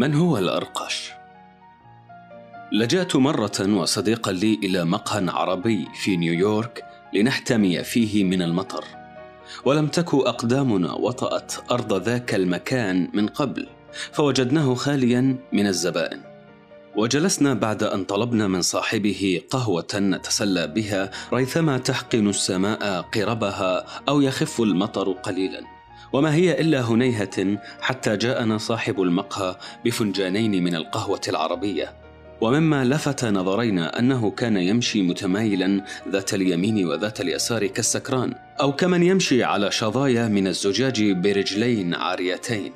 من هو الأرقش؟ لجأت مرة وصديقا لي إلى مقهى عربي في نيويورك لنحتمي فيه من المطر ولم تك أقدامنا وطأت أرض ذاك المكان من قبل فوجدناه خاليا من الزبائن وجلسنا بعد أن طلبنا من صاحبه قهوة نتسلى بها ريثما تحقن السماء قربها أو يخف المطر قليلا وما هي إلا هنيهة حتى جاءنا صاحب المقهى بفنجانين من القهوة العربية. ومما لفت نظرينا أنه كان يمشي متمايلا ذات اليمين وذات اليسار كالسكران أو كمن يمشي على شظايا من الزجاج برجلين عاريتين.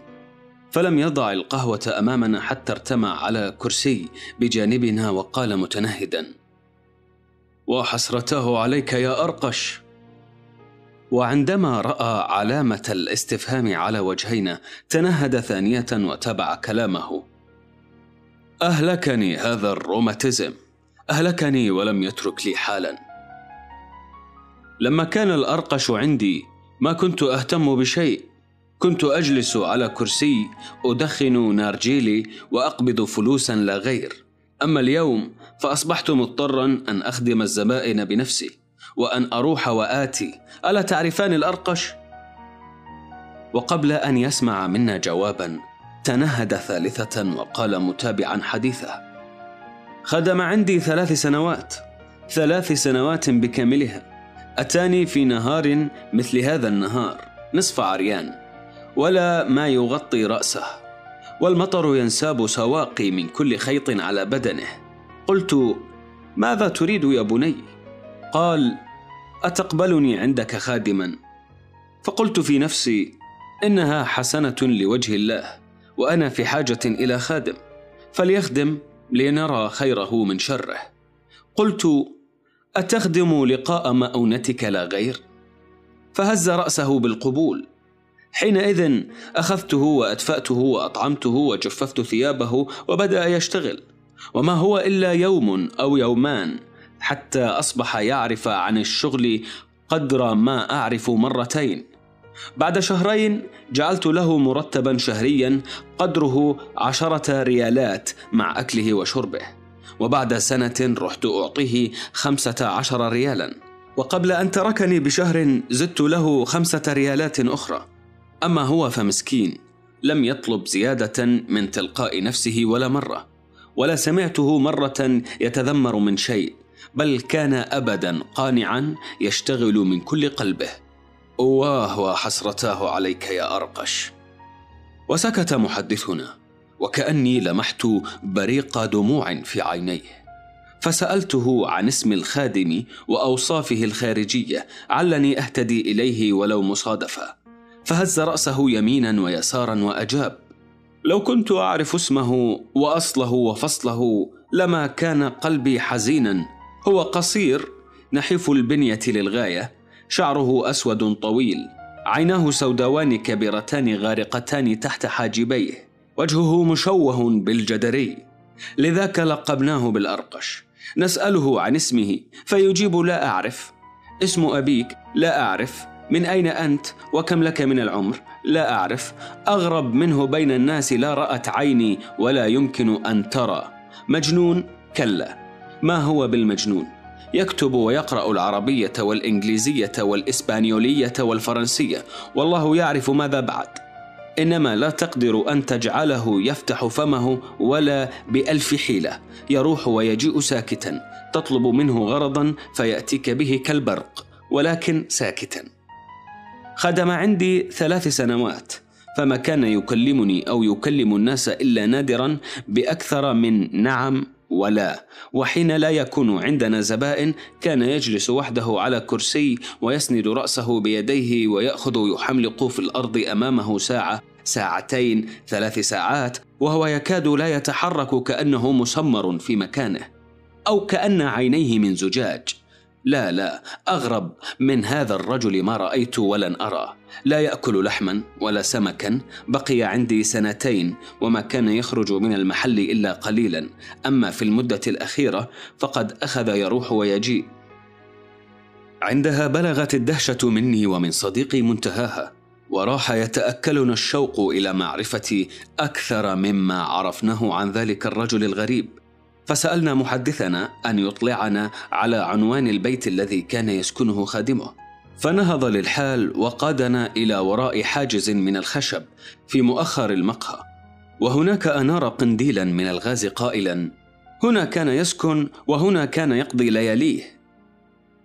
فلم يضع القهوة أمامنا حتى ارتمى على كرسي بجانبنا وقال متنهدا وحسرته عليك يا أرقش! وعندما رأى علامة الاستفهام على وجهينا تنهد ثانية وتابع كلامه. أهلكني هذا الروماتيزم. أهلكني ولم يترك لي حالا. لما كان الأرقش عندي ما كنت أهتم بشيء. كنت أجلس على كرسي أدخن نارجيلي وأقبض فلوسا لا غير. أما اليوم فأصبحت مضطرا أن أخدم الزبائن بنفسي. وأن أروح وآتي. ألا تعرفان الأرقش؟ وقبل أن يسمع منا جوابا تنهد ثالثة وقال متابعا حديثه. خدم عندي ثلاث سنوات. ثلاث سنوات بكاملها. أتاني في نهار مثل هذا النهار. نصف عريان. ولا ما يغطي رأسه. والمطر ينساب سواقي من كل خيط على بدنه. قلت ماذا تريد يا بني؟ قال أتقبلني عندك خادما؟ فقلت في نفسي إنها حسنة لوجه الله وأنا في حاجة إلى خادم. فليخدم لنرى خيره من شره. قلت أتخدم لقاء مؤونتك لا غير؟ فهز رأسه بالقبول. حينئذ أخذته وأدفأته وأطعمته وجففت ثيابه وبدأ يشتغل. وما هو إلا يوم أو يومان حتى أصبح يعرف عن الشغل قدر ما أعرف مرتين. بعد شهرين جعلت له مرتبا شهريا قدره عشرة ريالات مع أكله وشربه. وبعد سنة رحت أعطيه خمسة عشر ريالا. وقبل أن تركني بشهر زدت له خمسة ريالات أخرى. أما هو فمسكين لم يطلب زيادة من تلقاء نفسه ولا مرة. ولا سمعته مرة يتذمر من شيء. بل كان ابدا قانعا يشتغل من كل قلبه. واه وحسرتاه عليك يا أرقش. وسكت محدثنا وكأني لمحت بريق دموع في عينيه. فسألته عن اسم الخادم وأوصافه الخارجية علني أهتدي إليه ولو مصادفة. فهز رأسه يمينا ويسارا وأجاب لو كنت أعرف اسمه وأصله وفصله لما كان قلبي حزينا هو قصير نحيف البنية للغاية شعره أسود طويل عيناه سوداوان كبيرتان غارقتان تحت حاجبيه وجهه مشوه بالجدري. لذاك لقبناه بالأرقش. نسأله عن اسمه فيجيب لا أعرف. اسم أبيك لا أعرف. من أين أنت؟ وكم لك من العمر؟ لا أعرف. أغرب منه بين الناس لا رأت عيني ولا يمكن أن ترى. مجنون كلا. ما هو بالمجنون؟ يكتب ويقرأ العربية والإنجليزية والإسبانيولية والفرنسية والله يعرف ماذا بعد. إنما لا تقدر أن تجعله يفتح فمه ولا بألف حيلة. يروح ويجيء ساكتا. تطلب منه غرضا فيأتيك به كالبرق ولكن ساكتا. خدم عندي ثلاث سنوات فما كان يكلمني أو يكلم الناس إلا نادرا بأكثر من نعم ولا. وحين لا يكون عندنا زبائن كان يجلس وحده على كرسي ويسند رأسه بيديه ويأخذ يحملق في الأرض أمامه ساعة ساعتين ثلاث ساعات وهو يكاد لا يتحرك كأنه مسمر في مكانه أو كأن عينيه من زجاج. لا لا أغرب من هذا الرجل ما رأيت ولن أرى. لا يأكل لحما ولا سمكا بقي عندي سنتين وما كان يخرج من المحل إلا قليلا. أما في المدة الأخيرة فقد أخذ يروح ويجيء. عندها بلغت الدهشة مني ومن صديقي منتهاها وراح يتاكلنا الشوق إلى معرفة أكثر مما عرفناه عن ذلك الرجل الغريب. فسألنا محدثنا أن يطلعنا على عنوان البيت الذي كان يسكنه خادمه. فنهض للحال وقادنا إلى وراء حاجز من الخشب في مؤخر المقهى وهناك أنار قنديلا من الغاز قائلا هنا كان يسكن وهنا كان يقضي لياليه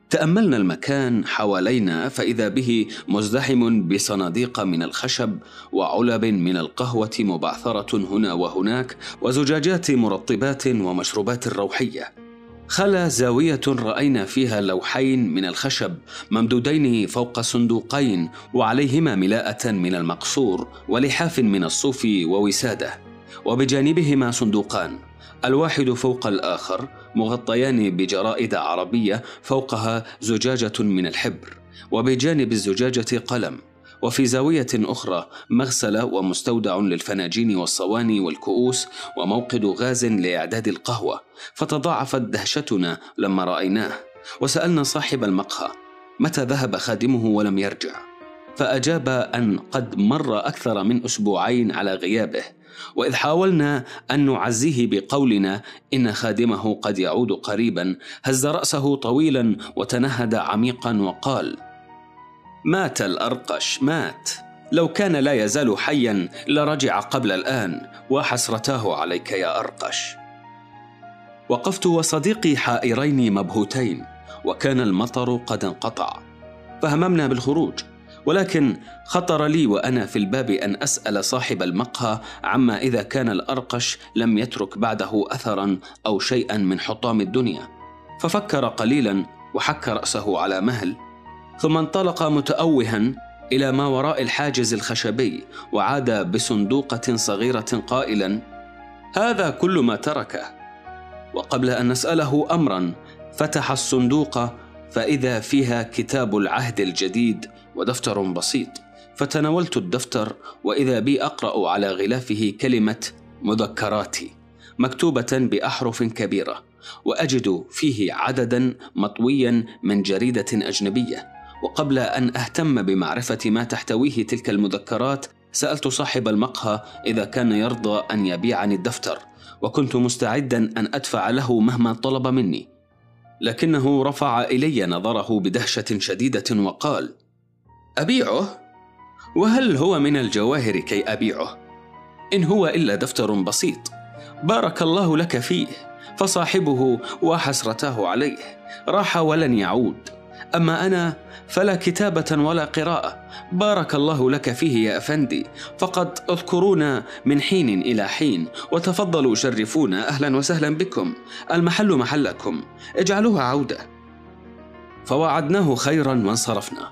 تأملنا المكان حوالينا فإذا به مزدحم بصناديق من الخشب وعلب من القهوة مبعثرة هنا وهناك وزجاجات مرطبات ومشروبات روحية. خلا زاوية رأينا فيها لوحين من الخشب ممدودين فوق صندوقين وعليهما ملاءة من المقصور ولحاف من الصوف ووسادة، وبجانبهما صندوقان الواحد فوق الآخر مغطيان بجرائد عربية فوقها زجاجة من الحبر وبجانب الزجاجة قلم. وفي زاوية أخرى مغسلة ومستودع للفناجين والصواني والكؤوس وموقد غاز لإعداد القهوة فتضاعفت دهشتنا لما رأيناه. وسألنا صاحب المقهى متى ذهب خادمه ولم يرجع؟ فأجاب أن قد مر أكثر من أسبوعين على غيابه. وإذ حاولنا أن نعزيه بقولنا إن خادمه قد يعود قريبا هز رأسه طويلا وتنهد عميقا وقال مات الأرقش مات. لو كان لا يزال حيا لرجع قبل الآن وحسرتاه عليك يا أرقش. وقفت وصديقي حائرين مبهوتين وكان المطر قد انقطع. فهممنا بالخروج ولكن خطر لي وأنا في الباب أن أسأل صاحب المقهى عما إذا كان الأرقش لم يترك بعده اثرا أو شيئا من حطام الدنيا. ففكر قليلا وحك رأسه على مهل ثم انطلق متاوها إلى ما وراء الحاجز الخشبي وعاد بصندوقة صغيرة قائلا هذا كل ما تركه. وقبل أن نسأله امرا فتح الصندوق فإذا فيها كتاب العهد الجديد ودفتر بسيط. فتناولت الدفتر وإذا بي أقرأ على غلافه كلمة مذكراتي مكتوبة بأحرف كبيرة وأجد فيه عددا مطويا من جريدة أجنبية. وقبل أن أهتم بمعرفة ما تحتويه تلك المذكرات سألت صاحب المقهى إذا كان يرضى أن يبيعني الدفتر وكنت مستعدا أن أدفع له مهما طلب مني لكنه رفع إلي نظره بدهشة شديدة وقال أبيعه؟ وهل هو من الجواهر كي أبيعه؟ إن هو إلا دفتر بسيط بارك الله لك فيه فصاحبه وحسرتاه عليه راح ولن يعود أما أنا فلا كتابة ولا قراءة. بارك الله لك فيه يا أفندي. فقد اذكرونا من حين إلى حين وتفضلوا شرفونا أهلا وسهلا بكم. المحل محلكم. اجعلوها عودة. فوعدناه خيرا وانصرفنا.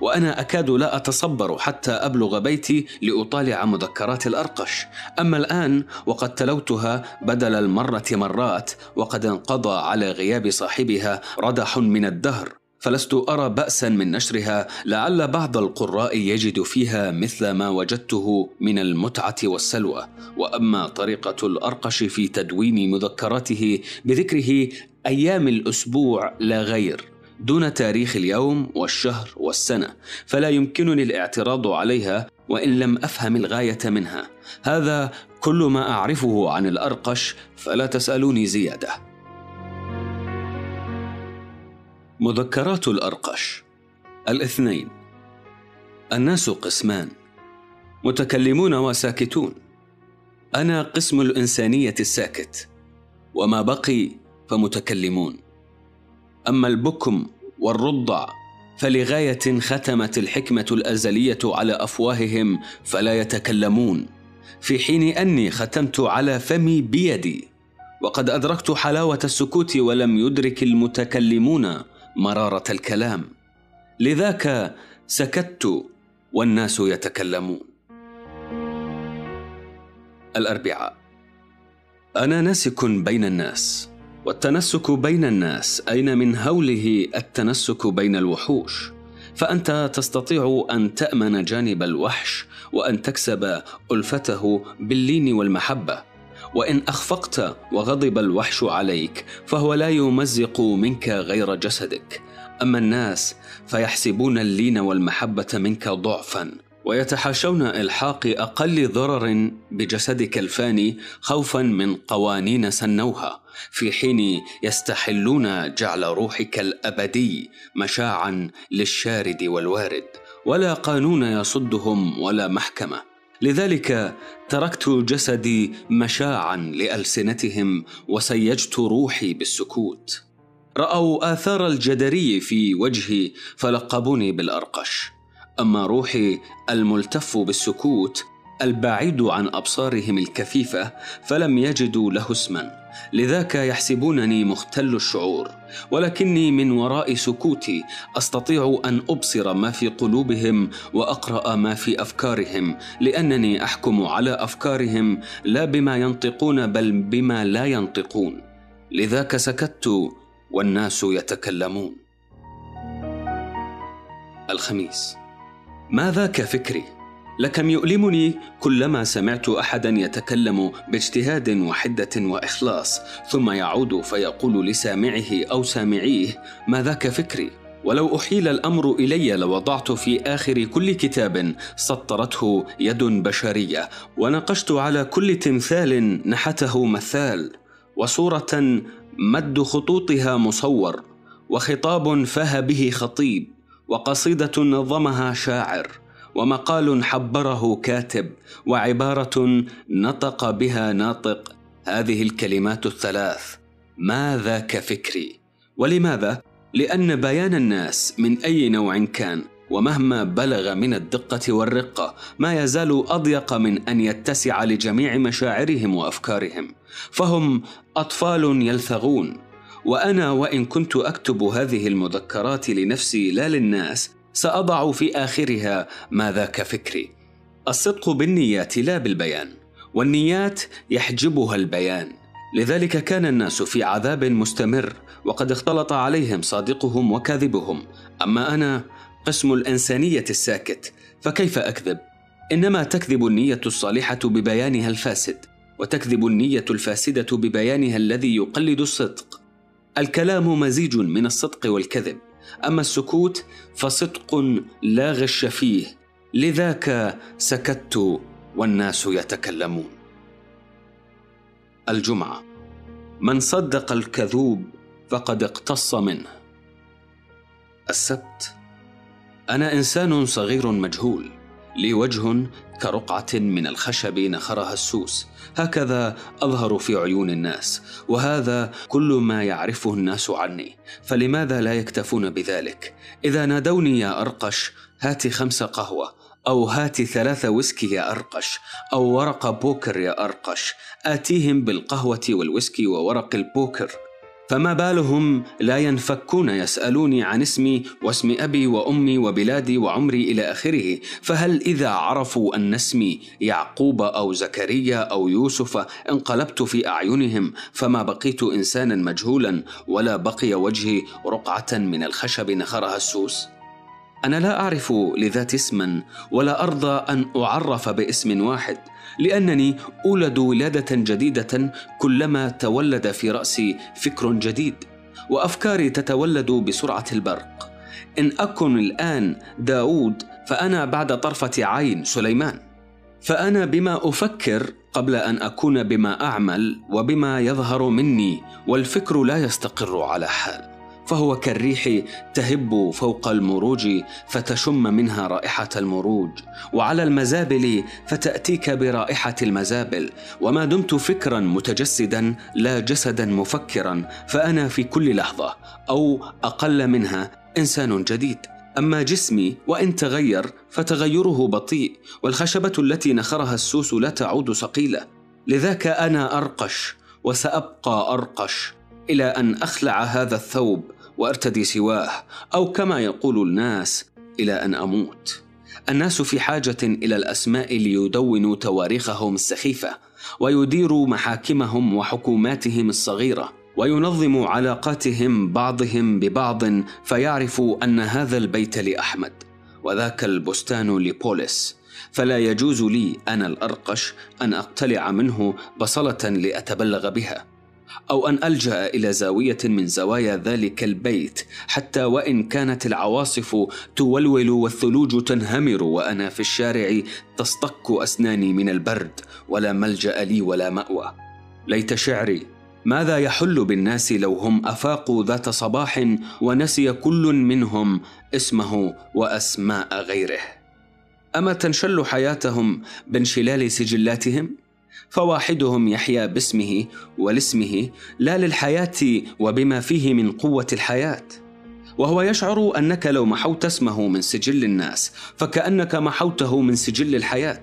وأنا أكاد لا أتصبر حتى أبلغ بيتي لأطالع مذكرات الأرقش. أما الآن وقد تلوتها بدل المرة مرات وقد انقضى على غياب صاحبها ردح من الدهر. فلست أرى بأسا من نشرها لعل بعض القراء يجد فيها مثل ما وجدته من المتعة والسلوى. وأما طريقة الأرقش في تدوين مذكراته بذكره أيام الأسبوع لا غير. دون تاريخ اليوم والشهر والسنة فلا يمكنني الاعتراض عليها وإن لم أفهم الغاية منها. هذا كل ما أعرفه عن الأرقش فلا تسألوني زيادة. مذكرات الأرقش. الاثنين. الناس قسمان متكلمون وساكتون. أنا قسم الإنسانية الساكت وما بقي فمتكلمون. أما البكم والرضع فلغاية ختمت الحكمة الأزلية على أفواههم فلا يتكلمون. في حين أني ختمت على فمي بيدي وقد أدركت حلاوة السكوت ولم يدرك المتكلمون. مرارة الكلام. لذاك سكت والناس يتكلمون. الأربعاء. أنا ناسك بين الناس والتنسك بين الناس أين من هوله التنسك بين الوحوش. فأنت تستطيع أن تأمن جانب الوحش وأن تكسب ألفته باللين والمحبة. وإن أخفقت وغضب الوحش عليك فهو لا يمزق منك غير جسدك. أما الناس فيحسبون اللين والمحبة منك ضعفا ويتحاشون إلحاق أقل ضرر بجسدك الفاني خوفا من قوانين سنوها في حين يستحلون جعل روحك الأبدي مشاعا للشارد والوارد. ولا قانون يصدهم ولا محكمة. لذلك تركت جسدي مشاعا لألسنتهم وسيجت روحي بالسكوت. رأوا آثار الجدري في وجهي فلقبوني بالأرقش. أما روحي الملتف بالسكوت البعيد عن أبصارهم الكثيفة فلم يجدوا له اسما. لذاك يحسبونني مختل الشعور ولكني من وراء سكوتي أستطيع أن أبصر ما في قلوبهم وأقرأ ما في أفكارهم لأنني أحكم على أفكارهم لا بما ينطقون بل بما لا ينطقون. لذاك سكت والناس يتكلمون. الخميس. ما ذاك فكري؟ لكم يؤلمني كلما سمعت أحدا يتكلم باجتهاد وحدة وإخلاص ثم يعود فيقول لسامعه أو سامعيه ما ذاك فكري ولو أحيل الأمر إلي لوضعت في آخر كل كتاب سطرته يد بشرية ونقشت على كل تمثال نحته مثال وصورة مد خطوطها مصور وخطاب فه به خطيب وقصيدة نظمها شاعر. ومقال حبره كاتب وعبارة نطق بها ناطق هذه الكلمات الثلاث ما ذاك فكري ولماذا؟ لأن بيان الناس من أي نوع كان ومهما بلغ من الدقة والرقة ما يزال أضيق من أن يتسع لجميع مشاعرهم وأفكارهم فهم أطفال يلثغون. وأنا وإن كنت أكتب هذه المذكرات لنفسي لا للناس سأضع في آخرها ما ذاك فكري. الصدق بالنيات لا بالبيان والنيات يحجبها البيان. لذلك كان الناس في عذاب مستمر وقد اختلط عليهم صادقهم وكاذبهم. أما أنا قسم الإنسانية الساكت فكيف أكذب؟ إنما تكذب النية الصالحة ببيانها الفاسد وتكذب النية الفاسدة ببيانها الذي يقلد الصدق. الكلام مزيج من الصدق والكذب. أما السكوت فصدق لا غش فيه لذاك سكت والناس يتكلمون. الجمعة من صدق الكذوب فقد اقتص منه. السبت أنا إنسان صغير مجهول. لي وجه كرقعة من الخشب نخرها السوس. هكذا أظهر في عيون الناس وهذا كل ما يعرفه الناس عني. فلماذا لا يكتفون بذلك؟ إذا نادوني يا أرقش هات خمس قهوة أو هات ثلاثة ويسكي يا أرقش أو ورق بوكر يا أرقش. آتيهم بالقهوة والويسكي وورق البوكر. فما بالهم لا ينفكون يسألوني عن اسمي واسم أبي وأمي وبلادي وعمري إلى آخره. فهل إذا عرفوا أن اسمي يعقوب أو زكريا أو يوسف انقلبت في أعينهم فما بقيت إنسانا مجهولا ولا بقي وجهي رقعة من الخشب نخرها السوس. أنا لا أعرف لذات اسما ولا أرضى أن أعرف باسم واحد. لأنني أولد ولادة جديدة كلما تولد في رأسي فكر جديد وأفكاري تتولد بسرعة البرق. إن أكن الآن داود فأنا بعد طرفة عين سليمان. فأنا بما أفكر قبل أن أكون بما أعمل وبما يظهر مني والفكر لا يستقر على حال. فهو كالريح تهب فوق المروج فتشم منها رائحة المروج. وعلى المزابل فتأتيك برائحة المزابل. وما دمت فكرا متجسدا لا جسدا مفكرا فأنا في كل لحظة أو أقل منها إنسان جديد. أما جسمي وإن تغير فتغيره بطيء والخشبة التي نخرها السوس لا تعود صقيله لذاك أنا أرقش وسأبقى أرقش إلى أن أخلع هذا الثوب وأرتدي سواه أو كما يقول الناس إلى أن أموت. الناس في حاجة إلى الأسماء ليدونوا تواريخهم السخيفة ويديروا محاكمهم وحكوماتهم الصغيرة وينظموا علاقاتهم بعضهم ببعض فيعرفوا أن هذا البيت لأحمد وذاك البستان لبوليس. فلا يجوز لي أنا الأرقش أن أقتلع منه بصلة لأتبلغ بها. أو أن ألجأ إلى زاوية من زوايا ذلك البيت حتى وإن كانت العواصف تولول والثلوج تنهمر وأنا في الشارع تصطك أسناني من البرد ولا ملجأ لي ولا مأوى. ليت شعري ماذا يحل بالناس لو هم أفاقوا ذات صباح ونسي كل منهم اسمه وأسماء غيره؟ أما تنشل حياتهم بانشلال سجلاتهم؟ فواحدهم يحيا باسمه ولاسمه لا للحياة وبما فيه من قوة الحياة. وهو يشعر أنك لو محوت اسمه من سجل الناس فكأنك محوته من سجل الحياة.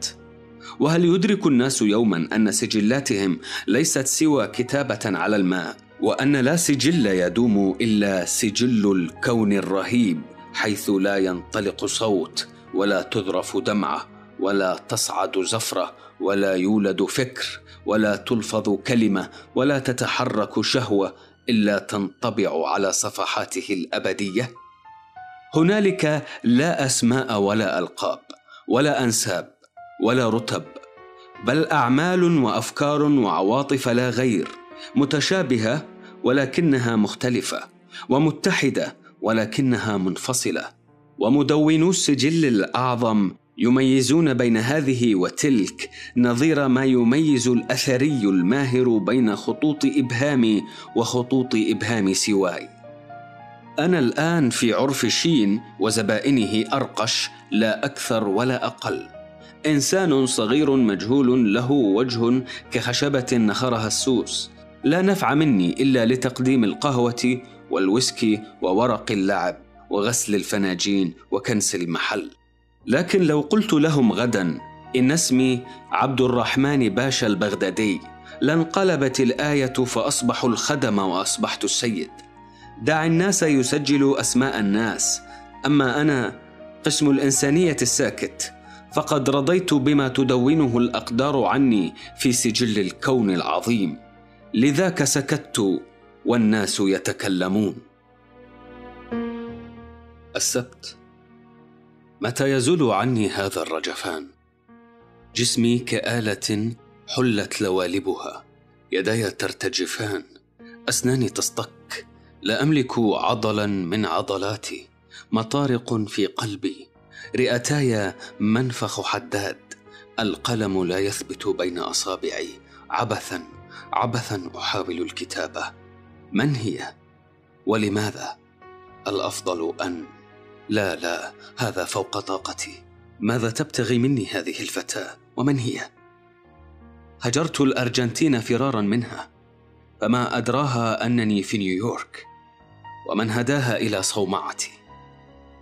وهل يدرك الناس يوما أن سجلاتهم ليست سوى كتابة على الماء وأن لا سجل يدوم إلا سجل الكون الرهيب حيث لا ينطلق صوت ولا تذرف دمعة ولا تصعد زفرة ولا يولد فكر ولا تلفظ كلمة ولا تتحرك شهوة إلا تنطبع على صفحاته الأبدية. هنالك لا أسماء ولا ألقاب ولا أنساب ولا رتب بل أعمال وأفكار وعواطف لا غير متشابهة ولكنها مختلفة ومتحدة ولكنها منفصلة ومدونو السجل الأعظم يميزون بين هذه وتلك. نظير ما يميز الأثري الماهر بين خطوط ابهامي وخطوط إبهام سواي. أنا الآن في عرف شين وزبائنه أرقش لا أكثر ولا أقل. إنسان صغير مجهول له وجه كخشبة نخرها السوس. لا نفع مني إلا لتقديم القهوة والويسكي وورق اللعب وغسل الفناجين وكنس المحل. لكن لو قلت لهم غدا إن اسمي عبد الرحمن باشا البغدادي لانقلبت الآية فأصبحوا الخدم وأصبحت السيد. دع الناس يسجلوا أسماء الناس. أما أنا قسم الإنسانية الساكت فقد رضيت بما تدونه الأقدار عني في سجل الكون العظيم. لذاك سكت والناس يتكلمون. السبت متى يزول عني هذا الرجفان؟ جسمي كآلة حلت لوالبها. يداي ترتجفان. اسناني تصطك. لا أملك عضلا من عضلاتي. مطارق في قلبي. رئتاي منفخ حداد. القلم لا يثبت بين أصابعي. عبثا. عبثا أحاول الكتابة. من هي؟ ولماذا؟ الأفضل أن لا لا هذا فوق طاقتي. ماذا تبتغي مني هذه الفتاة؟ ومن هي؟ هجرت الأرجنتين فرارا منها فما أدراها أنني في نيويورك ومن هداها إلى صومعتي.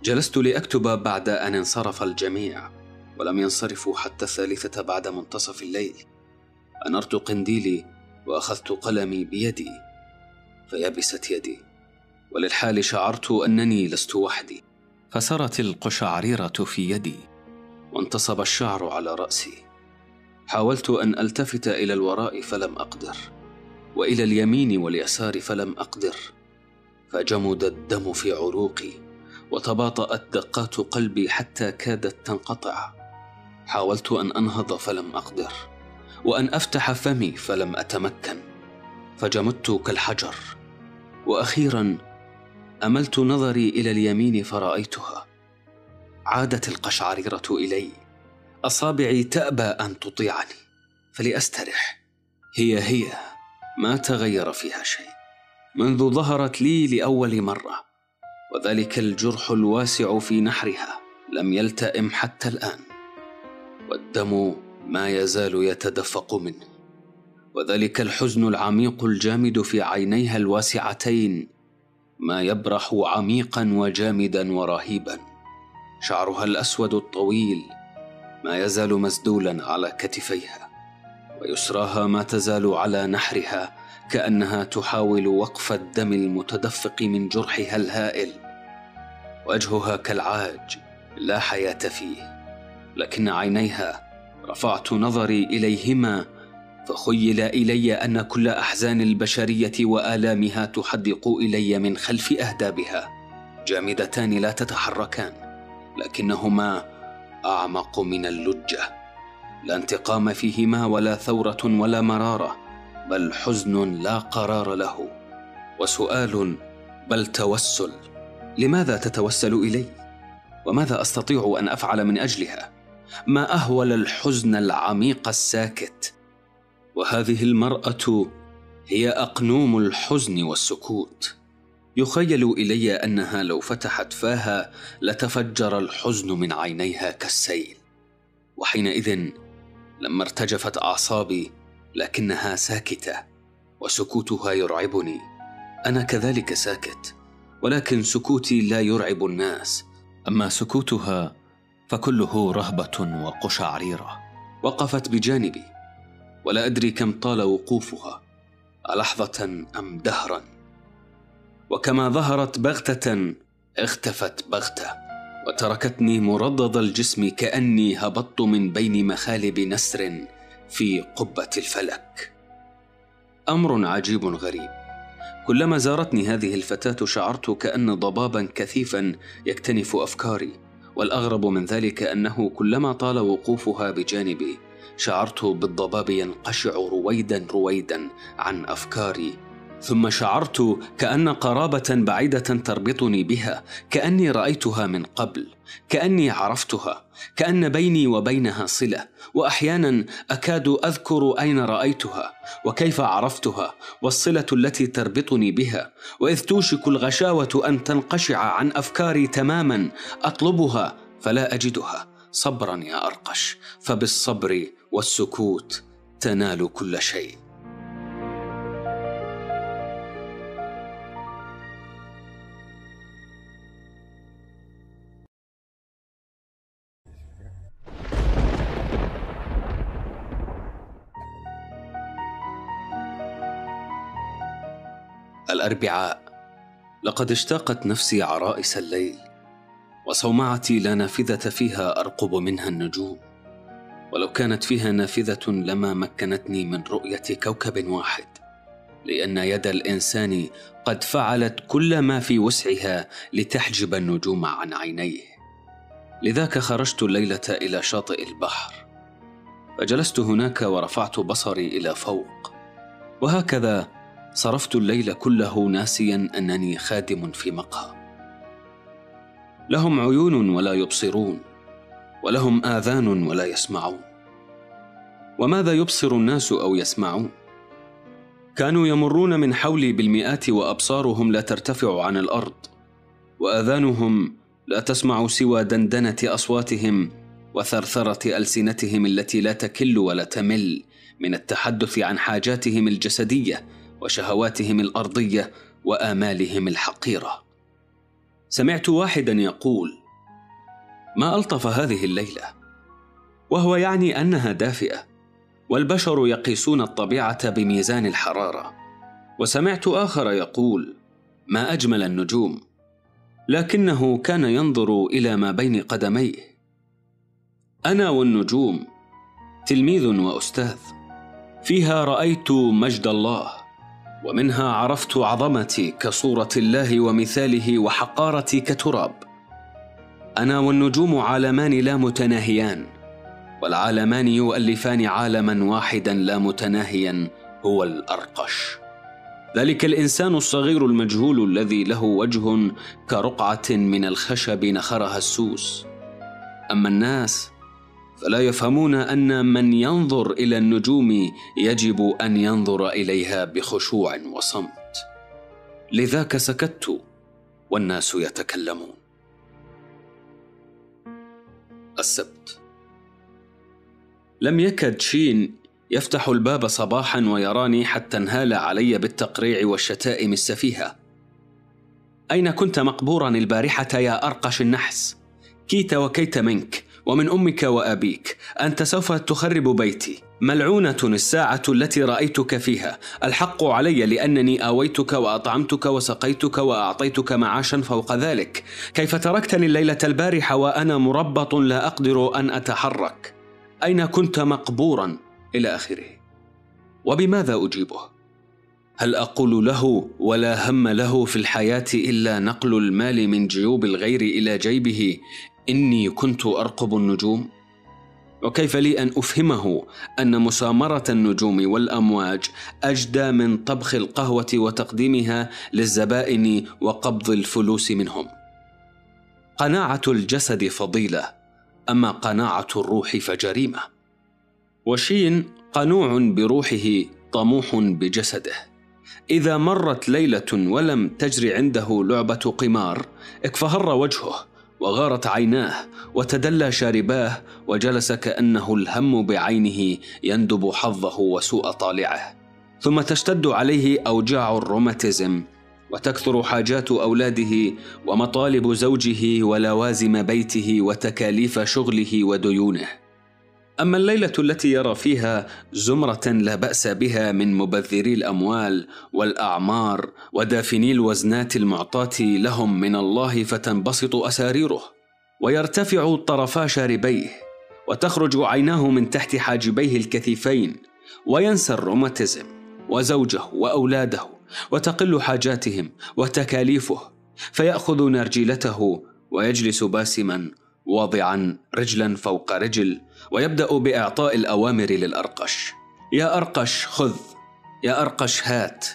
جلست لأكتب بعد أن انصرف الجميع ولم ينصرفوا حتى الثالثة بعد منتصف الليل. أنرت قنديلي وأخذت قلمي بيدي فيبست يدي وللحال شعرت أنني لست وحدي. فسرت القشعريرة في يدي وانتصب الشعر على رأسي. حاولت أن ألتفت إلى الوراء فلم أقدر وإلى اليمين واليسار فلم أقدر. فجمد الدم في عروقي وتباطأت دقات قلبي حتى كادت تنقطع. حاولت أن أنهض فلم أقدر وأن أفتح فمي فلم أتمكن. فجمدت كالحجر وأخيرا أملت نظري إلى اليمين فرأيتها. عادت القشعريرة إلي. أصابعي تأبى أن تطيعني. فلأسترح. هي هي. ما تغير فيها شيء. منذ ظهرت لي لأول مرة. وذلك الجرح الواسع في نحرها. لم يلتئم حتى الآن. والدم ما يزال يتدفق منه وذلك الحزن العميق الجامد في عينيها الواسعتين. ما يبرح عميقا وجامدا ورهيبا. شعرها الأسود الطويل ما يزال مسدولا على كتفيها ويسراها ما تزال على نحرها كأنها تحاول وقف الدم المتدفق من جرحها الهائل. وجهها كالعاج لا حياة فيه لكن عينيها رفعت نظري إليهما فخيل إلي أن كل أحزان البشرية وآلامها تحدق إلي من خلف أهدابها. جامدتان لا تتحركان لكنهما أعمق من اللجة. لا انتقام فيهما ولا ثورة ولا مرارة بل حزن لا قرار له. وسؤال بل توسل. لماذا تتوسل إلي؟ وماذا أستطيع أن أفعل من أجلها؟ ما أهول الحزن العميق الساكت؟ وهذه المرأة هي أقنوم الحزن والسكوت. يخيل إلي أنها لو فتحت فاها لتفجر الحزن من عينيها كالسيل. وحينئذ لما ارتجفت أعصابي لكنها ساكتة وسكوتها يرعبني. أنا كذلك ساكت ولكن سكوتي لا يرعب الناس. أما سكوتها فكله رهبة وقشعريرة. وقفت بجانبي ولا أدري كم طال وقوفها لحظه أم دهرا؟ وكما ظهرت بغتة اختفت بغتة وتركتني مردد الجسم كأني هبطت من بين مخالب نسر في قبة الفلك. أمر عجيب غريب. كلما زارتني هذه الفتاة شعرت كأن ضبابا كثيفا يكتنف أفكاري والأغرب من ذلك أنه كلما طال وقوفها بجانبي شعرت بالضباب ينقشع رويدا رويدا عن أفكاري ثم شعرت كأن قرابة بعيدة تربطني بها كأني رأيتها من قبل كأني عرفتها كأن بيني وبينها صلة وأحيانا أكاد أذكر أين رأيتها وكيف عرفتها والصلة التي تربطني بها وإذ توشك الغشاوة أن تنقشع عن أفكاري تماما أطلبها فلا أجدها صبرا يا أرقش فبالصبر والسكوت تنال كل شيء. الأربعاء. لقد اشتاقت نفسي عرائس الليل وصومعتي لا نافذة فيها أرقب منها النجوم. ولو كانت فيها نافذة لما مكنتني من رؤية كوكب واحد. لأن يد الإنسان قد فعلت كل ما في وسعها لتحجب النجوم عن عينيه. لذاك خرجت الليلة إلى شاطئ البحر. فجلست هناك ورفعت بصري إلى فوق. وهكذا صرفت الليل كله ناسيا أنني خادم في مقهى. لهم عيون ولا يبصرون. ولهم آذان ولا يسمعون. وماذا يبصر الناس أو يسمعون؟ كانوا يمرون من حولي بالمئات وأبصارهم لا ترتفع عن الأرض وآذانهم لا تسمع سوى دندنة أصواتهم وثرثرة ألسنتهم التي لا تكل ولا تمل من التحدث عن حاجاتهم الجسدية وشهواتهم الأرضية وآمالهم الحقيرة. سمعت واحدا يقول ما ألطف هذه الليلة وهو يعني أنها دافئة والبشر يقيسون الطبيعة بميزان الحرارة. وسمعت آخر يقول ما أجمل النجوم لكنه كان ينظر إلى ما بين قدميه. أنا والنجوم تلميذ وأستاذ فيها رأيت مجد الله ومنها عرفت عظمتي كصورة الله ومثاله وحقارتي كتراب. أنا والنجوم عالمان لا متناهيان والعالمان يؤلفان عالما واحدا لا متناهيا هو الأرقش. ذلك الإنسان الصغير المجهول الذي له وجه كرقعة من الخشب نخرها السوس. أما الناس فلا يفهمون أن من ينظر إلى النجوم يجب أن ينظر إليها بخشوع وصمت. لذاك سكت والناس يتكلمون. السبت. لم يكد شين يفتح الباب صباحا ويراني حتى انهال علي بالتقريع والشتائم السفيهة. أين كنت مقبورا البارحة يا أرقش النحس؟ كيت وكيت منك. ومن أمك وأبيك أنت سوف تخرب بيتي. ملعونة الساعة التي رأيتك فيها. الحق علي لأنني آويتك وأطعمتك وسقيتك وأعطيتك معاشا فوق ذلك. كيف تركتني الليلة البارحة وأنا مربط لا أقدر أن أتحرك؟ أين كنت مقبورا إلى آخره؟ وبماذا أجيبه؟ هل أقول له ولا هم له في الحياة إلا نقل المال من جيوب الغير إلى جيبه؟ إني كنت أرقب النجوم. وكيف لي أن أفهمه أن مسامرة النجوم والأمواج أجدى من طبخ القهوة وتقديمها للزبائن وقبض الفلوس منهم. قناعة الجسد فضيلة أما قناعة الروح فجريمة. وشين قنوع بروحه طموح بجسده. إذا مرت ليلة ولم تجري عنده لعبة قمار اكفهر وجهه. وغارت عيناه وتدلى شارباه وجلس كأنه الهم بعينه يندب حظه وسوء طالعه. ثم تشتد عليه أوجاع الروماتيزم وتكثر حاجات أولاده ومطالب زوجه ولوازم بيته وتكاليف شغله وديونه. أما الليلة التي يرى فيها زمرة لا بأس بها من مبذري الأموال والأعمار ودافني الوزنات المعطاة لهم من الله فتنبسط أساريره. ويرتفع طرفا شاربيه وتخرج عيناه من تحت حاجبيه الكثيفين وينسى الروماتيزم وزوجه وأولاده وتقل حاجاتهم وتكاليفه فيأخذ نرجيلته ويجلس باسما واضعا رجلا فوق رجل ويبدأ بإعطاء الأوامر للأرقش. يا أرقش خذ. يا أرقش هات.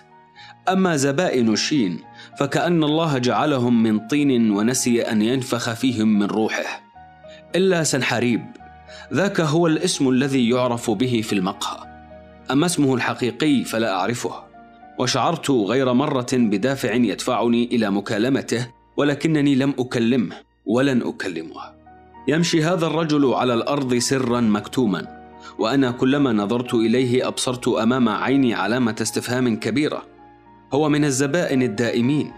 أما زبائن شين فكأن الله جعلهم من طين ونسي أن ينفخ فيهم من روحه. إلا سنحريب ذاك هو الاسم الذي يعرف به في المقهى. أما اسمه الحقيقي فلا أعرفه. وشعرت غير مرة بدافع يدفعني إلى مكالمته ولكنني لم أكلمه ولن اكلمه يمشي هذا الرجل على الأرض سرا مكتوما وأنا كلما نظرت إليه أبصرت أمام عيني علامة استفهام كبيرة. هو من الزبائن الدائمين.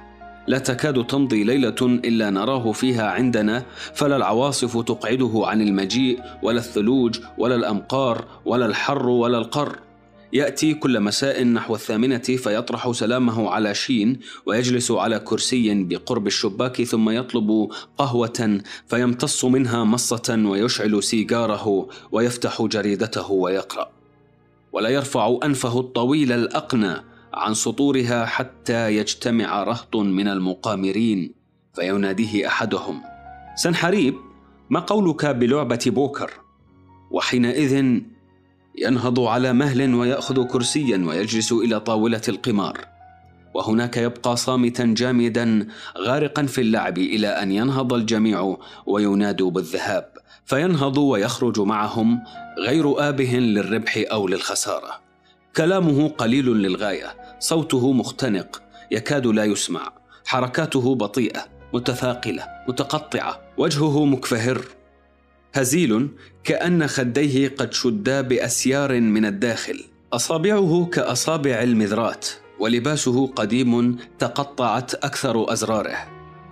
لا تكاد تمضي ليلة إلا نراه فيها عندنا فلا العواصف تقعده عن المجيء ولا الثلوج ولا الأمقار ولا الحر ولا القر. يأتي كل مساء نحو الثامنة فيطرح سلامه على شين ويجلس على كرسي بقرب الشباك ثم يطلب قهوة فيمتص منها مصة ويشعل سيجاره ويفتح جريدته ويقرأ. ولا يرفع أنفه الطويل الأقنى عن سطورها حتى يجتمع رهط من المقامرين فيناديه أحدهم سنحريب ما قولك بلعبة بوكر؟ وحينئذ ينهض على مهل ويأخذ كرسيا ويجلس إلى طاولة القمار. وهناك يبقى صامتا جامدا غارقا في اللعب إلى أن ينهض الجميع وينادوا بالذهاب. فينهض ويخرج معهم غير آبه للربح أو للخسارة. كلامه قليل للغاية صوته مختنق يكاد لا يسمع. حركاته بطيئة متثاقله متقطعة وجهه مكفهر. هزيل كأن خديه قد شدا بأسيار من الداخل. أصابعه كأصابع المذرات ولباسه قديم تقطعت أكثر أزراره.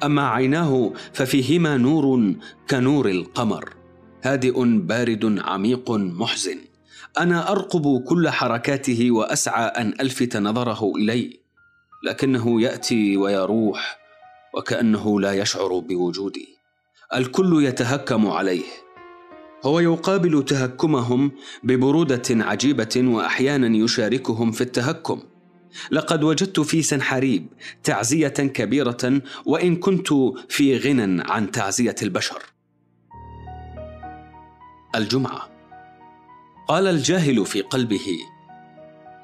أما عيناه ففيهما نور كنور القمر. هادئ بارد عميق محزن. أنا أرقب كل حركاته وأسعى أن ألفت نظره إلي. لكنه يأتي ويروح وكأنه لا يشعر بوجودي. الكل يتهكم عليه. هو يقابل تهكمهم ببرودة عجيبة وأحيانا يشاركهم في التهكم. لقد وجدت في سنحريب تعزية كبيرة وإن كنت في غنى عن تعزية البشر. الجمعة. قال الجاهل في قلبه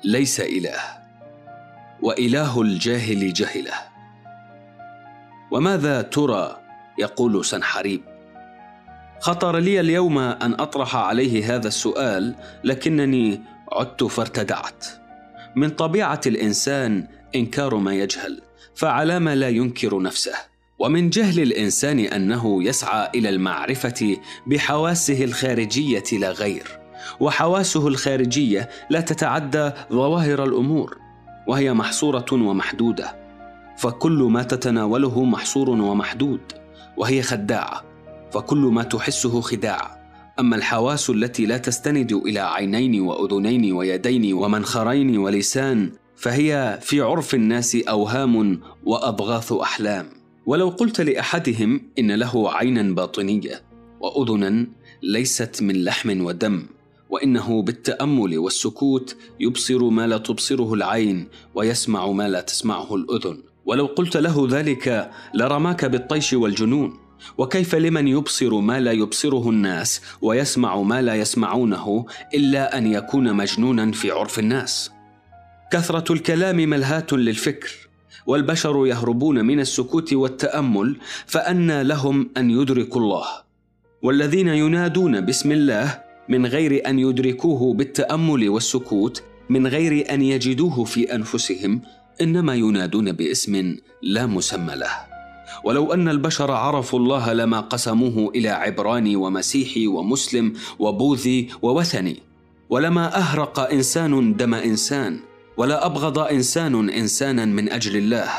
ليس إله وإله الجاهل جهله وماذا ترى؟ يقول سنحريب. خطر لي اليوم أن أطرح عليه هذا السؤال لكنني عدت فارتدعت. من طبيعة الإنسان إنكار ما يجهل فعلى ما لا ينكر نفسه. ومن جهل الإنسان أنه يسعى إلى المعرفة بحواسه الخارجية لا غير. وحواسه الخارجية لا تتعدى ظواهر الأمور وهي محصورة ومحدودة. فكل ما تتناوله محصور ومحدود وهي خداعة. فكل ما تحسه خداع. أما الحواس التي لا تستند إلى عينين وأذنين ويدين ومنخرين ولسان فهي في عرف الناس أوهام واضغاث أحلام. ولو قلت لأحدهم إن له عينا باطنية وأذنا ليست من لحم ودم وإنه بالتأمل والسكوت يبصر ما لا تبصره العين ويسمع ما لا تسمعه الأذن. ولو قلت له ذلك لرماك بالطيش والجنون. وكيف لمن يبصر ما لا يبصره الناس ويسمع ما لا يسمعونه إلا أن يكون مجنونا في عرف الناس؟ كثرة الكلام ملهاة للفكر والبشر يهربون من السكوت والتأمل فأنى لهم أن يدركوا الله. والذين ينادون باسم الله من غير أن يدركوه بالتأمل والسكوت من غير أن يجدوه في أنفسهم إنما ينادون باسم لا مسمى له. ولو أن البشر عرفوا الله لما قسموه إلى عبراني ومسيحي ومسلم وبوذي ووثني. ولما أهرق إنسان دم إنسان ولا أبغض إنسان إنسانا من أجل الله.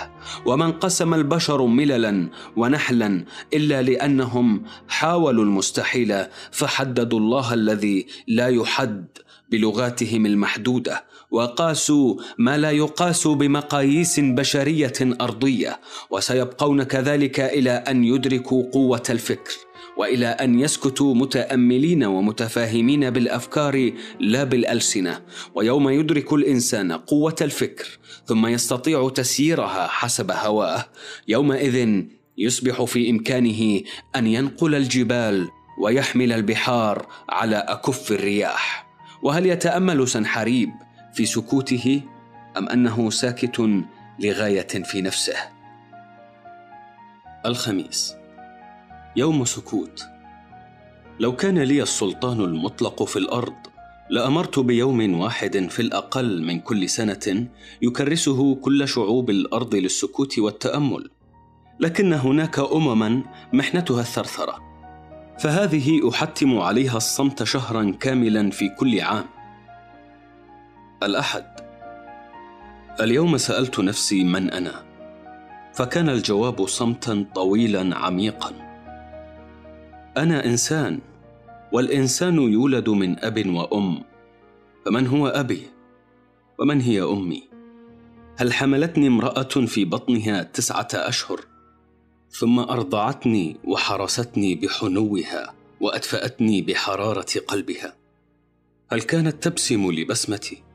وما انقسم البشر مللا ونحلا إلا لأنهم حاولوا المستحيل فحددوا الله الذي لا يحد بلغاتهم المحدودة. وقاسوا ما لا يقاس بمقاييس بشرية أرضية وسيبقون كذلك إلى أن يدركوا قوة الفكر وإلى أن يسكتوا متأملين ومتفاهمين بالأفكار لا بالألسنة ويوم يدرك الإنسان قوة الفكر ثم يستطيع تسييرها حسب هواه يومئذ يصبح في إمكانه أن ينقل الجبال ويحمل البحار على أكف الرياح. وهل يتأمل سنحريب؟ في سكوته أم أنه ساكت لغاية في نفسه؟ الخميس يوم سكوت. لو كان لي السلطان المطلق في الأرض لأمرت بيوم واحد في الأقل من كل سنة يكرسه كل شعوب الأرض للسكوت والتأمل. لكن هناك أمما محنتها الثرثرة. فهذه أحتم عليها الصمت شهرا كاملا في كل عام. الأحد. اليوم سألت نفسي من أنا؟ فكان الجواب صمتا طويلا عميقا. أنا إنسان والإنسان يولد من أب وأم. فمن هو أبي؟ ومن هي أمي؟ هل حملتني امرأة في بطنها تسعة أشهر؟ ثم أرضعتني وحرستني بحنوها وأدفأتني بحرارة قلبها. هل كانت تبسم لبسمتي؟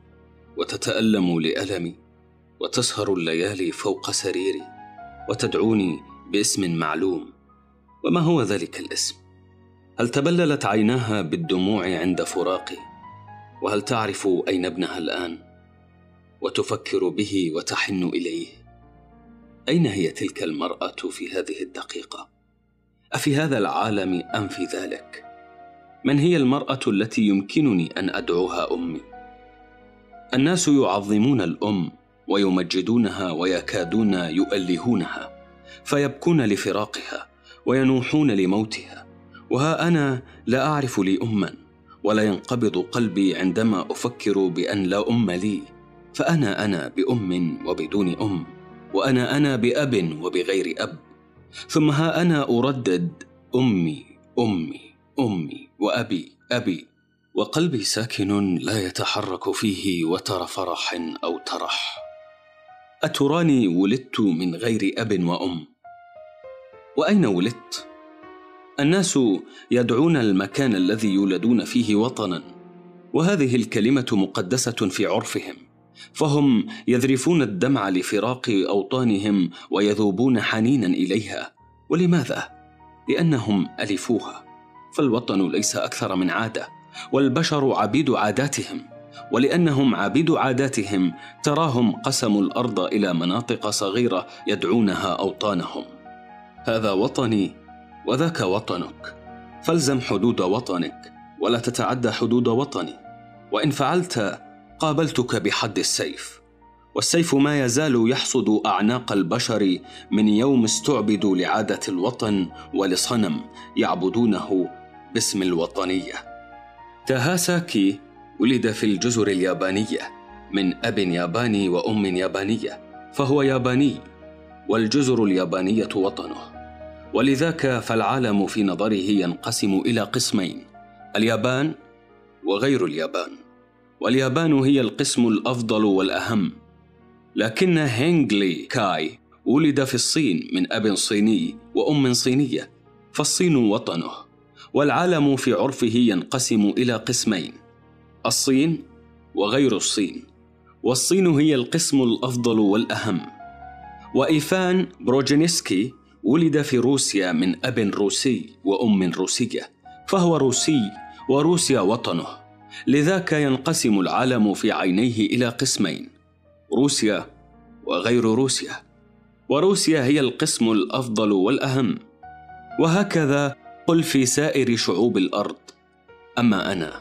وتتألم لألمي وتسهر الليالي فوق سريري وتدعوني باسم معلوم. وما هو ذلك الاسم؟ هل تبللت عيناها بالدموع عند فراقي؟ وهل تعرف أين ابنها الآن؟ وتفكر به وتحن إليه. أين هي تلك المرأة في هذه الدقيقة؟ أفي هذا العالم أم في ذلك؟ من هي المرأة التي يمكنني أن أدعوها أمي؟ الناس يعظمون الأم ويمجدونها ويكادون يؤلهونها فيبكون لفراقها وينوحون لموتها وها أنا لا أعرف لي أما ولا ينقبض قلبي عندما أفكر بأن لا أم لي فأنا أنا بأم وبدون أم وأنا أنا بأب وبغير أب ثم ها أنا أردد أمي أمي أمي وأبي أبي وقلبي ساكن لا يتحرك فيه وتر فرح أو ترح. أتراني ولدت من غير أب وأم؟ وأين ولدت؟ الناس يدعون المكان الذي يولدون فيه وطنا وهذه الكلمة مقدسة في عرفهم فهم يذرفون الدمع لفراق أوطانهم ويذوبون حنينا إليها. ولماذا؟ لأنهم ألفوها فالوطن ليس أكثر من عادة. والبشر عبيد عاداتهم. ولأنهم عبيد عاداتهم تراهم قسموا الأرض إلى مناطق صغيرة يدعونها أوطانهم. هذا وطني وذاك وطنك. فالزم حدود وطنك ولا تتعدى حدود وطني. وإن فعلت قابلتك بحد السيف. والسيف ما يزال يحصد أعناق البشر من يوم استعبدوا لعادة الوطن ولصنم يعبدونه باسم الوطنية. تاهاساكي ولد في الجزر اليابانية من أب ياباني وأم يابانية فهو ياباني والجزر اليابانية وطنه. ولذاك فالعالم في نظره ينقسم إلى قسمين اليابان وغير اليابان. واليابان هي القسم الأفضل والأهم. لكن هينغلي كاي ولد في الصين من أب صيني وأم صينية فالصين وطنه. والعالم في عرفه ينقسم إلى قسمين الصين وغير الصين. والصين هي القسم الأفضل والأهم. وإيفان بروجينسكي ولد في روسيا من أب روسي وأم روسية فهو روسي وروسيا وطنه. لذاك ينقسم العالم في عينيه إلى قسمين روسيا وغير روسيا. وروسيا هي القسم الأفضل والأهم. وهكذا قل في سائر شعوب الأرض أما أنا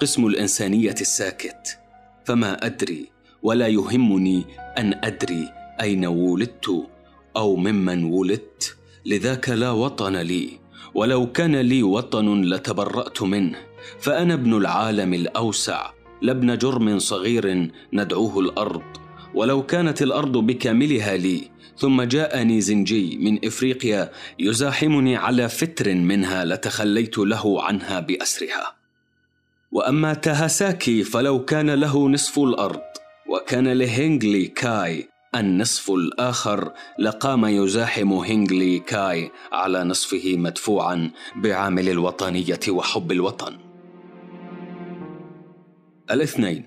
قسم الإنسانية الساكت فما أدري ولا يهمني أن أدري أين ولدت أو ممن ولدت لذاك لا وطن لي ولو كان لي وطن لتبرأت منه فأنا ابن العالم الأوسع لابن جرم صغير ندعوه الأرض ولو كانت الأرض بكاملها لي ثم جاءني زنجي من إفريقيا يزاحمني على فتر منها لتخليت له عنها بأسرها وأما تهاساكي فلو كان له نصف الأرض وكان لهينغلي كاي النصف الآخر لقام يزاحم هينغلي كاي على نصفه مدفوعا بعامل الوطنية وحب الوطن. الاثنين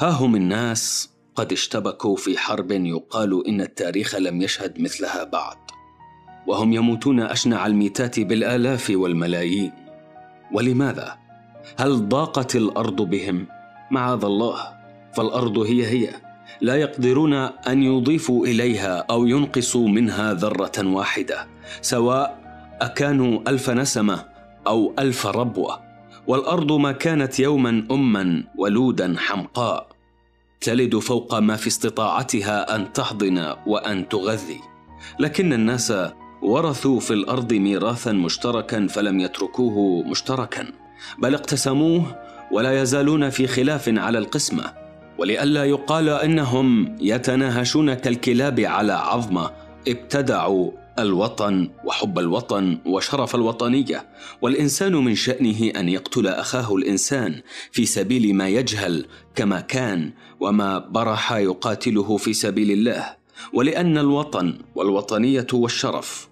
ها هم الناس قد اشتبكوا في حرب يقال إن التاريخ لم يشهد مثلها بعد، وهم يموتون أشنع الميتات بالآلاف والملايين. ولماذا؟ هل ضاقت الأرض بهم؟ معاذ الله، فالأرض هي هي لا يقدرون أن يضيفوا إليها أو ينقصوا منها ذرة واحدة سواء أكانوا ألف نسمة أو ألف ربوة والأرض ما كانت يوما اما ولودا حمقاء تلد فوق ما في استطاعتها أن تحضن وأن تغذي. لكن الناس ورثوا في الأرض ميراثا مشتركا فلم يتركوه مشتركا. بل اقتسموه ولا يزالون في خلاف على القسمة. ولئلا يقال إنهم يتناهشون كالكلاب على عظمة ابتدعوا الوطن وحب الوطن وشرف الوطنية والإنسان من شأنه أن يقتل أخاه الإنسان في سبيل ما يجهل كما كان وما برح يقاتله في سبيل الله. ولأن الوطن والوطنية والشرف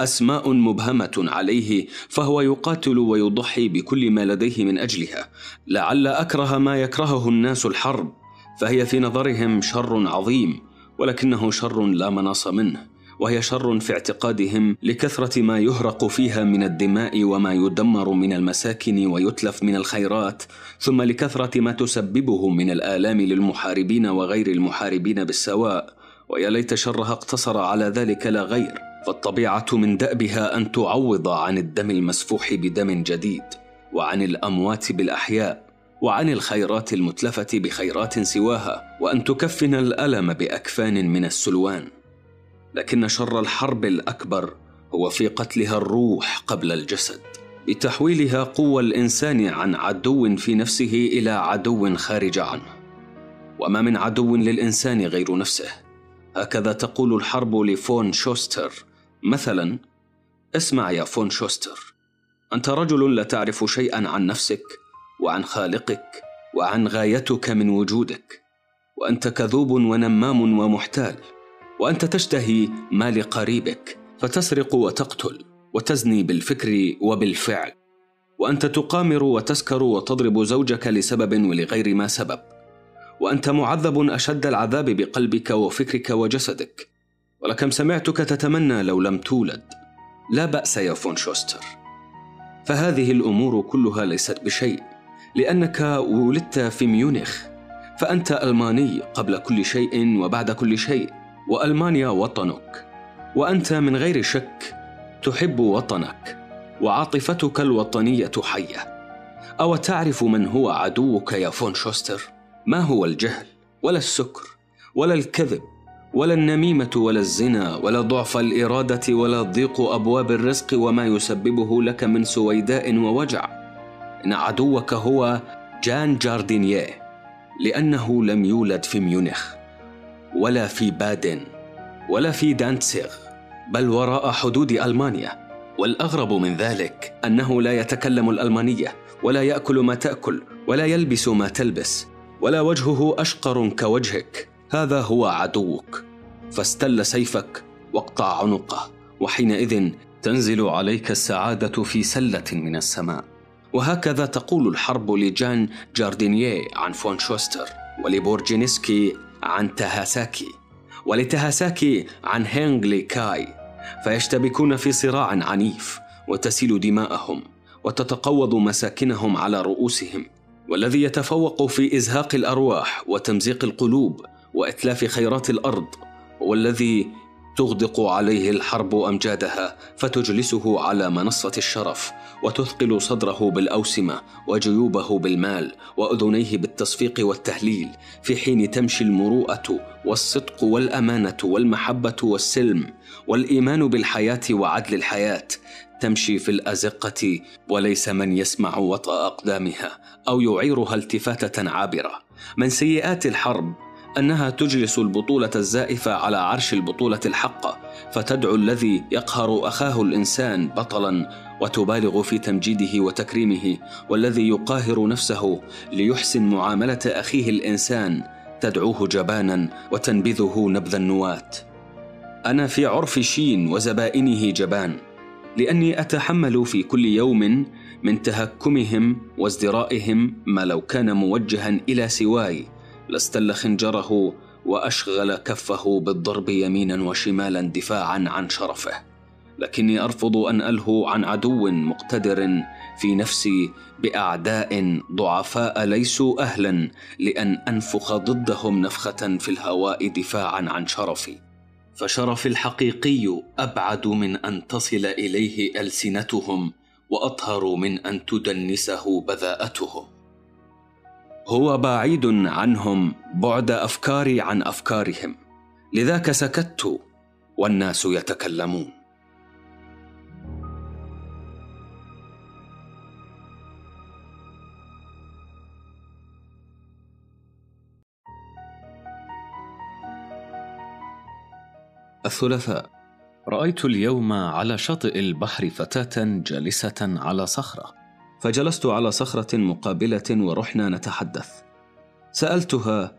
أسماء مبهمة عليه فهو يقاتل ويضحي بكل ما لديه من أجلها. لعل أكره ما يكرهه الناس الحرب فهي في نظرهم شر عظيم ولكنه شر لا مناص منه. وهي شر في اعتقادهم لكثرة ما يهرق فيها من الدماء وما يدمر من المساكن ويتلف من الخيرات ثم لكثرة ما تسببه من الآلام للمحاربين وغير المحاربين بالسواء. ويا ليت شرها اقتصر على ذلك لا غير فالطبيعة من دأبها أن تعوض عن الدم المسفوح بدم جديد وعن الأموات بالأحياء وعن الخيرات المتلفة بخيرات سواها وأن تكفن الألم بأكفان من السلوان. لكن شر الحرب الأكبر هو في قتلها الروح قبل الجسد بتحويلها قوى الإنسان عن عدو في نفسه إلى عدو خارج عنه. وما من عدو للإنسان غير نفسه. هكذا تقول الحرب لفون شوستر. مثلا اسمع يا فون شوستر أنت رجل لا تعرف شيئا عن نفسك وعن خالقك وعن غايتك من وجودك وأنت كذوب ونمام ومحتال. وأنت تشتهي ما لقريبك فتسرق وتقتل وتزني بالفكر وبالفعل. وأنت تقامر وتسكر وتضرب زوجك لسبب ولغير ما سبب. وأنت معذب أشد العذاب بقلبك وفكرك وجسدك. ولكم سمعتك تتمنى لو لم تولد. لا بأس يا فون شوستر. فهذه الأمور كلها ليست بشيء لأنك ولدت في ميونخ. فأنت ألماني قبل كل شيء وبعد كل شيء. وألمانيا وطنك وأنت من غير شك تحب وطنك وعاطفتك الوطنية حية. أو تعرف من هو عدوك يا فون شوستر؟ ما هو الجهل ولا السكر ولا الكذب ولا النميمة ولا الزنا ولا ضعف الإرادة ولا ضيق أبواب الرزق وما يسببه لك من سويداء ووجع. إن عدوك هو جان جاردينيه لأنه لم يولد في ميونخ. ولا في بادن ولا في دانتسيغ بل وراء حدود ألمانيا. والأغرب من ذلك أنه لا يتكلم الألمانية ولا يأكل ما تأكل ولا يلبس ما تلبس ولا وجهه أشقر كوجهك. هذا هو عدوك. فاستل سيفك واقطع عنقه وحينئذ تنزل عليك السعادة في سلة من السماء. وهكذا تقول الحرب لجان جاردينيه عن فون شوستر ولبورجينسكي عن تهاساكي ولتهاساكي عن هينغلي كاي فيشتبكون في صراع عنيف وتسيل دماءهم وتتقوض مساكنهم على رؤوسهم والذي يتفوق في إزهاق الأرواح وتمزيق القلوب وإتلاف خيرات الأرض والذي تغدق عليه الحرب أمجادها فتجلسه على منصة الشرف وتثقل صدره بالأوسمة وجيوبه بالمال وأذنيه بالتصفيق والتهليل في حين تمشي المروءة والصدق والأمانة والمحبة والسلم والإيمان بالحياة وعدل الحياة تمشي في الأزقة وليس من يسمع وطأ أقدامها أو يعيرها التفاتة عابرة. من سيئات الحرب أنها تجلس البطولة الزائفة على عرش البطولة الحقه فتدعو الذي يقهر أخاه الإنسان بطلا وتبالغ في تمجيده وتكريمه والذي يقاهر نفسه ليحسن معاملة أخيه الإنسان تدعوه جبانا وتنبذه نبذ النواة. أنا في عرف شين وزبائنه جبان لأني أتحمل في كل يوم من تهكمهم وازدرائهم ما لو كان موجها إلى سواي. لاستل خنجره وأشغل كفه بالضرب يمينا وشمالا دفاعا عن شرفه. لكني أرفض أن ألهو عن عدو مقتدر في نفسي بأعداء ضعفاء ليسوا أهلا لأن أنفخ ضدهم نفخة في الهواء دفاعا عن شرفي. فشرفي الحقيقي أبعد من أن تصل إليه ألسنتهم وأطهر من أن تدنسه بذاءتهم. هو بعيد عنهم بعد أفكاري عن أفكارهم. لذاك سكت والناس يتكلمون. الثلاثاء. رأيت اليوم على شاطئ البحر فتاة جالسة على صخرة. فجلست على صخرة مقابلة ورحنا نتحدث. سألتها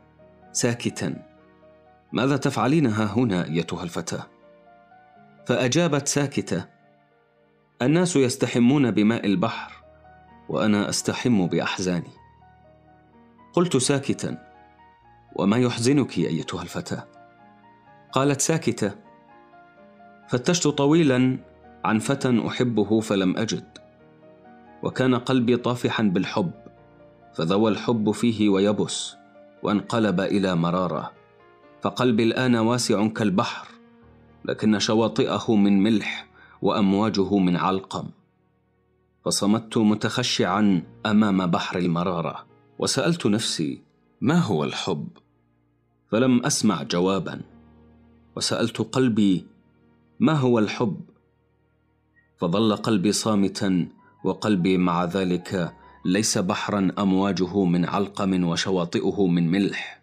ساكتا ماذا تفعلين ها هنا أيتها الفتاة؟ فأجابت ساكتة الناس يستحمون بماء البحر وأنا أستحم بأحزاني. قلت ساكتا وما يحزنك أيتها الفتاة؟ قالت ساكتة فتشت طويلا عن فتى أحبه فلم أجد. وكان قلبي طافحا بالحب فذوى الحب فيه ويبس وانقلب إلى مرارة. فقلبي الآن واسع كالبحر لكن شواطئه من ملح وأمواجه من علقم. فصمت متخشعا أمام بحر المرارة وسألت نفسي ما هو الحب؟ فلم أسمع جوابا وسألت قلبي ما هو الحب؟ فظل قلبي صامتا وقلبي مع ذلك ليس بحرا أمواجه من علقم وشواطئه من ملح.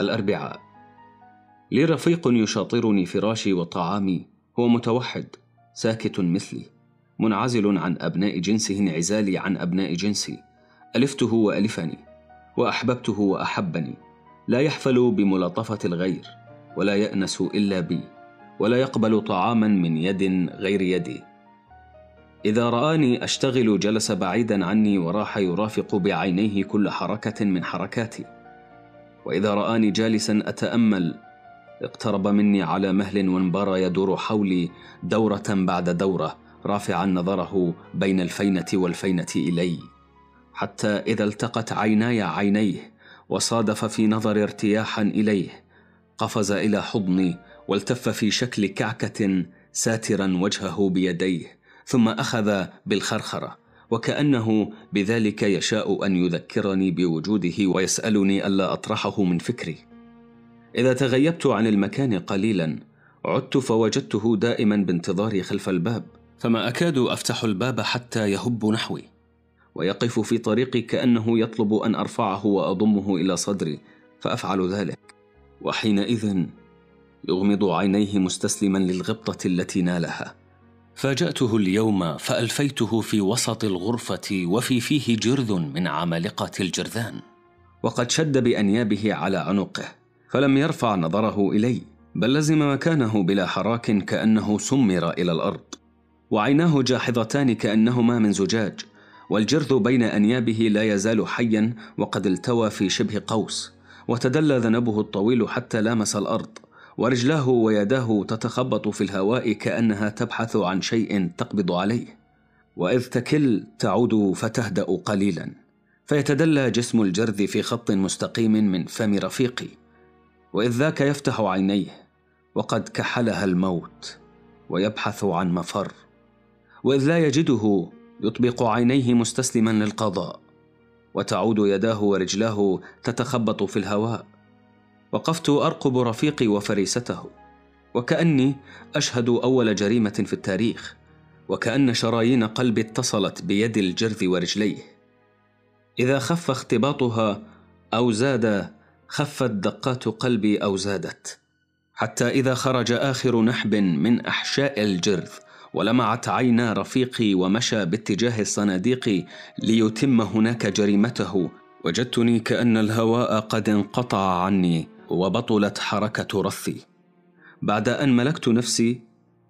الأربعاء. لي رفيق يشاطرني فراشي وطعامي هو متوحد ساكت مثلي منعزل عن أبناء جنسه انعزالي عن أبناء جنسي. ألفته وألفني وأحببته وأحبني. لا يحفل بملاطفة الغير ولا يأنس إلا بي ولا يقبل طعاما من يد غير يدي. إذا رآني أشتغل جلس بعيدا عني وراح يرافق بعينيه كل حركة من حركاتي. وإذا رآني جالسا أتأمل اقترب مني على مهل وانبار يدور حولي دورة بعد دورة رافعا نظره بين الفينة والفينة إلي. حتى إذا التقت عيناي عينيه وصادف في نظر ارتياحا إليه قفز إلى حضني والتف في شكل كعكة ساترا وجهه بيديه. ثم أخذ بالخرخرة وكأنه بذلك يشاء أن يذكرني بوجوده ويسألني ألا أطرحه من فكري. إذا تغيبت عن المكان قليلا عدت فوجدته دائما بانتظاري خلف الباب فما أكاد أفتح الباب حتى يهب نحوي. ويقف في طريقي كأنه يطلب أن أرفعه وأضمه إلى صدري فأفعل ذلك. وحينئذ يغمض عينيه مستسلما للغبطة التي نالها. فاجأته اليوم فألفيته في وسط الغرفة وفي فيه جرذ من عمالقة الجرذان. وقد شد بأنيابه على عنقه فلم يرفع نظره الي بل لزم مكانه بلا حراك كأنه سمر إلى الأرض. وعيناه جاحظتان كأنهما من زجاج والجرذ بين أنيابه لا يزال حيا وقد التوى في شبه قوس وتدلى ذنبه الطويل حتى لامس الأرض. ورجلاه ويداه تتخبط في الهواء كأنها تبحث عن شيء تقبض عليه. وإذ تكل تعود فتهدأ قليلا. فيتدلى جسم الجرذ في خط مستقيم من فم رفيقي. وإذ ذاك يفتح عينيه وقد كحلها الموت ويبحث عن مفر. وإذ لا يجده يطبق عينيه مستسلما للقضاء. وتعود يداه ورجلاه تتخبط في الهواء. وقفت أرقب رفيقي وفريسته وكأني أشهد أول جريمة في التاريخ وكأن شرايين قلبي اتصلت بيد الجرذ ورجليه. إذا خف اختباطها أو زاد خفت دقات قلبي أو زادت. حتى إذا خرج آخر نحب من أحشاء الجرذ ولمعت عينا رفيقي ومشى باتجاه الصناديق ليتم هناك جريمته وجدتني كأن الهواء قد انقطع عني. وبطلت حركة رثي. بعد أن ملكت نفسي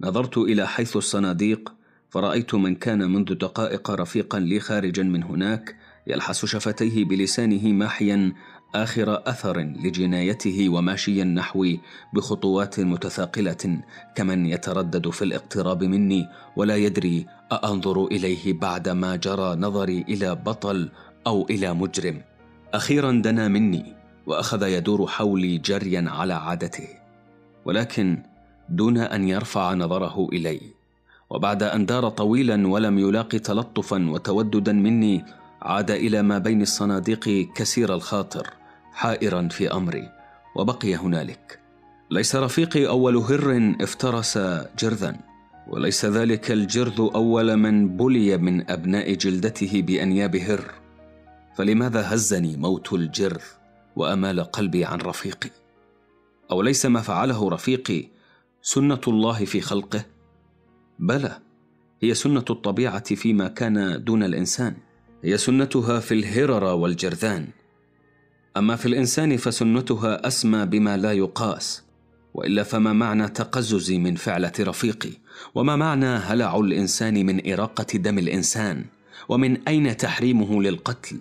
نظرت إلى حيث الصناديق فرأيت من كان منذ دقائق رفيقا لي خارجا من هناك يلحس شفتيه بلسانه ماحيا آخر أثر لجنايته وماشيا نحوي بخطوات متثاقلة كمن يتردد في الاقتراب مني ولا يدري أأنظر إليه بعد ما جرى نظري إلى بطل أو إلى مجرم. أخيرا دنا مني. وأخذ يدور حولي جريا على عادته ولكن دون أن يرفع نظره إلي. وبعد أن دار طويلا ولم يلاق تلطفا وتوددا مني عاد إلى ما بين الصناديق كسير الخاطر حائرا في أمري وبقي هنالك. ليس رفيقي أول هر افترس جرذا وليس ذلك الجرذ أول من بلي من أبناء جلدته بأنياب هر. فلماذا هزني موت الجرذ؟ وأمال قلبي عن رفيقي. أو ليس ما فعله رفيقي سنة الله في خلقه؟ بلى هي سنة الطبيعة فيما كان دون الإنسان. هي سنتها في الهرر والجرذان. أما في الإنسان فسنتها أسمى بما لا يقاس. وإلا فما معنى تقززي من فعلة رفيقي؟ وما معنى هلع الإنسان من إراقة دم الإنسان؟ ومن أين تحريمه للقتل؟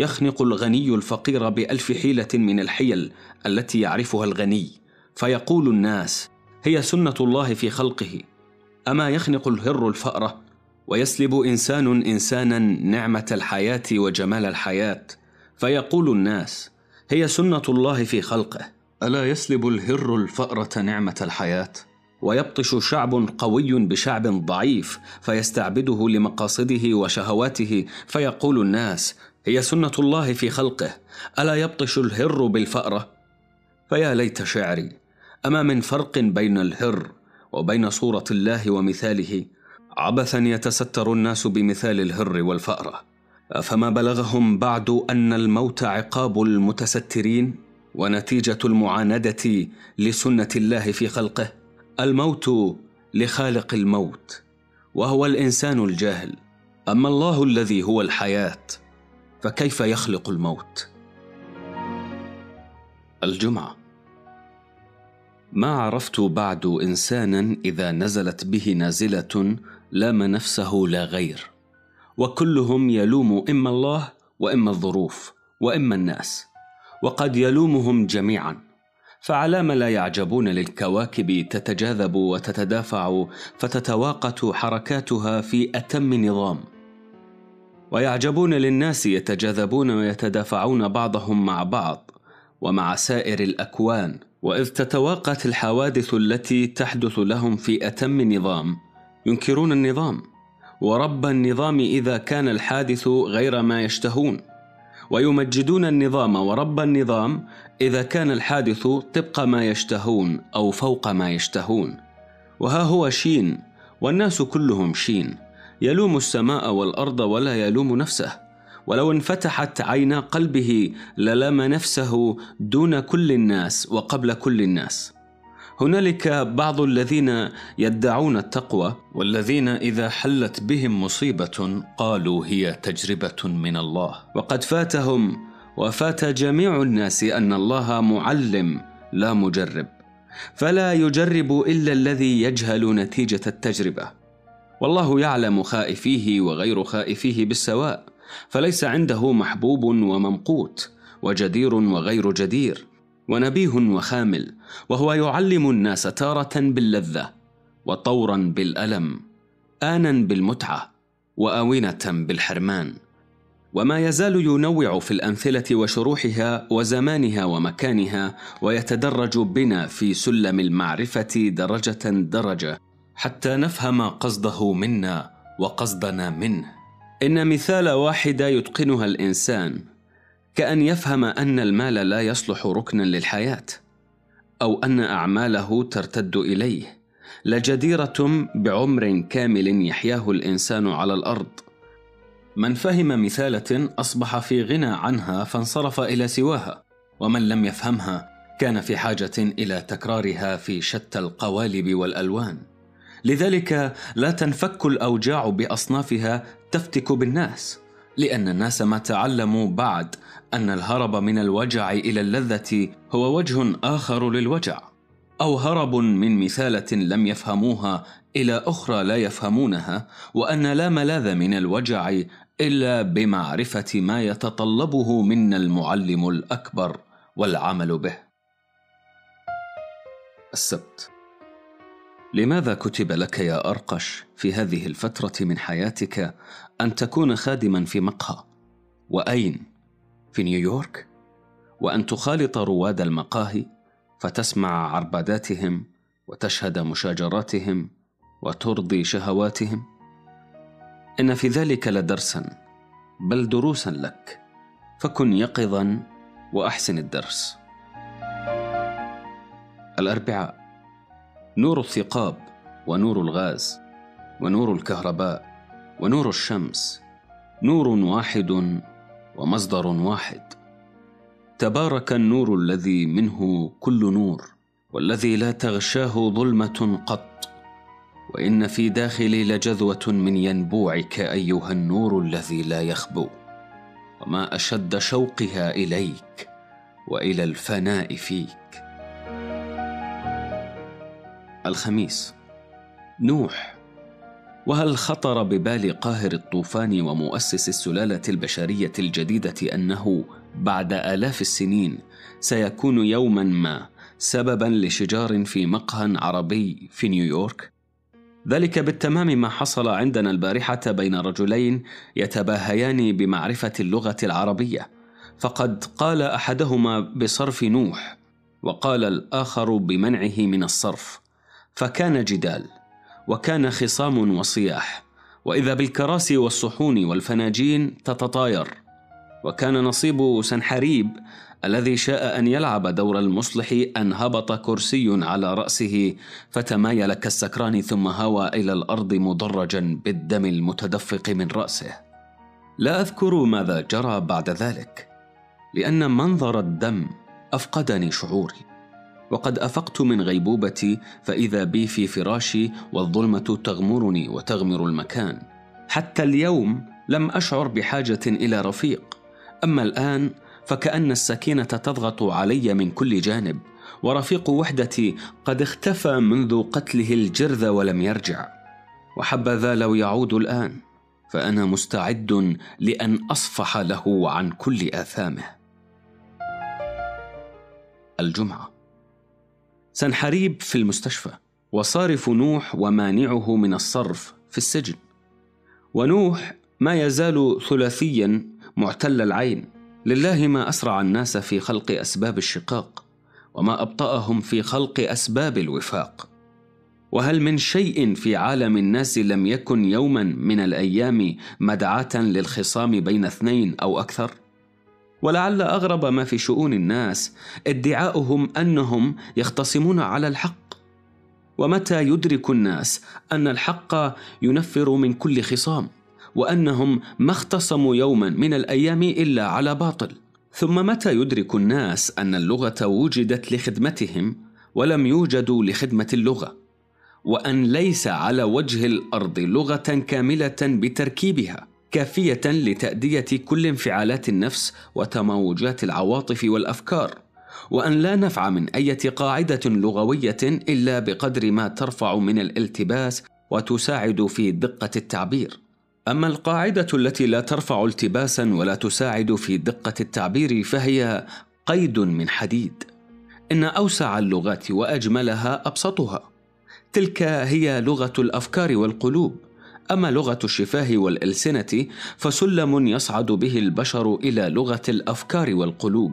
يخنق الغني الفقير بألف حيلة من الحيل التي يعرفها الغني. فيقول الناس هي سنة الله في خلقه. أما يخنق الهر الفاره ويسلب إنسان إنسانا نعمة الحياة وجمال الحياة. فيقول الناس هي سنة الله في خلقه. ألا يسلب الهر الفاره نعمة الحياة؟ ويبطش شعب قوي بشعب ضعيف. فيستعبده لمقاصده وشهواته. فيقول الناس هي سنة الله في خلقه. ألا يبطش الهر بالفأرة؟ فيا ليت شعري أما من فرق بين الهر وبين صورة الله ومثاله؟ عبثا يتستر الناس بمثال الهر والفأرة. أفما بلغهم بعد أن الموت عقاب المتسترين؟ ونتيجة المعاندة لسنة الله في خلقه؟ الموت لخالق الموت وهو الإنسان الجاهل. أما الله الذي هو الحياة فكيف يخلق الموت؟ الجمعة. ما عرفت بعد انسانا إذا نزلت به نازلة لام نفسه لا غير وكلهم يلوم إما الله وإما الظروف وإما الناس وقد يلومهم جميعا فعلام لا يعجبون للكواكب تتجاذب وتتدافع فتتواقت حركاتها في أتم نظام. ويعجبون للناس يتجاذبون ويتدافعون بعضهم مع بعض ومع سائر الأكوان. وإذ تتواقت الحوادث التي تحدث لهم في أتم نظام ينكرون النظام. ورب النظام إذا كان الحادث غير ما يشتهون. ويمجدون النظام ورب النظام إذا كان الحادث طبق ما يشتهون أو فوق ما يشتهون. وها هو شين والناس كلهم شين. يلوم السماء والأرض ولا يلوم نفسه. ولو انفتحت عينا قلبه للام نفسه دون كل الناس وقبل كل الناس. هنالك بعض الذين يدعون التقوى والذين إذا حلت بهم مصيبة قالوا هي تجربة من الله. وقد فاتهم وفات جميع الناس أن الله معلم لا مجرب. فلا يجرب إلا الذي يجهل نتيجة التجربة. والله يعلم خائفيه وغير خائفيه بالسواء فليس عنده محبوب وممقوت وجدير وغير جدير ونبيه وخامل وهو يعلم الناس تارة باللذة وطورا بالألم آنا بالمتعة وآونة بالحرمان. وما يزال ينوع في الأمثلة وشروحها وزمانها ومكانها ويتدرج بنا في سلم المعرفة درجة درجة. حتى نفهم قصده منا وقصدنا منه. إن مثال واحدة يتقنها الإنسان كأن يفهم أن المال لا يصلح ركنا للحياة أو أن أعماله ترتد إليه. لجديره بعمر كامل يحياه الإنسان على الأرض. من فهم مثالة أصبح في غنى عنها فانصرف إلى سواها ومن لم يفهمها كان في حاجة إلى تكرارها في شتى القوالب والألوان. لذلك لا تنفك الأوجاع بأصنافها تفتك بالناس لأن الناس ما تعلموا بعد أن الهرب من الوجع إلى اللذة هو وجه آخر للوجع أو هرب من مثالة لم يفهموها إلى أخرى لا يفهمونها وأن لا ملاذ من الوجع إلا بمعرفة ما يتطلبه منا المعلم الأكبر والعمل به. السبت لماذا كتب لك يا أرقش في هذه الفترة من حياتك أن تكون خادما في مقهى؟ وأين؟ في نيويورك؟ وأن تخالط رواد المقاهي فتسمع عرباداتهم وتشهد مشاجراتهم وترضي شهواتهم؟ إن في ذلك لدرسا بل دروسا لك فكن يقظا وأحسن الدرس. الأربعاء. نور الثقاب ونور الغاز ونور الكهرباء ونور الشمس. نور واحد ومصدر واحد. تبارك النور الذي منه كل نور والذي لا تغشاه ظلمة قط. وإن في داخلي لجذوة من ينبوعك أيها النور الذي لا يخبو. وما أشد شوقها إليك وإلى الفناء فيك. الخميس. نوح. وهل خطر ببال قاهر الطوفان ومؤسس السلالة البشرية الجديدة أنه بعد آلاف السنين سيكون يوما ما سببا لشجار في مقهى عربي في نيويورك؟ ذلك بالتمام ما حصل عندنا البارحة بين رجلين يتباهيان بمعرفة اللغة العربية. فقد قال أحدهما بصرف نوح وقال الآخر بمنعه من الصرف. فكان جدال وكان خصام وصياح وإذا بالكراسي والصحون والفناجين تتطاير. وكان نصيب سنحريب الذي شاء أن يلعب دور المصلح أن هبط كرسي على رأسه فتمايل كالسكران ثم هوى إلى الأرض مدرجا بالدم المتدفق من رأسه. لا أذكر ماذا جرى بعد ذلك لأن منظر الدم أفقدني شعوري. وقد أفقت من غيبوبتي فإذا بي في فراشي والظلمة تغمرني وتغمر المكان. حتى اليوم لم أشعر بحاجة إلى رفيق. أما الآن فكأن السكينة تضغط علي من كل جانب ورفيق وحدتي قد اختفى منذ قتله الجرذ ولم يرجع. وحبذا لو يعود الآن فأنا مستعد لأن أصفح له عن كل آثامه. الجمعة سنحريب في المستشفى وصارف نوح ومانعه من الصرف في السجن. ونوح ما يزال ثلاثيا معتل العين. لله ما أسرع الناس في خلق أسباب الشقاق وما أبطأهم في خلق أسباب الوفاق. وهل من شيء في عالم الناس لم يكن يوما من الأيام مدعاة للخصام بين اثنين أو أكثر؟ ولعل أغرب ما في شؤون الناس ادعاؤهم أنهم يختصمون على الحق. ومتى يدرك الناس أن الحق ينفر من كل خصام وأنهم ما اختصموا يوما من الأيام إلا على باطل؟ ثم متى يدرك الناس أن اللغة وجدت لخدمتهم ولم يوجدوا لخدمة اللغة؟ وأن ليس على وجه الأرض لغة كاملة بتركيبها؟ كافية لتأدية كل انفعالات النفس وتموجات العواطف والأفكار وأن لا نفع من إيه قاعدة لغوية إلا بقدر ما ترفع من الالتباس وتساعد في دقة التعبير. أما القاعدة التي لا ترفع التباسا ولا تساعد في دقة التعبير فهي قيد من حديد. إن أوسع اللغات وأجملها أبسطها. تلك هي لغة الأفكار والقلوب. أما لغة الشفاه والألسنة فسلم يصعد به البشر إلى لغة الأفكار والقلوب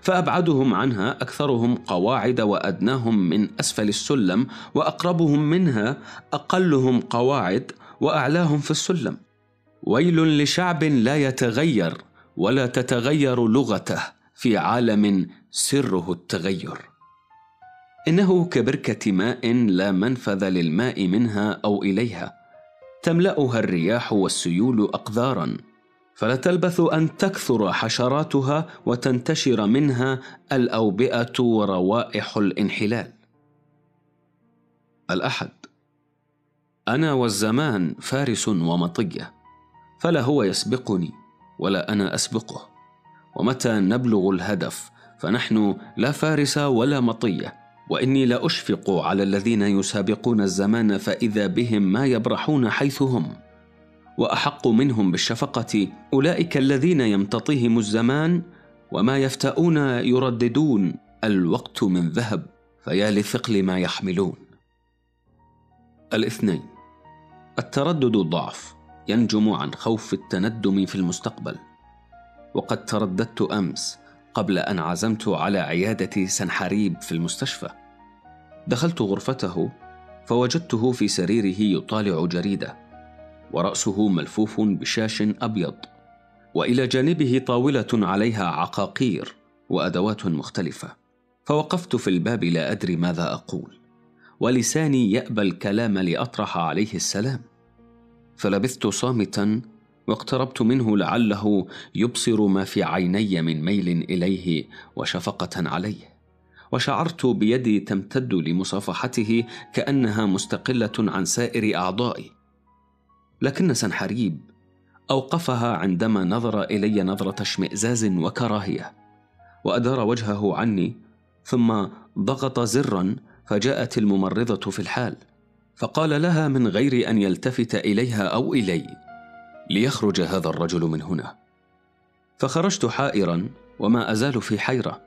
فأبعدهم عنها أكثرهم قواعد وأدناهم من أسفل السلم وأقربهم منها أقلهم قواعد وأعلاهم في السلم. ويل لشعب لا يتغير ولا تتغير لغته في عالم سره التغير. إنه كبركة ماء لا منفذ للماء منها أو إليها تملأها الرياح والسيول اقذارا فلا تلبث أن تكثر حشراتها وتنتشر منها الأوبئة وروائح الانحلال. الأحد أنا والزمان فارس ومطية فلا هو يسبقني ولا أنا أسبقه ومتى نبلغ الهدف فنحن لا فارس ولا مطية وإني لاشفق على الذين يسابقون الزمان فإذا بهم ما يبرحون حيث هم وأحق منهم بالشفقة أولئك الذين يمتطيهم الزمان وما يفتؤون يرددون الوقت من ذهب فيا لثقل ما يحملون. الاثنين التردد ضعف ينجم عن خوف التندم في المستقبل. وقد ترددت أمس قبل أن عزمت على عيادة سنحريب في المستشفى. دخلت غرفته فوجدته في سريره يطالع جريدة ورأسه ملفوف بشاش أبيض وإلى جانبه طاولة عليها عقاقير وأدوات مختلفة. فوقفت في الباب لا أدري ماذا أقول ولساني يأبى الكلام لأطرح عليه السلام. فلبثت صامتا واقتربت منه لعله يبصر ما في عيني من ميل إليه وشفقة عليه. وشعرت بيدي تمتد لمصافحته كأنها مستقلة عن سائر أعضائي. لكن سنحريب أوقفها عندما نظر إلي نظرة اشمئزاز وكراهية وأدار وجهه عني ثم ضغط زرا فجاءت الممرضة في الحال فقال لها من غير أن يلتفت إليها أو إلي ليخرج هذا الرجل من هنا. فخرجت حائرا وما أزال في حيرة.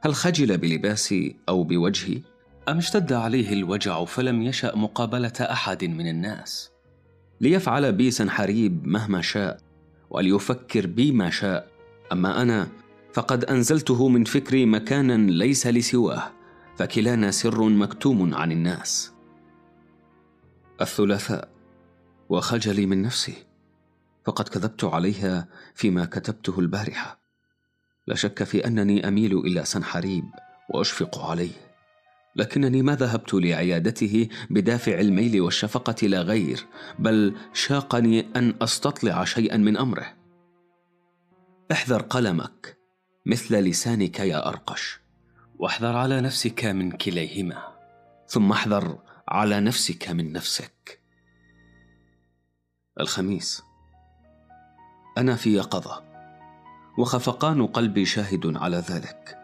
هل خجل بلباسي أو بوجهي؟ أم اشتد عليه الوجع فلم يشأ مقابلة أحد من الناس؟ ليفعل بي سنحريب مهما شاء وليفكر بي ما شاء. أما أنا فقد أنزلته من فكري مكانا ليس لسواه فكلانا سر مكتوم عن الناس. الثلاثاء وخجلي من نفسي. فقد كذبت عليها فيما كتبته البارحة. لا شك في أنني أميل إلى سنحريب وأشفق عليه. لكنني ما ذهبت لعيادته بدافع الميل والشفقة لا غير بل شاقني أن أستطلع شيئا من أمره. احذر قلمك مثل لسانك يا أرقش واحذر على نفسك من كليهما ثم احذر على نفسك من نفسك. الخميس. أنا في يقظه وخفقان قلبي شاهد على ذلك.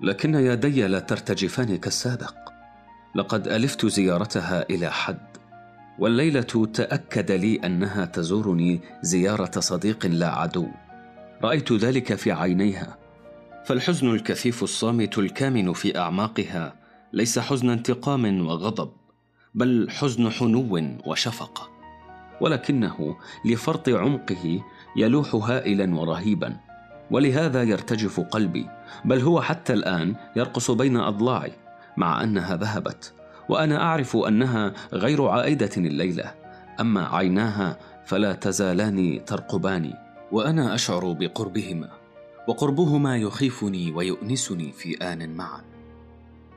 لكن يدي لا ترتجفان كالسابق. لقد ألفت زيارتها إلى حد والليلة تأكد لي أنها تزورني زيارة صديق لا عدو. رأيت ذلك في عينيها فالحزن الكثيف الصامت الكامن في أعماقها ليس حزن انتقام وغضب بل حزن حنو وشفقة. ولكنه لفرط عمقه يلوح هائلا ورهيبا. ولهذا يرتجف قلبي بل هو حتى الآن يرقص بين أضلاعي مع أنها ذهبت. وأنا أعرف أنها غير عائدة الليلة أما عيناها فلا تزالان ترقبان. وأنا أشعر بقربهما وقربهما يخيفني ويؤنسني في آن معا.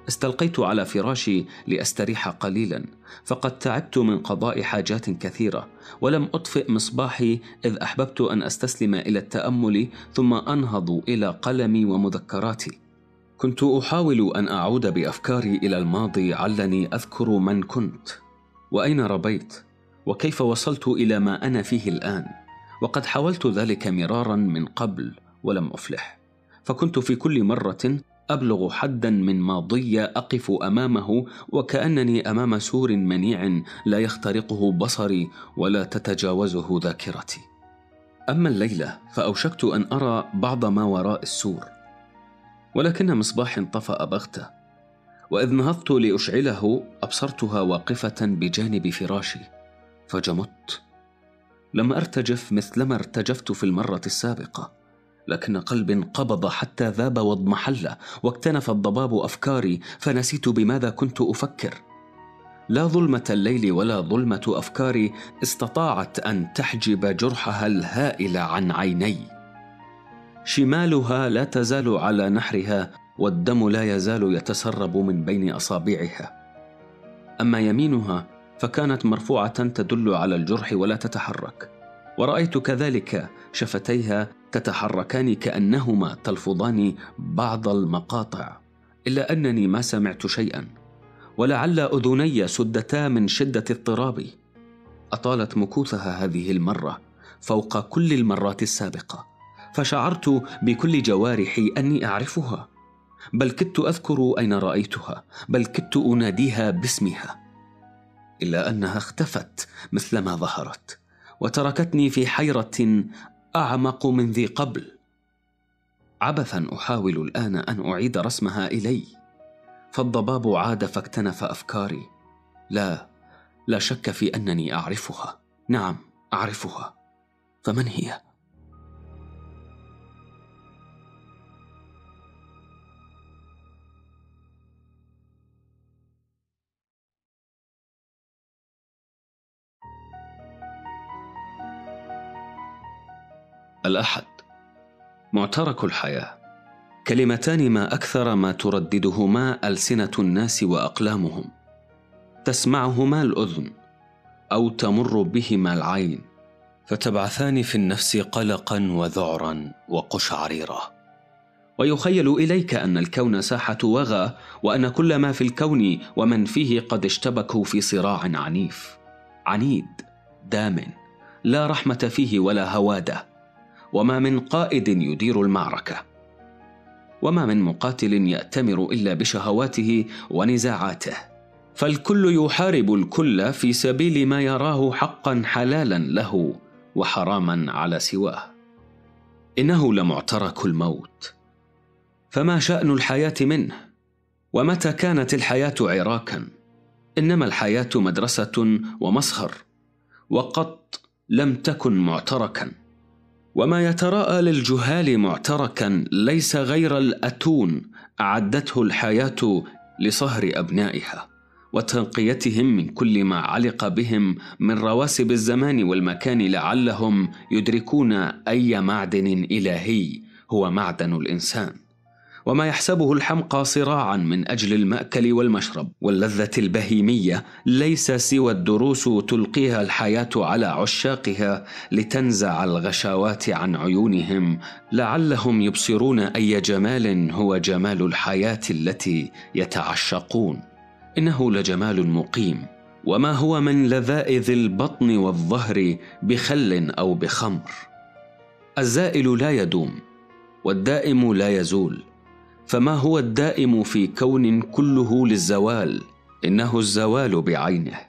استلقيت على فراشي لأستريح قليلا فقد تعبت من قضاء حاجات كثيرة ولم أطفئ مصباحي إذ أحببت أن أستسلم إلى التأمل ثم أنهض إلى قلمي ومذكراتي. كنت أحاول أن أعود بأفكاري إلى الماضي علني أذكر من كنت. وأين ربيت؟ وكيف وصلت إلى ما أنا فيه الآن؟ وقد حاولت ذلك مرارا من قبل ولم أفلح. فكنت في كل مرة أبلغ حدا من ماضي أقف أمامه وكأنني أمام سور منيع لا يخترقه بصري ولا تتجاوزه ذاكرتي. أما الليلة فأوشكت أن أرى بعض ما وراء السور ولكن مصباح انطفا بغتة وإذ نهضت لأشعله أبصرتها واقفة بجانب فراشي فجمت لم أرتجف مثلما ارتجفت في المرة السابقة. لكن قلبي انقبض حتى ذاب واضمحل واكتنف الضباب أفكاري فنسيت بماذا كنت أفكر. لا ظلمة الليل ولا ظلمة أفكاري استطاعت أن تحجب جرحها الهائل عن عيني. شمالها لا تزال على نحرها والدم لا يزال يتسرب من بين أصابعها. أما يمينها فكانت مرفوعة تدل على الجرح ولا تتحرك. ورأيت كذلك شفتيها تتحركان كأنهما تلفظان بعض المقاطع إلا أنني ما سمعت شيئا ولعل أذني سدتا من شدة اضطرابي. أطالت مكوثها هذه المرة فوق كل المرات السابقة فشعرت بكل جوارحي أني أعرفها. بل كدت أذكر أين رأيتها بل كدت أناديها باسمها. إلا أنها اختفت مثلما ظهرت وتركتني في حيرة أعمق من ذي قبل. عبثا أحاول الآن أن أعيد رسمها إلي. فالضباب عاد فاكتنف أفكاري. لا لا شك في أنني أعرفها. نعم أعرفها. فمن هي؟ الأحد. معترك الحياة. كلمتان ما أكثر ما ترددهما ألسنة الناس وأقلامهم. تسمعهما الأذن أو تمر بهما العين. فتبعثان في النفس قلقا وذعرا وقشعريرة ويخيل إليك أن الكون ساحة وغى وأن كل ما في الكون ومن فيه قد اشتبكوا في صراع عنيف. عنيد دام لا رحمة فيه ولا هواده وما من قائد يدير المعركة. وما من مقاتل يأتمر إلا بشهواته ونزاعاته. فالكل يحارب الكل في سبيل ما يراه حقا حلالا له وحراما على سواه. إنه لمعترك الموت. فما شأن الحياة منه؟ ومتى كانت الحياة عراكا إنما الحياة مدرسة ومصهر وقط لم تكن معتركا. وما يتراءى للجهال معتركا ليس غير الأتون أعدته الحياة لصهر أبنائها وتنقيتهم من كل ما علق بهم من رواسب الزمان والمكان لعلهم يدركون أي معدن إلهي هو معدن الإنسان. وما يحسبه الحمقى صراعا من أجل المأكل والمشرب واللذة البهيمية ليس سوى الدروس تلقيها الحياة على عشاقها لتنزع الغشاوات عن عيونهم لعلهم يبصرون أي جمال هو جمال الحياة التي يتعشقون. إنه لجمال مقيم. وما هو من لذائذ البطن والظهر بخل أو بخمر؟ الزائل لا يدوم والدائم لا يزول. فما هو الدائم في كون كله للزوال؟ إنه الزوال بعينه.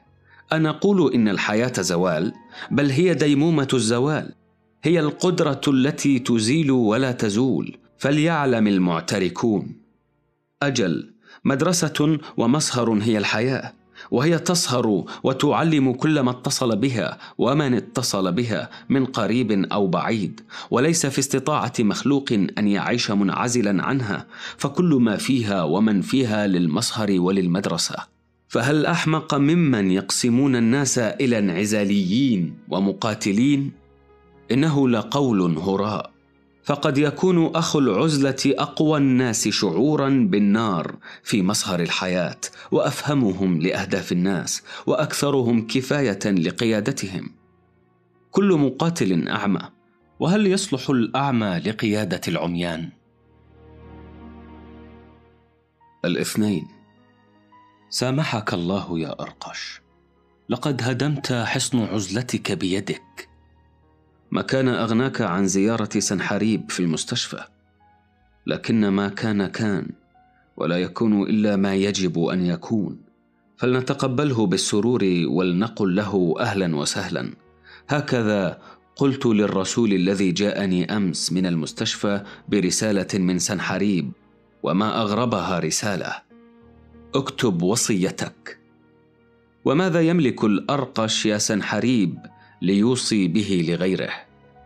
انقول إن الحياة زوال بل هي ديمومة الزوال. هي القدرة التي تزيل ولا تزول فليعلم المعتركون. أجل مدرسة ومصهر هي الحياة. وهي تصهر وتعلم كل ما اتصل بها ومن اتصل بها من قريب أو بعيد وليس في استطاعة مخلوق أن يعيش منعزلا عنها فكل ما فيها ومن فيها للمصهر وللمدرسة. فهل أحمق ممن يقسمون الناس إلى انعزاليين ومقاتلين؟ إنه لقول هراء. فقد يكون اخو العزلة أقوى الناس شعورا بالنار في مصهر الحياة وأفهمهم لأهداف الناس وأكثرهم كفاية لقيادتهم. كل مقاتل أعمى وهل يصلح الأعمى لقيادة العميان؟ الاثنين. سامحك الله يا أرقش. لقد هدمت حصن عزلتك بيدك. ما كان أغناك عن زيارة سنحريب في المستشفى. لكن ما كان كان ولا يكون إلا ما يجب أن يكون. فلنتقبله بالسرور ولنقل له أهلا وسهلا. هكذا قلت للرسول الذي جاءني أمس من المستشفى برسالة من سنحريب وما أغربها رسالة اكتب وصيتك. وماذا يملك الأرقش يا سنحريب؟ ليوصي به لغيره.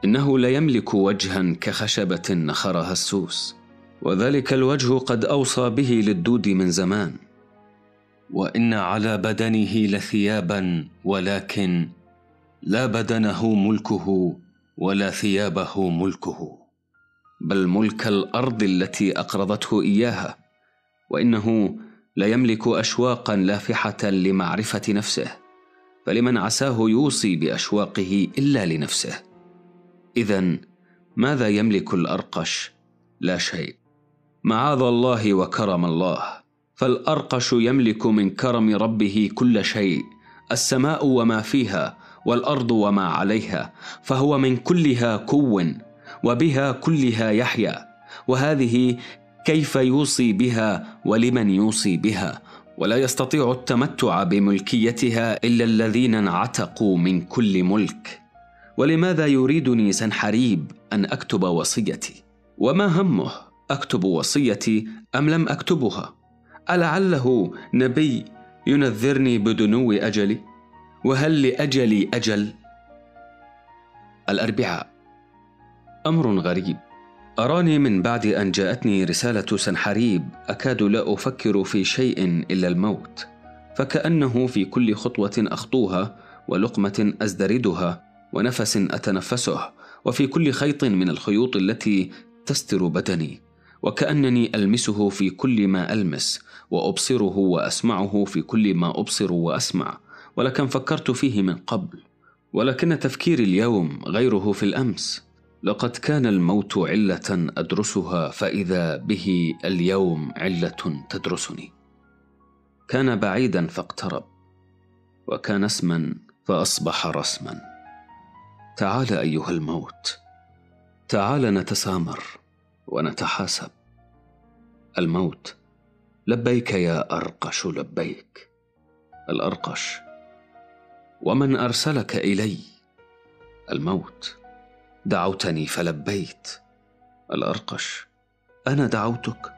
إنه لا يملك وجها كخشبة نخرها السوس وذلك الوجه قد أوصى به للدود من زمان. وإن على بدنه لثيابا ولكن لا بدنه ملكه ولا ثيابه ملكه. بل ملك الأرض التي أقرضته إياها وإنه لا يملك اشواقا لافحه لمعرفة نفسه. فلمن عساه يوصي بأشواقه إلا لنفسه. اذا ماذا يملك الأرقش؟ لا شيء. معاذ الله وكرم الله. فالأرقش يملك من كرم ربه كل شيء. السماء وما فيها والأرض وما عليها فهو من كلها كو وبها كلها يحيا. وهذه كيف يوصي بها ولمن يوصي بها؟ ولا يستطيع التمتع بملكيتها إلا الذين انعتقوا من كل ملك. ولماذا يريدني سنحريب أن أكتب وصيتي؟ وما همه أكتب وصيتي أم لم أكتبها؟ ألعله نبي ينذرني بدنو أجلي؟ وهل لأجلي أجل؟ الأربعاء. أمر غريب. أراني من بعد أن جاءتني رسالة سنحريب أكاد لا أفكر في شيء إلا الموت فكأنه في كل خطوة أخطوها ولقمة أزدردها ونفس أتنفسه وفي كل خيط من الخيوط التي تستر بدني وكأنني ألمسه في كل ما ألمس وأبصره وأسمعه في كل ما أبصر وأسمع ولكن فكرت فيه من قبل ولكن تفكيري اليوم غيره في الأمس. لقد كان الموت علة أدرسها فإذا به اليوم علة تدرسني. كان بعيدا فاقترب وكان اسما فأصبح رسما. تعال أيها الموت تعال نتسامر ونتحاسب. الموت لبيك يا أرقش لبيك. الأرقش ومن أرسلك إلي؟ الموت دعوتني فلبيت. الأرقش أنا دعوتك؟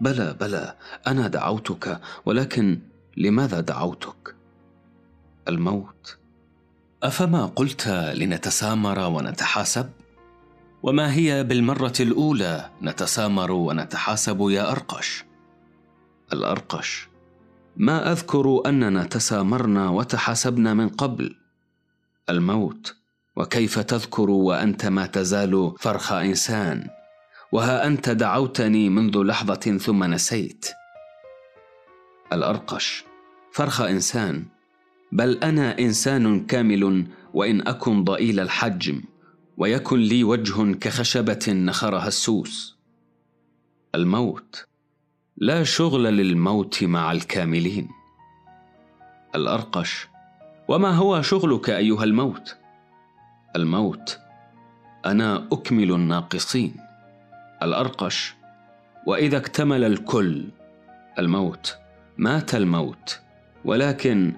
بلى بلى أنا دعوتك ولكن لماذا دعوتك؟ الموت. أفما قلت لنتسامر ونتحاسب؟ وما هي بالمرة الأولى نتسامر ونتحاسب يا أرقش؟ الأرقش ما أذكر أننا تسامرنا وتحاسبنا من قبل. الموت وكيف تذكر وأنت ما تزال فرخ إنسان؟ وها أنت دعوتني منذ لحظة ثم نسيت. الأرقش فرخ إنسان بل أنا إنسان كامل وإن أكن ضئيل الحجم ويكن لي وجه كخشبة نخرها السوس. الموت لا شغل للموت مع الكاملين. الأرقش وما هو شغلك أيها الموت؟ الموت. أنا أكمل الناقصين. الأرقش. وإذا اكتمل الكل. الموت. مات الموت. ولكن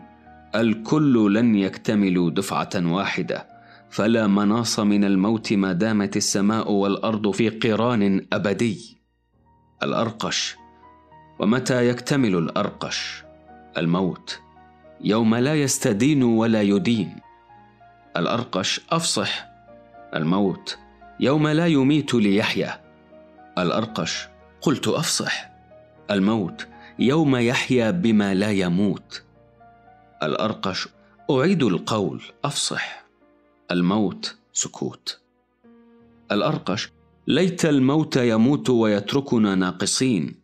الكل لن يكتملوا دفعة واحدة. فلا مناص من الموت ما دامت السماء والأرض في قران أبدي. الأرقش. ومتى يكتمل الأرقش؟ الموت. يوم لا يستدين ولا يدين. الأرقش أفصح. الموت يوم لا يميت ليحيا. الأرقش قلت أفصح. الموت يوم يحيا بما لا يموت. الأرقش أعيد القول أفصح. الموت سكوت. الأرقش ليت الموت يموت ويتركنا ناقصين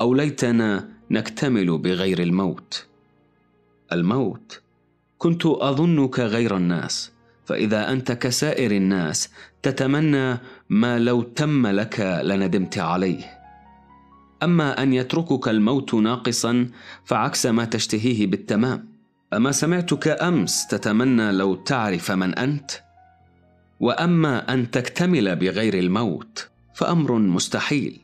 أو ليتنا نكتمل بغير الموت. الموت كنت أظنك غير الناس. فإذا أنت كسائر الناس تتمنى ما لو تم لك لندمت عليه. أما أن يتركك الموت ناقصا فعكس ما تشتهيه بالتمام. أما سمعتك أمس تتمنى لو تعرف من أنت. وأما أن تكتمل بغير الموت فأمر مستحيل.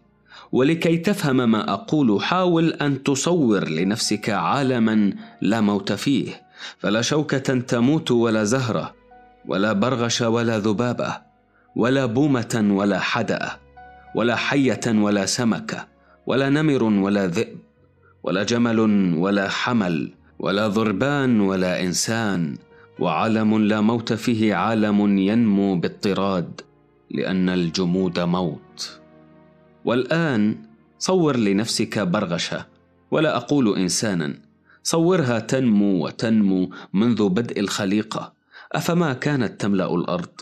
ولكي تفهم ما أقول حاول أن تصور لنفسك عالما لا موت فيه. فلا شوكة تموت ولا زهرة. ولا برغش ولا ذبابة ولا بومة ولا حدأ ولا حية ولا سمكه ولا نمر ولا ذئب ولا جمل ولا حمل ولا ضربان ولا إنسان وعالم لا موت فيه عالم ينمو باضطراد لأن الجمود موت. والآن صور لنفسك برغشة ولا أقول إنسانا صورها تنمو وتنمو منذ بدء الخليقة أفما كانت تملأ الأرض؟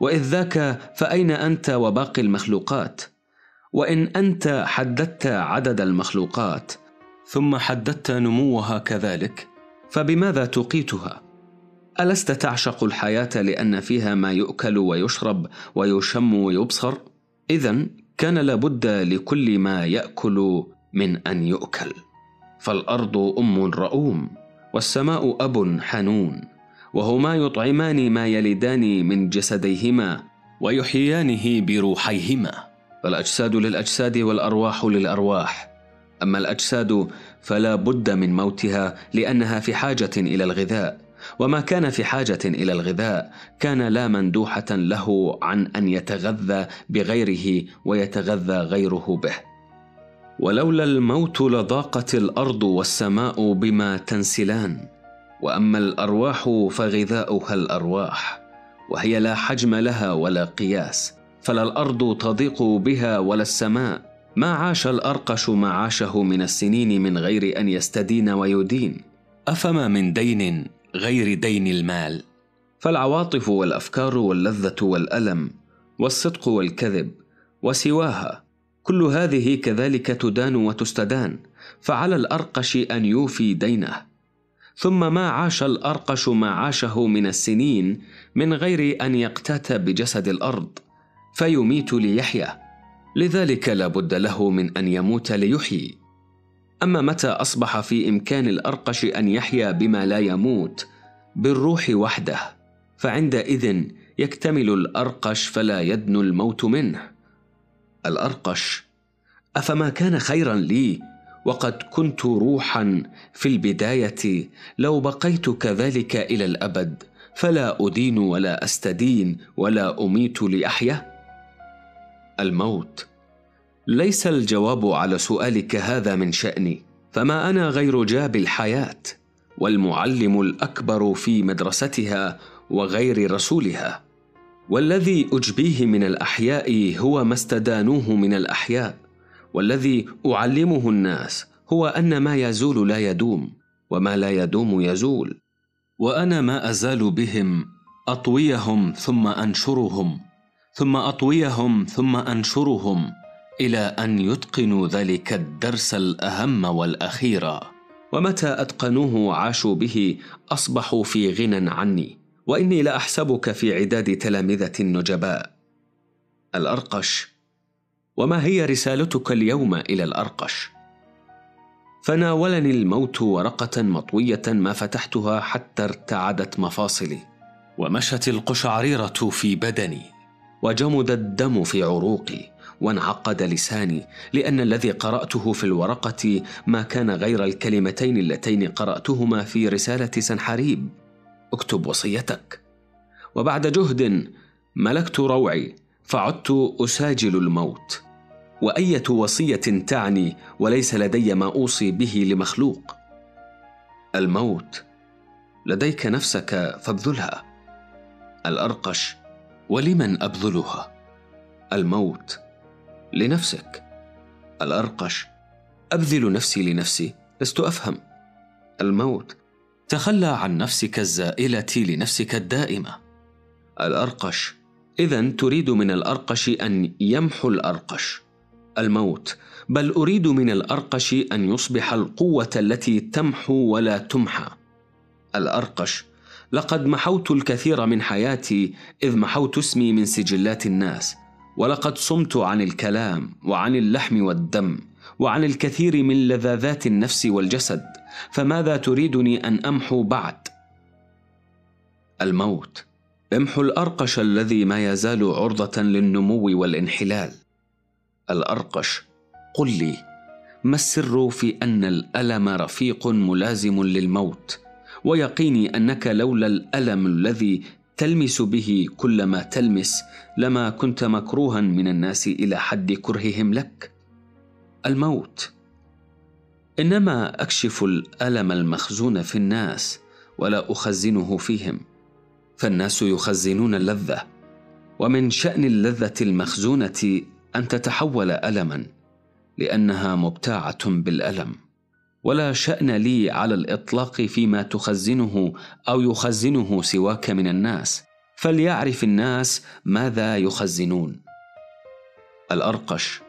وإذ ذاك فأين أنت وباقي المخلوقات؟ وإن أنت حددت عدد المخلوقات ثم حددت نموها كذلك فبماذا تقيتها ألست تعشق الحياة لأن فيها ما يؤكل ويشرب ويشم ويبصر؟ اذا كان لابد لكل ما يأكل من أن يؤكل. فالأرض أم رؤوم والسماء أب حنون. وهما يطعمان ما يلدان من جسديهما ويحييانه بروحيهما. فالأجساد للأجساد والأرواح للأرواح. أما الأجساد فلا بد من موتها لأنها في حاجة إلى الغذاء. وما كان في حاجة إلى الغذاء كان لا مندوحة له عن أن يتغذى بغيره ويتغذى غيره به. ولولا الموت لضاقت الأرض والسماء بما تنسلان. وأما الأرواح فغذاؤها الأرواح وهي لا حجم لها ولا قياس فلا الأرض تضيق بها ولا السماء. ما عاش الأرقش ما عاشه من السنين من غير أن يستدين ويدين. أفما من دين غير دين المال؟ فالعواطف والأفكار واللذة والألم والصدق والكذب وسواها. كل هذه كذلك تدان وتستدان فعلى الأرقش أن يوفي دينه. ثم ما عاش الأرقش ما عاشه من السنين من غير أن يقتات بجسد الأرض فيميت ليحيا. لذلك لا بد له من أن يموت ليحيي. أما متى أصبح في إمكان الأرقش أن يحيا بما لا يموت؟ بالروح وحده. فعندئذ يكتمل الأرقش فلا يدنو الموت منه. الأرقش أفما كان خيرا لي؟ وقد كنت روحا في البداية لو بقيت كذلك إلى الأبد فلا أدين ولا أستدين ولا أميت لأحيا. الموت. ليس الجواب على سؤالك هذا من شأني فما أنا غير جاب الحياة والمعلم الأكبر في مدرستها وغير رسولها. والذي أجبيه من الأحياء هو ما استدانوه من الأحياء. والذي أعلمه الناس هو أن ما يزول لا يدوم وما لا يدوم يزول. وأنا ما أزال بهم أطويهم ثم أنشرهم ثم أطويهم ثم أنشرهم إلى أن يتقنوا ذلك الدرس الأهم والأخير. ومتى أتقنوه عاشوا به أصبحوا في غنى عني وإني لأحسبك في عداد تلامذة النجباء. الأرقش وما هي رسالتك اليوم إلى الأرقش؟ فناولني الموت ورقة مطوية ما فتحتها حتى ارتعدت مفاصلي. ومشت القشعريرة في بدني. وجمد الدم في عروقي وانعقد لساني لأن الذي قرأته في الورقة ما كان غير الكلمتين اللتين قرأتهما في رسالة سنحريب. اكتب وصيتك. وبعد جهد ملكت روعي فعدت أساجل الموت. وأية وصية تعني وليس لدي ما أوصي به لمخلوق؟ الموت. لديك نفسك فابذلها. الأرقش ولمن أبذلها؟ الموت. لنفسك. الأرقش أبذل نفسي لنفسي لست أفهم. الموت. تخلى عن نفسك الزائلة لنفسك الدائمة. الأرقش. اذا تريد من الأرقش أن يمحو الأرقش. الموت بل أريد من الأرقش أن يصبح القوة التي تمحو ولا تمحى. الأرقش لقد محوت الكثير من حياتي إذ محوت اسمي من سجلات الناس ولقد صمت عن الكلام وعن اللحم والدم وعن الكثير من لذاذات النفس والجسد فماذا تريدني أن أمحو بعد؟ الموت امحو الأرقش الذي ما يزال عرضة للنمو والانحلال. الأرقش. قل لي ما السر في أن الألم رفيق ملازم للموت؟ ويقيني أنك لولا الألم الذي تلمس به كل ما تلمس لما كنت مكروها من الناس إلى حد كرههم لك؟ الموت. إنما أكشف الألم المخزون في الناس ولا أخزنه فيهم فالناس يخزنون اللذة. ومن شأن اللذة المخزونة أن تتحول ألما لأنها مبتاعة بالألم. ولا شأن لي على الإطلاق فيما تخزنه أو يخزنه سواك من الناس. فليعرف الناس ماذا يخزنون. الأرقش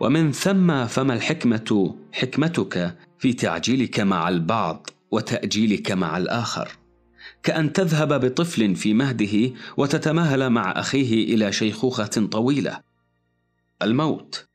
ومن ثم فما الحكمة حكمتك في تعجيلك مع البعض وتأجيلك مع الآخر. كأن تذهب بطفل في مهده وتتماهل مع أخيه إلى شيخوخة طويلة. الموت.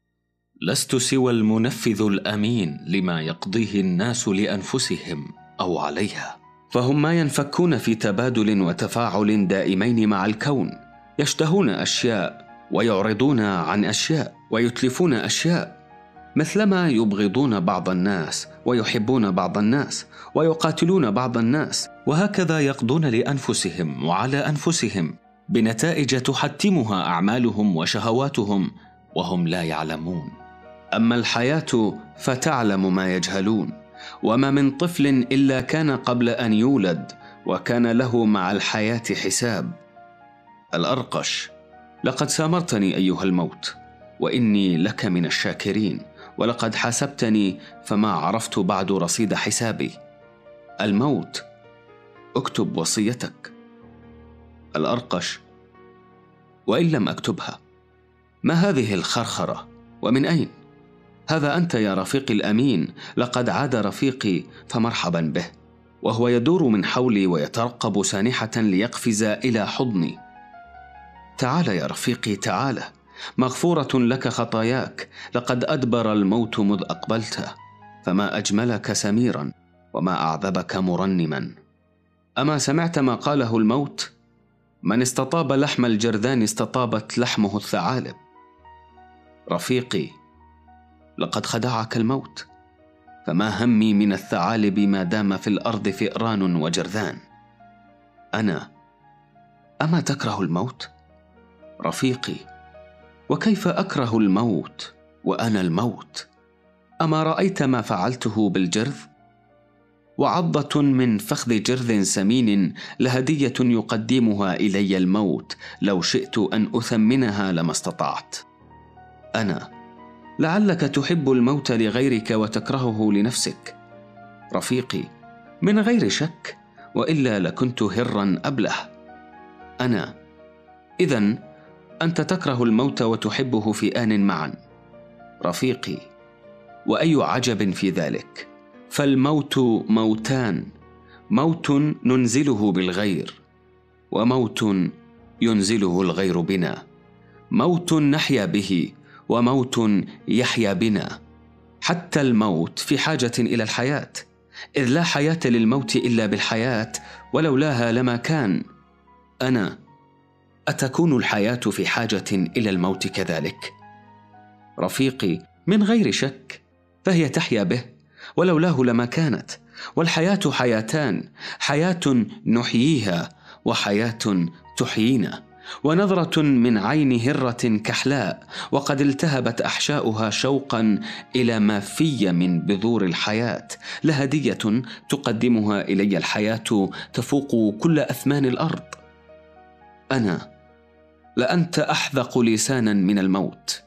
لست سوى المنفذ الأمين لما يقضيه الناس لأنفسهم أو عليها. فهم ما ينفكون في تبادل وتفاعل دائمين مع الكون. يشتهون أشياء ويعرضون عن أشياء ويتلفون أشياء. مثلما يبغضون بعض الناس ويحبون بعض الناس ويقاتلون بعض الناس وهكذا يقضون لأنفسهم وعلى أنفسهم. بنتائج تحتمها أعمالهم وشهواتهم وهم لا يعلمون. أما الحياة فتعلم ما يجهلون وما من طفل إلا كان قبل أن يولد وكان له مع الحياة حساب. الأرقش لقد سامرتني أيها الموت وإني لك من الشاكرين ولقد حاسبتني فما عرفت بعد رصيد حسابي. الموت اكتب وصيتك. الأرقش وإن لم أكتبها. ما هذه الخرخرة؟ ومن أين؟ هذا أنت يا رفيقي الأمين لقد عاد رفيقي فمرحبا به. وهو يدور من حولي ويترقب سانحة ليقفز إلى حضني. تعال يا رفيقي تعال. مغفورة لك خطاياك لقد أدبر الموت مذ أقبلت. فما أجملك سميرا وما أعذبك مرنما. أما سمعت ما قاله الموت؟ من استطاب لحم الجرذان استطابت لحمه الثعالب. رفيقي لقد خدعك الموت. فما همي من الثعالب ما دام في الأرض فئران وجرذان. أنا أما تكره الموت؟ رفيقي وكيف أكره الموت وأنا الموت؟ أما رأيت ما فعلته بالجرذ؟ وعضة من فخذ جرذ سمين لهدية يقدمها إلي الموت لو شئت أن أثمنها لما استطعت. أنا. لعلك تحب الموت لغيرك وتكرهه لنفسك. رفيقي من غير شك وإلا لكنت هرا أبله. أنا. اذا أنت تكره الموت وتحبه في آن معا. رفيقي وأي عجب في ذلك؟ فالموت موتان. موت ننزله بالغير وموت ينزله الغير بنا. موت نحيا به وموت يحيا بنا. حتى الموت في حاجة إلى الحياة إذ لا حياة للموت إلا بالحياة ولولاها لما كان. أنا أتكون الحياة في حاجة إلى الموت كذلك؟ رفيقي من غير شك فهي تحيا به ولولاه لما كانت. والحياة حياتان حياة نحييها وحياة تحيينا. ونظرة من عين هرة كحلاء وقد التهبت أحشاؤها شوقا إلى ما في من بذور الحياة. لهديه تقدمها إلي الحياة تفوق كل أثمان الأرض. أنا لأنت أحذق لسانا من الموت.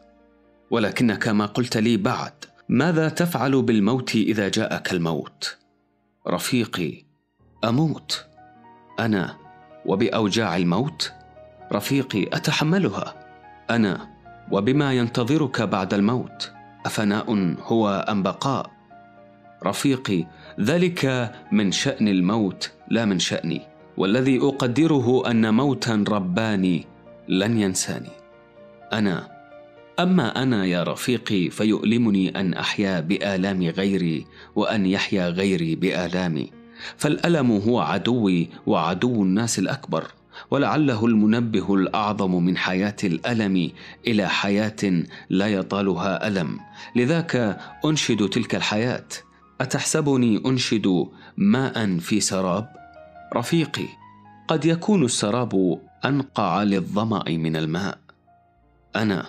ولكنك ما قلت لي بعد ماذا تفعل بالموت إذا جاءك الموت؟ رفيقي أموت. أنا وبأوجاع الموت رفيقي أتحملها. أنا وبما ينتظرك بعد الموت أفناء هو أم بقاء؟ رفيقي ذلك من شأن الموت لا من شأني. والذي أقدره أن موتا رباني لن ينساني. أنا أما أنا يا رفيقي فيؤلمني أن أحيا بآلام غيري وأن يحيا غيري بآلامي. فالألم هو عدوي وعدو الناس الأكبر. ولعله المنبه الأعظم من حياة الألم إلى حياة لا يطالها ألم. لذاك أنشد تلك الحياة. أتحسبني أنشد ماء في سراب؟ رفيقي قد يكون السراب انقع للظما من الماء. أنا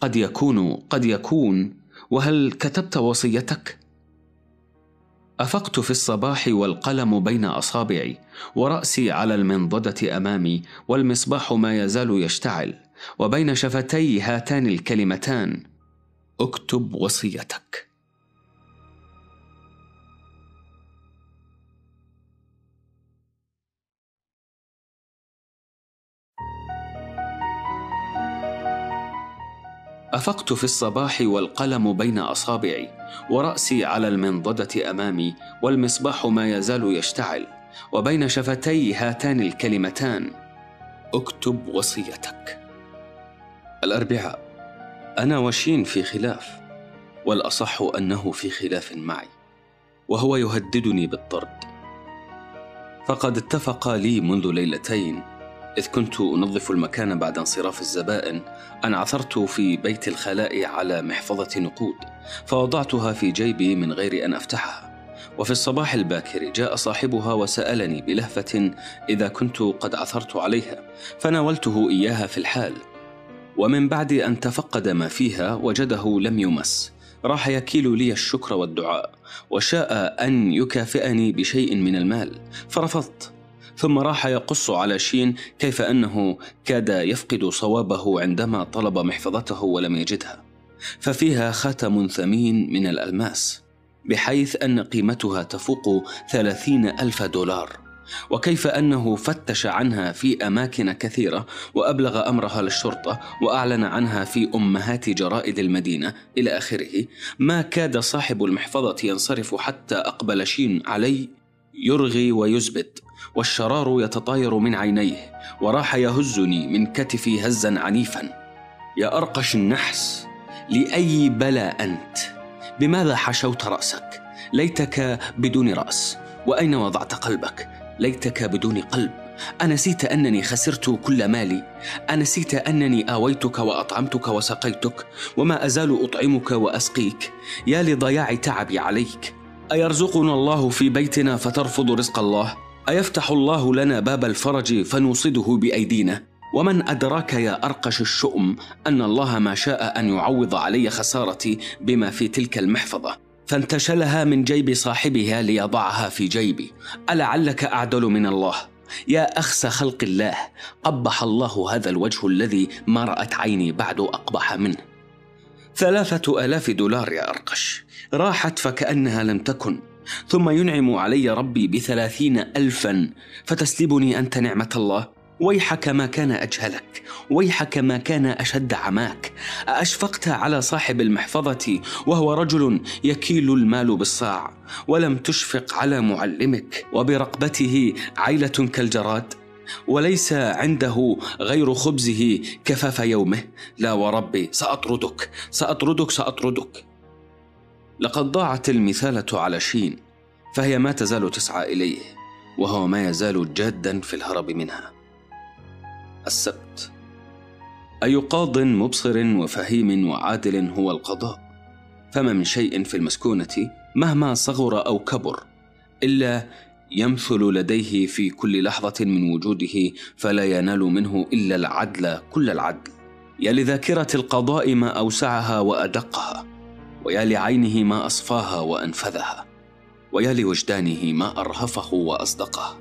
قد يكون قد يكون وهل كتبت وصيتك؟ أفقت في الصباح والقلم بين أصابعي ورأسي على المنضدة أمامي والمصباح ما يزال يشتعل وبين شفتي هاتان الكلمتان اكتب وصيتك. أفقت في الصباح والقلم بين أصابعي ورأسي على المنضدة أمامي والمصباح ما يزال يشتعل وبين شفتي هاتان الكلمتان. اكتب وصيتك. الأربعاء. أنا وشين في خلاف والأصح أنه في خلاف معي وهو يهددني بالطرد. فقد اتفق لي منذ ليلتين إذ كنت أنظف المكان بعد انصراف الزبائن أن عثرت في بيت الخلاء على محفظة نقود فوضعتها في جيبي من غير أن أفتحها. وفي الصباح الباكر جاء صاحبها وسألني بلهفة إذا كنت قد عثرت عليها فناولته إياها في الحال. ومن بعد أن تفقد ما فيها وجده لم يمس. راح يكيل لي الشكر والدعاء وشاء أن يكافئني بشيء من المال فرفضت. ثم راح يقص على شين كيف أنه كاد يفقد صوابه عندما طلب محفظته ولم يجدها. ففيها خاتم ثمين من الألماس بحيث أن قيمتها تفوق ثلاثين ألف دولار. وكيف أنه فتش عنها في أماكن كثيرة وأبلغ أمرها للشرطة وأعلن عنها في أمهات جرائد المدينة إلى آخره ما كاد صاحب المحفظة ينصرف حتى أقبل شين علي يرغي ويزبد والشرار يتطاير من عينيه وراح يهزني من كتفي هزا عنيفا. يا أرقش النحس لأي بلى أنت؟ بماذا حشوت رأسك؟ ليتك بدون رأس وأين وضعت قلبك؟ ليتك بدون قلب. أنسيت أنني خسرت كل مالي. أنسيت أنني آويتك وأطعمتك وسقيتك وما أزال أطعمك وأسقيك. يا لضياع تعبي عليك. أيرزقنا الله في بيتنا فترفض رزق الله؟ أيفتح الله لنا باب الفرج فنوصده بأيدينا؟ ومن أدراك يا أرقش الشؤم أن الله ما شاء أن يعوض علي خسارتي بما في تلك المحفظة؟ فانتشلها من جيب صاحبها ليضعها في جيبي. ألعلك أعدل من الله؟ يا أخس خلق الله قبح الله هذا الوجه الذي ما رأت عيني بعد أقبح منه. ثلاثة آلاف دولار يا أرقش. راحت فكأنها لم تكن. ثم ينعم علي ربي بثلاثين ألفا فتسلبني أنت نعمة الله. ويحك ما كان أجهلك ويحك ما كان أشد عماك. أشفقت على صاحب المحفظة وهو رجل يكيل المال بالصاع. ولم تشفق على معلمك وبرقبته عيلة كالجراد. وليس عنده غير خبزه كفاف يومه. لا وربي سأطردك سأطردك سأطردك. لقد ضاعت المثالة على شين فهي ما تزال تسعى إليه وهو ما يزال جادا في الهرب منها. السبت. أي قاض مبصر وفهيم وعادل هو القضاء؟ فما من شيء في المسكونة مهما صغر أو كبر إلا يمثل لديه في كل لحظة من وجوده فلا ينال منه إلا العدل كل العدل. يا لذاكرة القضاء ما أوسعها وأدقها. ويا لعينه ما أصفاها وأنفذها ويا لوجدانه ما أرهفه وأصدقه.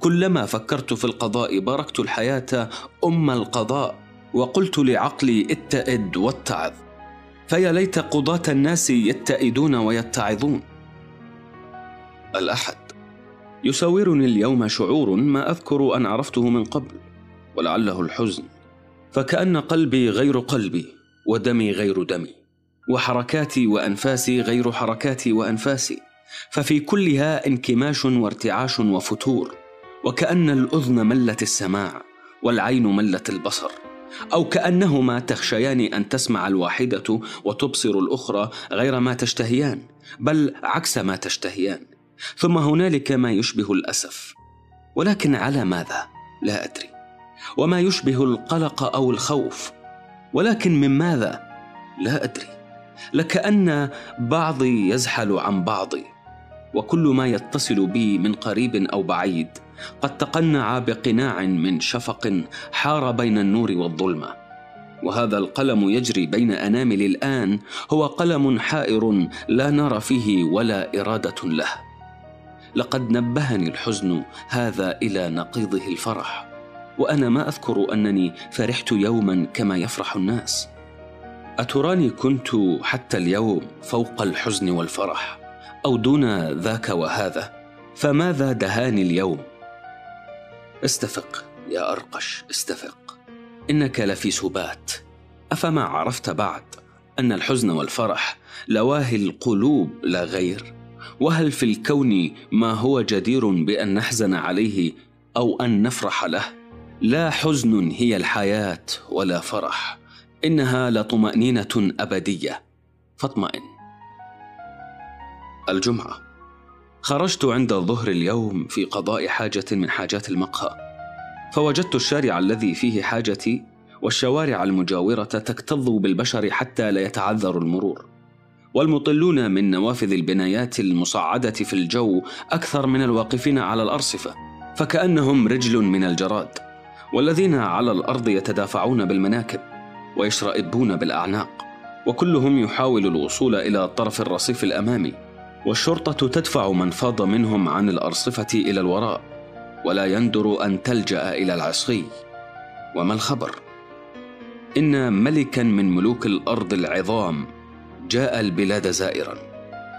كلما فكرت في القضاء باركت الحياة أم القضاء وقلت لعقلي اتئد واتعظ. فيا ليت قضاة الناس يتئدون ويتعظون. الأحد. يساورني اليوم شعور ما أذكر أن عرفته من قبل ولعله الحزن. فكأن قلبي غير قلبي ودمي غير دمي. وحركاتي وأنفاسي غير حركاتي وأنفاسي. ففي كلها انكماش وارتعاش وفتور. وكأن الأذن ملت السماع والعين ملت البصر. أو كأنهما تخشيان أن تسمع الواحدة وتبصر الأخرى غير ما تشتهيان بل عكس ما تشتهيان. ثم هنالك ما يشبه الأسف. ولكن على ماذا؟ لا أدري. وما يشبه القلق أو الخوف. ولكن من ماذا؟ لا أدري. لكأن بعضي يزحل عن بعضي وكل ما يتصل بي من قريب أو بعيد قد تقنع بقناع من شفق حار بين النور والظلمة. وهذا القلم يجري بين أنامل الآن هو قلم حائر لا نرى فيه ولا إرادة له. لقد نبهني الحزن هذا إلى نقيضه الفرح وأنا ما أذكر أنني فرحت يوما كما يفرح الناس. أتراني كنت حتى اليوم فوق الحزن والفرح أو دون ذاك وهذا؟ فماذا دهاني اليوم؟ استفق يا أرقش استفق. إنك لفي سبات. أفما عرفت بعد أن الحزن والفرح لواهي القلوب لا غير؟ وهل في الكون ما هو جدير بأن نحزن عليه أو أن نفرح له؟ لا حزن هي الحياة ولا فرح. إنها لطمأنينة أبدية. فاطمئن. الجمعة. خرجت عند الظهر اليوم في قضاء حاجة من حاجات المقهى. فوجدت الشارع الذي فيه حاجتي والشوارع المجاورة تكتظ بالبشر حتى لا يتعذر المرور. والمطلون من نوافذ البنايات المصعدة في الجو أكثر من الواقفين على الأرصفة فكأنهم رجل من الجراد والذين على الأرض يتدافعون بالمناكب. ويشرئبون بالأعناق وكلهم يحاول الوصول إلى طرف الرصيف الأمامي والشرطة تدفع من فاض منهم عن الأرصفة إلى الوراء ولا يندر أن تلجأ إلى العصي. وما الخبر؟ إن ملكا من ملوك الأرض العظام جاء البلاد زائرا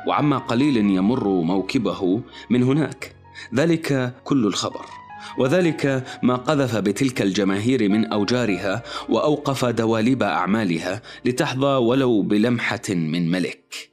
وعما قليل يمر موكبه من هناك ذلك كل الخبر. وذلك ما قذف بتلك الجماهير من أوجارها وأوقف دواليب أعمالها لتحظى ولو بلمحة من ملك.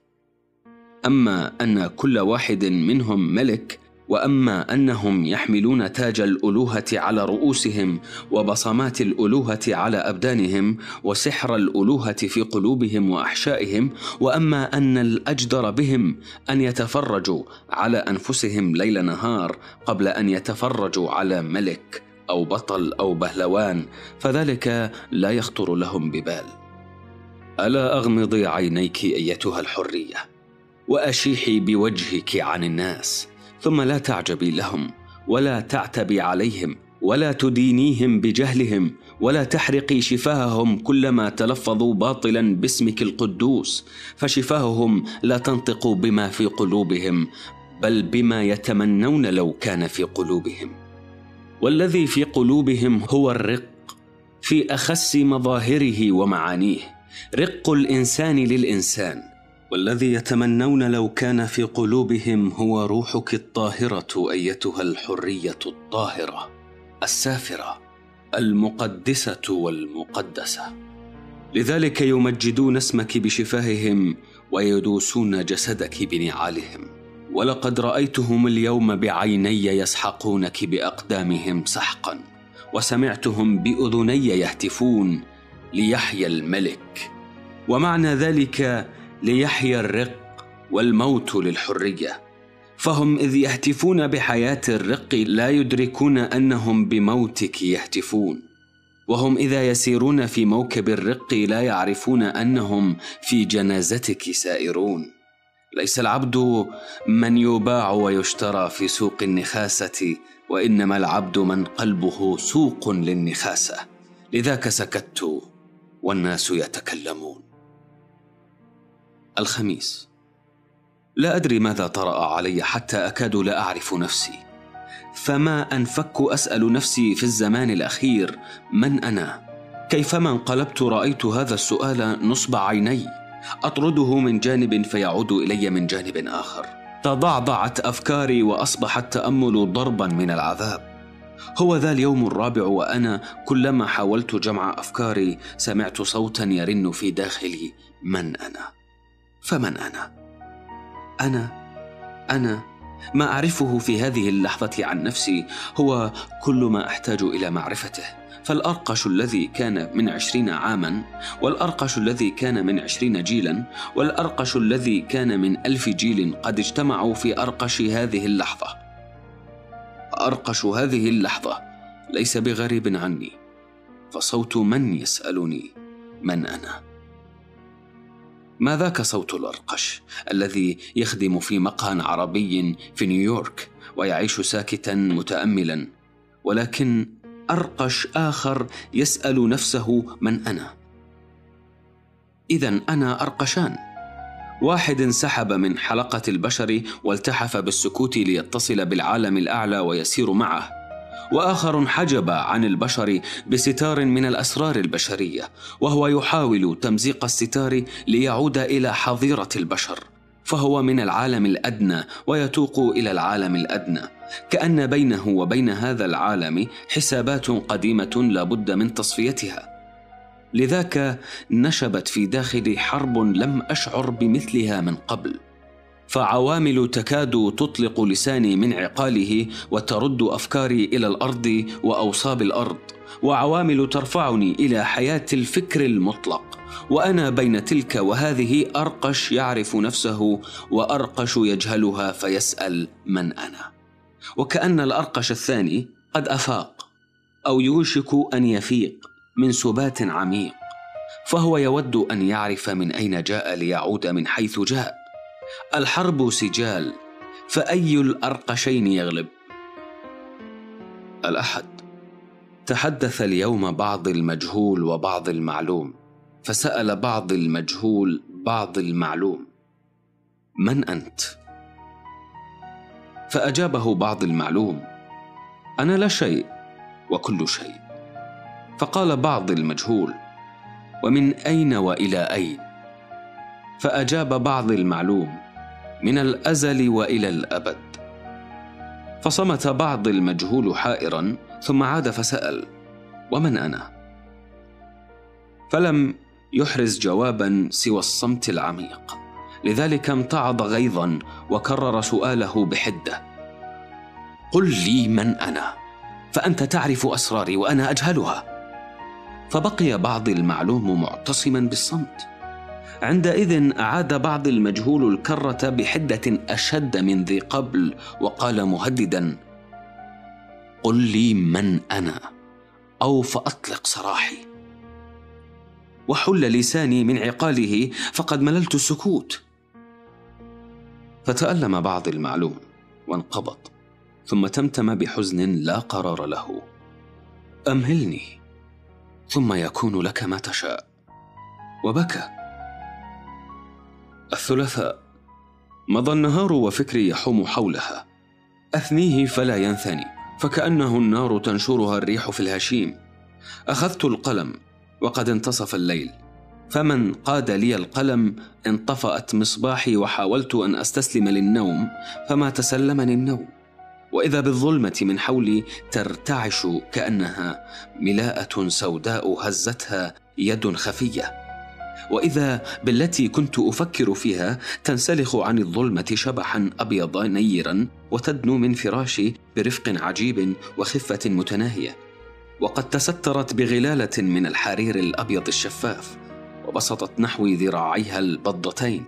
أما أن كل واحد منهم ملك وأما أنهم يحملون تاج الألوهة على رؤوسهم وبصمات الألوهة على أبدانهم وسحر الألوهة في قلوبهم وأحشائهم وأما أن الأجدر بهم أن يتفرجوا على أنفسهم ليل نهار قبل أن يتفرجوا على ملك أو بطل أو بهلوان فذلك لا يخطر لهم ببال. ألا أغمضي عينيك أيتها الحرية وأشيحي بوجهك عن الناس. ثم لا تعجبي لهم ولا تعتبي عليهم ولا تدينيهم بجهلهم ولا تحرقي شفاههم كلما تلفظوا باطلا باسمك القدوس. فشفاههم لا تنطق بما في قلوبهم بل بما يتمنون لو كان في قلوبهم. والذي في قلوبهم هو الرق في أخس مظاهره ومعانيه. رق الإنسان للإنسان. والذي يتمنون لو كان في قلوبهم هو روحك الطاهرة أيتها الحرية الطاهرة السافرة المقدسة والمقدسة. لذلك يمجدون اسمك بشفاههم ويدوسون جسدك بنعالهم. ولقد رأيتهم اليوم بعيني يسحقونك بأقدامهم سحقا وسمعتهم بأذني يهتفون ليحيى الملك. ومعنى ذلك ليحيا الرق والموت للحرية. فهم إذ يهتفون بحياة الرق لا يدركون أنهم بموتك يهتفون. وهم إذا يسيرون في موكب الرق لا يعرفون أنهم في جنازتك سائرون. ليس العبد من يباع ويشترى في سوق النخاسة وإنما العبد من قلبه سوق للنخاسة. لذاك سكت والناس يتكلمون. الخميس. لا أدري ماذا طرأ علي حتى أكاد لا أعرف نفسي. فما أنفك أسأل نفسي في الزمان الأخير من أنا؟ كيفما انقلبت رأيت هذا السؤال نصب عيني. أطرده من جانب فيعود إلي من جانب آخر. تضعضعت أفكاري واصبح التامل ضربا من العذاب. هو ذا اليوم الرابع وأنا كلما حاولت جمع أفكاري سمعت صوتا يرن في داخلي من أنا. فمن أنا؟ أنا أنا. ما أعرفه في هذه اللحظة عن نفسي هو كل ما أحتاج إلى معرفته. فالأرقش الذي كان من عشرين عاما والأرقش الذي كان من عشرين جيلا والأرقش الذي كان من ألف جيل قد اجتمعوا في أرقش هذه اللحظة. أرقش هذه اللحظة ليس بغريب عني فصوت من يسألني من أنا؟ ما ذاك صوت الأرقش الذي يخدم في مقهى عربي في نيويورك ويعيش ساكتا متأملا ولكن أرقش آخر يسأل نفسه من أنا. اذا أنا أرقشان. واحد انسحب من حلقة البشر والتحف بالسكوت ليتصل بالعالم الأعلى ويسير معه. وآخر حجب عن البشر بستار من الأسرار البشرية وهو يحاول تمزيق الستار ليعود إلى حظيرة البشر فهو من العالم الأدنى ويتوق إلى العالم الأدنى كأن بينه وبين هذا العالم حسابات قديمة لا بد من تصفيتها. لذاك نشبت في داخلي حرب لم أشعر بمثلها من قبل. فعوامل تكاد تطلق لساني من عقاله وترد أفكاري إلى الأرض وأوصاب الأرض وعوامل ترفعني إلى حياة الفكر المطلق. وأنا بين تلك وهذه أرقش يعرف نفسه وأرقش يجهلها فيسأل من أنا. وكأن الأرقش الثاني قد أفاق أو يوشك أن يفيق من سبات عميق فهو يود أن يعرف من أين جاء ليعود من حيث جاء. الحرب سجال فأي الأرقشين يغلب؟ الأحد تحدث اليوم بعض المجهول وبعض المعلوم فسأل بعض المجهول بعض المعلوم من أنت؟ فأجابه بعض المعلوم أنا لا شيء وكل شيء فقال بعض المجهول ومن أين وإلى أين؟ فأجاب بعض المعلوم من الأزل وإلى الأبد. فصمت بعض المجهول حائرا ثم عاد فسأل ومن أنا؟ فلم يحرز جوابا سوى الصمت العميق. لذلك امتعض غيظا وكرر سؤاله بحدة قل لي من أنا؟ فأنت تعرف أسراري وأنا أجهلها. فبقي بعض المعلوم معتصما بالصمت. عندئذ أعاد بعض المجهول الكرة بحدة أشد من ذي قبل وقال مهددا قل لي من أنا أو فأطلق سراحي. وحل لساني من عقاله فقد مللت السكوت. فتألم بعض المعلوم وانقبض ثم تمتم بحزن لا قرار له. أمهلني ثم يكون لك ما تشاء. وبكى. الثلاثاء. مضى النهار وفكري يحوم حولها. أثنيه فلا ينثني فكأنه النار تنشرها الريح في الهشيم. أخذت القلم وقد انتصف الليل. فمن قاد لي القلم انطفأت مصباحي وحاولت أن أستسلم للنوم فما تسلمني النوم. وإذا بالظلمة من حولي ترتعش كأنها ملاءة سوداء هزتها يد خفية. وإذا بالتي كنت أفكر فيها تنسلخ عن الظلمة شبحا أبيض نيرا وتدنو من فراشي برفق عجيب وخفة متناهية. وقد تسترت بغلالة من الحرير الأبيض الشفاف وبسطت نحوي ذراعيها البضتين.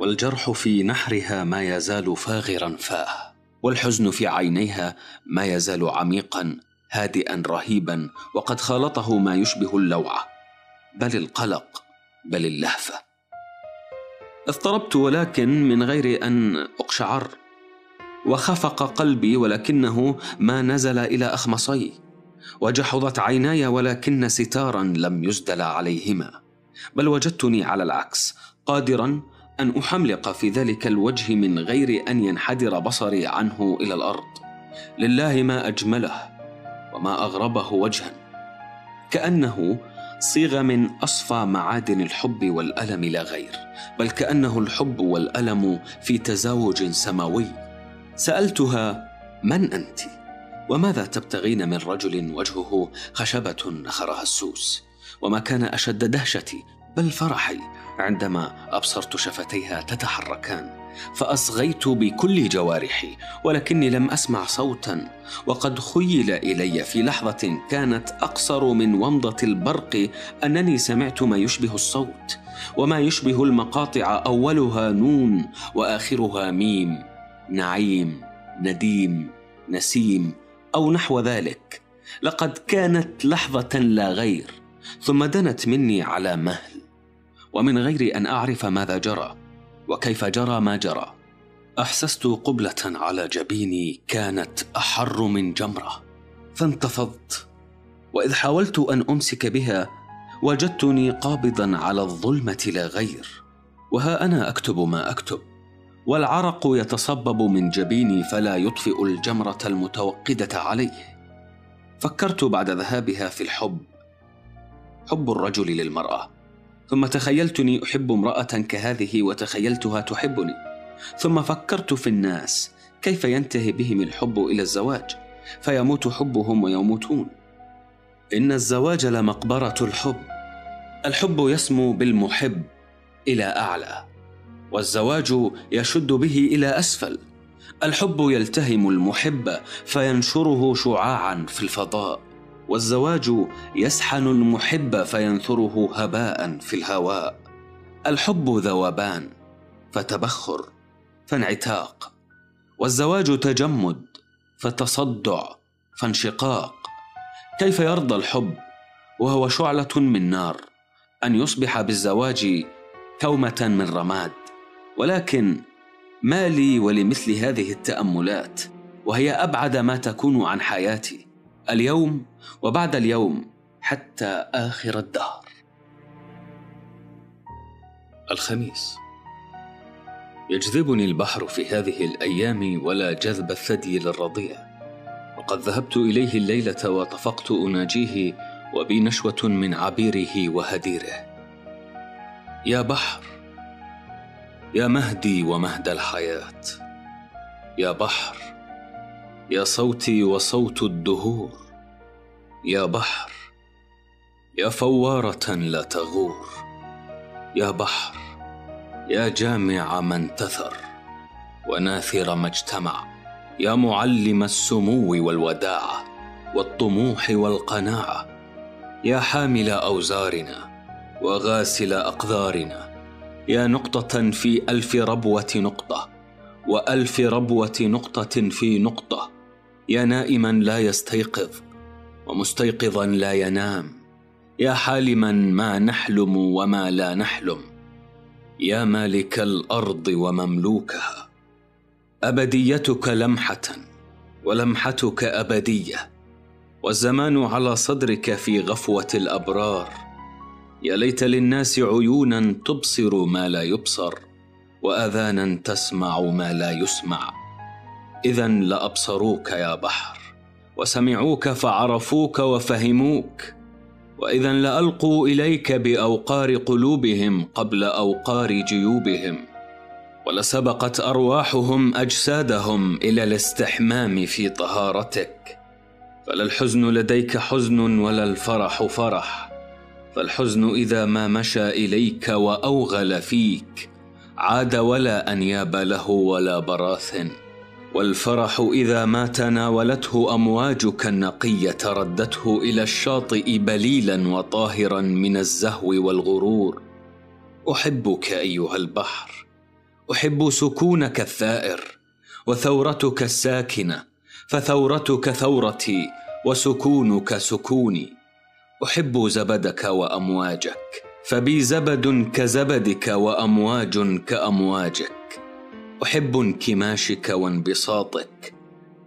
والجرح في نحرها ما يزال فاغرا فاه. والحزن في عينيها ما يزال عميقا هادئا رهيبا وقد خالطه ما يشبه اللوعة. بل القلق بل اللهفة. اضطربت ولكن من غير أن أقشعر وخفق قلبي ولكنه ما نزل إلى أخمصي وجحظت عيناي ولكن ستارا لم يسدل عليهما بل وجدتني على العكس قادرا أن أحملق في ذلك الوجه من غير أن ينحدر بصري عنه إلى الأرض. لله ما أجمله وما أغربه وجها كأنه صيغ من أصفى معادن الحب والألم لا غير بل كأنه الحب والألم في تزاوج سماوي. سألتها من أنت؟ وماذا تبتغين من رجل وجهه خشبة نخرها السوس؟ وما كان أشد دهشتي؟ بل فرحي عندما أبصرت شفتيها تتحركان. فأصغيت بكل جوارحي ولكني لم أسمع صوتا وقد خيل إلي في لحظة كانت أقصر من ومضة البرق أنني سمعت ما يشبه الصوت وما يشبه المقاطع أولها نون وآخرها ميم نعيم نديم نسيم أو نحو ذلك. لقد كانت لحظة لا غير ثم دنت مني على مهل. ومن غير أن أعرف ماذا جرى وكيف جرى ما جرى. أحسست قبلة على جبيني كانت أحر من جمرة. فانتفضت وإذ حاولت أن أمسك بها وجدتني قابضا على الظلمة لا غير. وها أنا أكتب ما أكتب والعرق يتصبب من جبيني فلا يطفئ الجمرة المتوقدة عليه. فكرت بعد ذهابها في الحب حب الرجل للمرأة. ثم تخيلتني أحب امرأة كهذه وتخيلتها تحبني. ثم فكرت في الناس كيف ينتهي بهم الحب إلى الزواج فيموت حبهم ويموتون. إن الزواج لمقبرة الحب. الحب يسمو بالمحب إلى أعلى والزواج يشد به إلى أسفل. الحب يلتهم المحب فينشره شعاعا في الفضاء. والزواج يسحن المحب فينثره هباء في الهواء. الحب ذوبان فتبخر فانعتاق. والزواج تجمد فتصدع فانشقاق. كيف يرضى الحب؟ وهو شعلة من نار أن يصبح بالزواج كومة من رماد. ولكن ما لي ولمثل هذه التأملات؟ وهي أبعد ما تكون عن حياتي. اليوم وبعد اليوم حتى آخر الدهر. الخميس. يجذبني البحر في هذه الأيام ولا جذب الثدي للرضيع. وقد ذهبت إليه الليلة وطفقت أناجيه وبي نشوة من عبيره وهديره. يا بحر يا مهدي ومهد الحياة. يا بحر يا صوتي وصوت الدهور. يا بحر يا فوارة لا تغور يا بحر يا جامع ما انتثر وناثر ما اجتمع يا معلم السمو والوداعه والطموح والقناعة يا حامل أوزارنا وغاسل اقدارنا يا نقطة في ألف ربوة نقطة وألف ربوة نقطة في نقطة يا نائما لا يستيقظ ومستيقظا لا ينام. يا حالما ما نحلم وما لا نحلم. يا مالك الأرض ومملوكها. أبديتك لمحة ولمحتك أبدية. والزمان على صدرك في غفوة الأبرار. يا ليت للناس عيونا تبصر ما لا يبصر واذانا تسمع ما لا يسمع. اذا لأبصروك يا بحر. وسمعوك فعرفوك وفهموك. وإذا لألقوا إليك بأوقار قلوبهم قبل أوقار جيوبهم. ولسبقت أرواحهم أجسادهم إلى الاستحمام في طهارتك. فلا الحزن لديك حزن ولا الفرح فرح. فالحزن إذا ما مشى إليك وأوغل فيك. عاد ولا أنياب له ولا براثن. والفرح إذا ما تناولته أمواجك النقيه ردته إلى الشاطئ بليلا وطاهرا من الزهو والغرور. أحبك أيها البحر أحب سكونك الثائر وثورتك الساكنة فثورتك ثورتي وسكونك سكوني. أحب زبدك وأمواجك فبي زبد كزبدك وأمواج كأمواجك. أحب انكماشك وانبساطك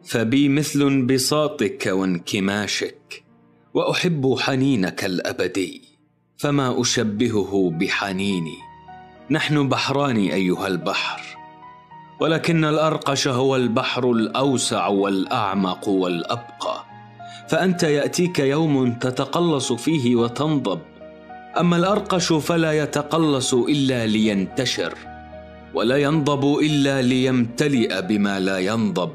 فبي مثل انبساطك وانكماشك وأحب حنينك الأبدي فما أشبهه بحنيني. نحن بحران أيها البحر ولكن الأرقش هو البحر الأوسع والأعمق والأبقى. فأنت يأتيك يوم تتقلص فيه وتنضب أما الأرقش فلا يتقلص إلا لينتشر. ولا ينضب إلا ليمتلئ بما لا ينضب.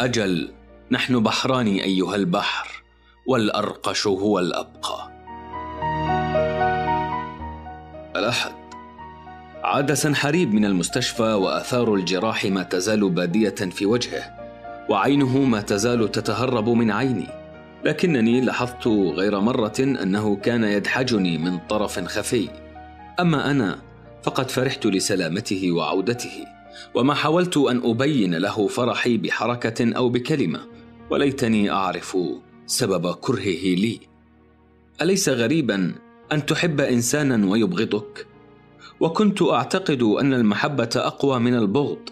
أجل نحن بحران أيها البحر والأرقش هو الأبقى. الأحد. عاد سنحريب من المستشفى وآثار الجراح ما تزال بادية في وجهه وعينه ما تزال تتهرب من عيني. لكنني لاحظت غير مرة أنه كان يدحجني من طرف خفي. أما أنا فقد فرحت لسلامته وعودته وما حاولت أن أبين له فرحي بحركة أو بكلمة وليتني أعرف سبب كرهه لي. أليس غريبا أن تحب انسانا ويبغضك؟ وكنت أعتقد أن المحبة أقوى من البغض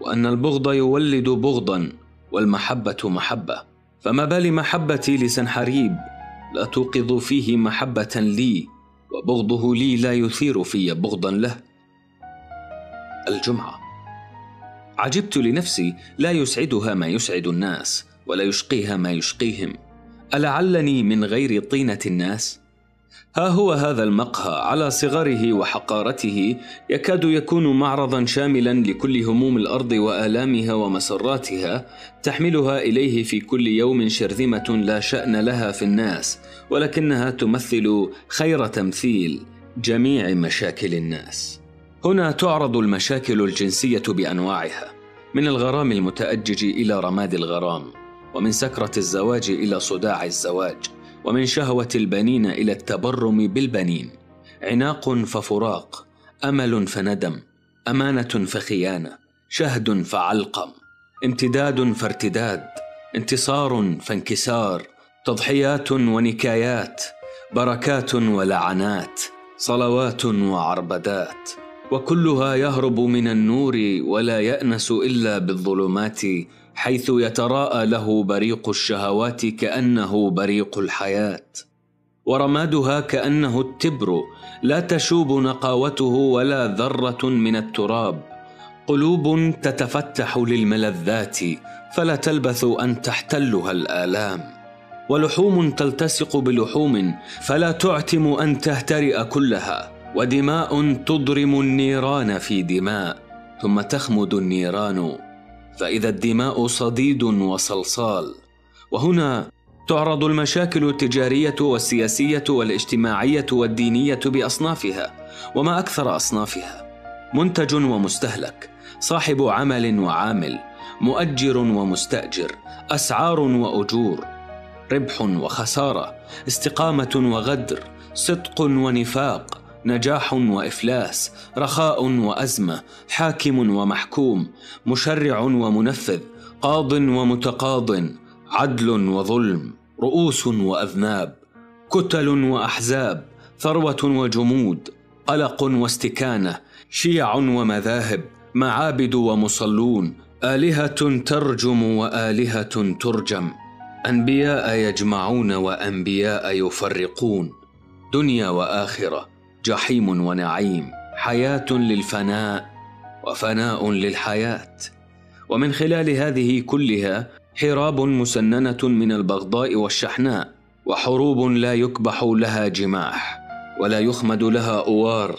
وأن البغض يولد بغضا والمحبة محبة. فما بال محبتي لسنحريب لا توقظ فيه محبة لي. وبغضه لي لا يثير في بغضا له. الجمعة. عجبت لنفسي لا يسعدها ما يسعد الناس ولا يشقيها ما يشقيهم. ألعلني من غير طينة الناس؟ ها هو هذا المقهى على صغره وحقارته يكاد يكون معرضا شاملا لكل هموم الأرض وآلامها ومسراتها تحملها إليه في كل يوم شرذمة لا شأن لها في الناس ولكنها تمثل خير تمثيل جميع مشاكل الناس. هنا تعرض المشاكل الجنسية بأنواعها من الغرام المتأجج إلى رماد الغرام ومن سكرة الزواج إلى صداع الزواج. ومن شهوة البنين إلى التبرم بالبنين. عناق ففراق أمل فندم أمانة فخيانة شهد فعلقم امتداد فارتداد انتصار فانكسار تضحيات ونكايات بركات ولعنات صلوات وعربدات. وكلها يهرب من النور ولا يأنس إلا بالظلمات حيث يتراءى له بريق الشهوات كأنه بريق الحياة. ورمادها كأنه التبر لا تشوب نقاوته ولا ذرة من التراب. قلوب تتفتح للملذات فلا تلبث أن تحتلها الآلام. ولحوم تلتصق بلحوم فلا تعتم أن تهترئ كلها. ودماء تضرم النيران في دماء ثم تخمد النيران. فإذا الدماء صديد وصلصال. وهنا تعرض المشاكل التجارية والسياسية والاجتماعية والدينية بأصنافها وما أكثر أصنافها. منتج ومستهلك صاحب عمل وعامل مؤجر ومستأجر أسعار وأجور ربح وخسارة استقامة وغدر صدق ونفاق. نجاح وإفلاس رخاء وأزمة حاكم ومحكوم مشرع ومنفذ قاض ومتقاض عدل وظلم رؤوس وأذناب كتل وأحزاب ثروة وجمود قلق واستكانة شيع ومذاهب معابد ومصلون آلهة ترجم وآلهة ترجم. أنبياء يجمعون وأنبياء يفرقون. دنيا وآخرة. جحيم ونعيم حياة للفناء وفناء للحياة. ومن خلال هذه كلها حراب مسننة من البغضاء والشحناء وحروب لا يكبح لها جماح ولا يخمد لها أوار